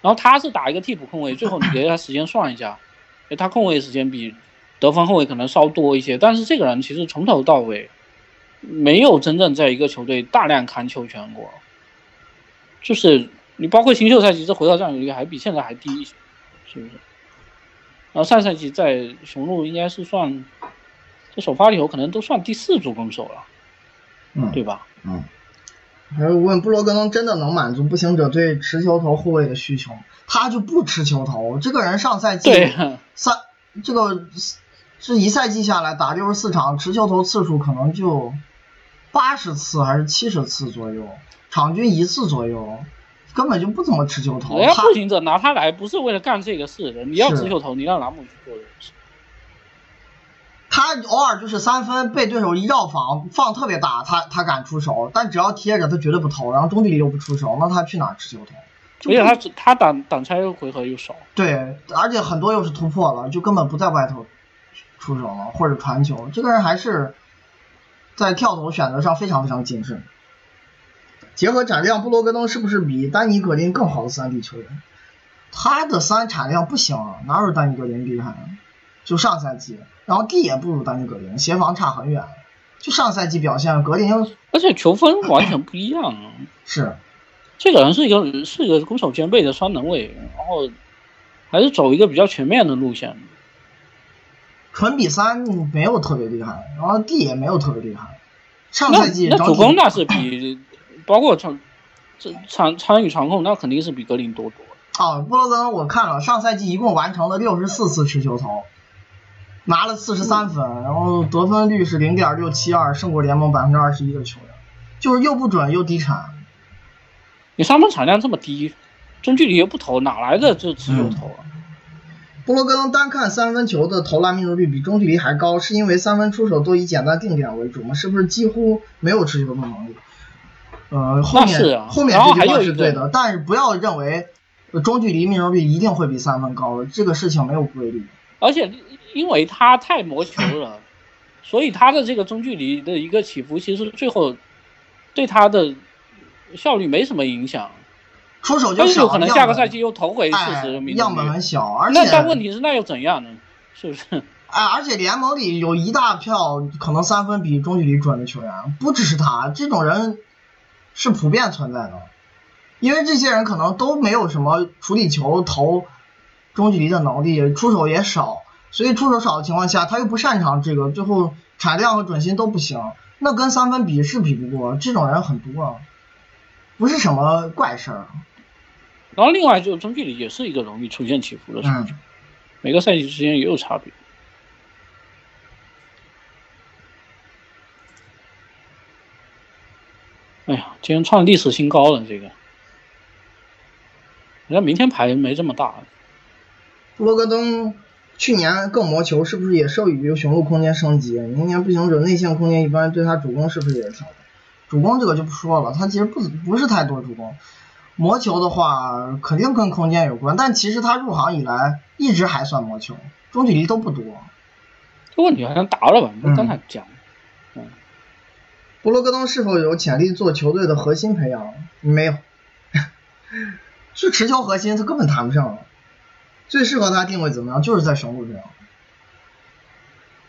然后他是打一个替补控卫，最后你给他时间算一下，他控卫时间比得分后卫可能稍多一些，但是这个人其实从头到尾没有真正在一个球队大量看球权过，就是你包括新秀赛季这回合占有率还比现在还低一些，是不是？然后上赛季在雄鹿应该是算这首发里头可能都算第四主攻手了，嗯，对吧？嗯。还有问布罗格登真的能满足步行者对持球头后卫的需求？他就不持球头。这个人上赛季三这个这一赛季下来打六十四场，持球头次数可能就八十次还是七十次左右，场均一次左右，根本就不怎么持球投。人家步行者拿他来不是为了干这个事的，你要持球投，你让兰姆去做这个事。他偶尔就是三分被对手一绕防放特别大，他他敢出手，但只要贴着他绝对不投，然后中距离又不出手，那他去哪持球投？而且他他挡挡拆回合又少。对，而且很多又是突破了，就根本不在外头出手了或者传球。这个人还是在跳投选择上非常非常谨慎。结合产量，布罗格登是不是比丹尼格林更好的三 D 球员？他的三产量不行，哪有丹尼格林厉害？就上赛季。然后 D 也不如丹尼格林，协防差很远。就上赛季表现，格林，而且球风完全不一样啊。是，这个人是一个是一个攻守兼备的双能卫，然后还是走一个比较全面的路线。纯比三没有特别厉害，然后 D 也没有特别厉害。上赛季那主攻那是比，包括场这参参与场控，那肯定是比格林多多。哦，布罗登我看了，上赛季一共完成了六十四次持球投。拿了四十三分，然后得分率是零点六七二，胜过联盟百分之二十一的球员，就是又不准又低产。你三分产量这么低，中距离又不投，哪来的这持球投啊？布罗格登单看三分球的投篮命中率比中距离还高，是因为三分出手都以简单定点为主吗？是不是几乎没有持球的能力？呃，后面后面这句话是对的，但是不要认为中距离命中率一定会比三分高，这个事情没有规律。而且。因为他太磨球了，所以他的这个中距离的一个起伏，其实最后对他的效率没什么影响。出手就少，可能下个赛季又投回四十米。样本很小，而且那但问题是那又怎样呢？是不是？哎，而且联盟里有一大票可能三分比中距离准的球员，不只是他，这种人是普遍存在的。因为这些人可能都没有什么处理球、投中距离的能力，出手也少。所以出手少的情况下，他又不擅长这个，最后产量和准心都不行，那跟三分比是比不过，这种人很多，不是什么怪事儿。然后另外就是中距离也是一个容易出现起伏的数据，每个赛季之间也有差别。哎呀，今天创历史新高了，这个，人家明天牌没这么大。布罗格登。去年更魔球是不是也受益于雄鹿空间升级？明年步行者内线空间一般，对他主攻是不是也是挑战？主攻这个就不说了，他其实不不是太多主攻。魔球的话，肯定跟空间有关，但其实他入行以来一直还算魔球，中距离都不多。这问题好像答了吧？嗯刚才讲，布罗格登是否有潜力做球队的核心培养？没有，是持球核心，他根本谈不上。最适合他定位怎么样？就是在雄鹿这样。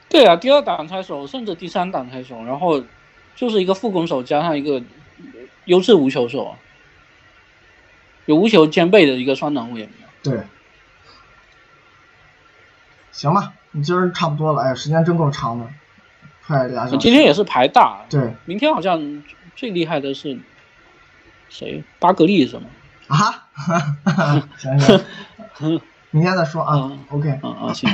对啊，第二档拆手，甚至第三档拆手，然后就是一个副攻手加上一个优质无球手，有无球兼备的一个双能卫。对，行吧，你今儿差不多了，哎呀，时间真够长的，今天也是排大，对明天好像最厉害的是谁？巴格利是吗？啊，想想，明天再说啊。嗯 OK。嗯嗯，行。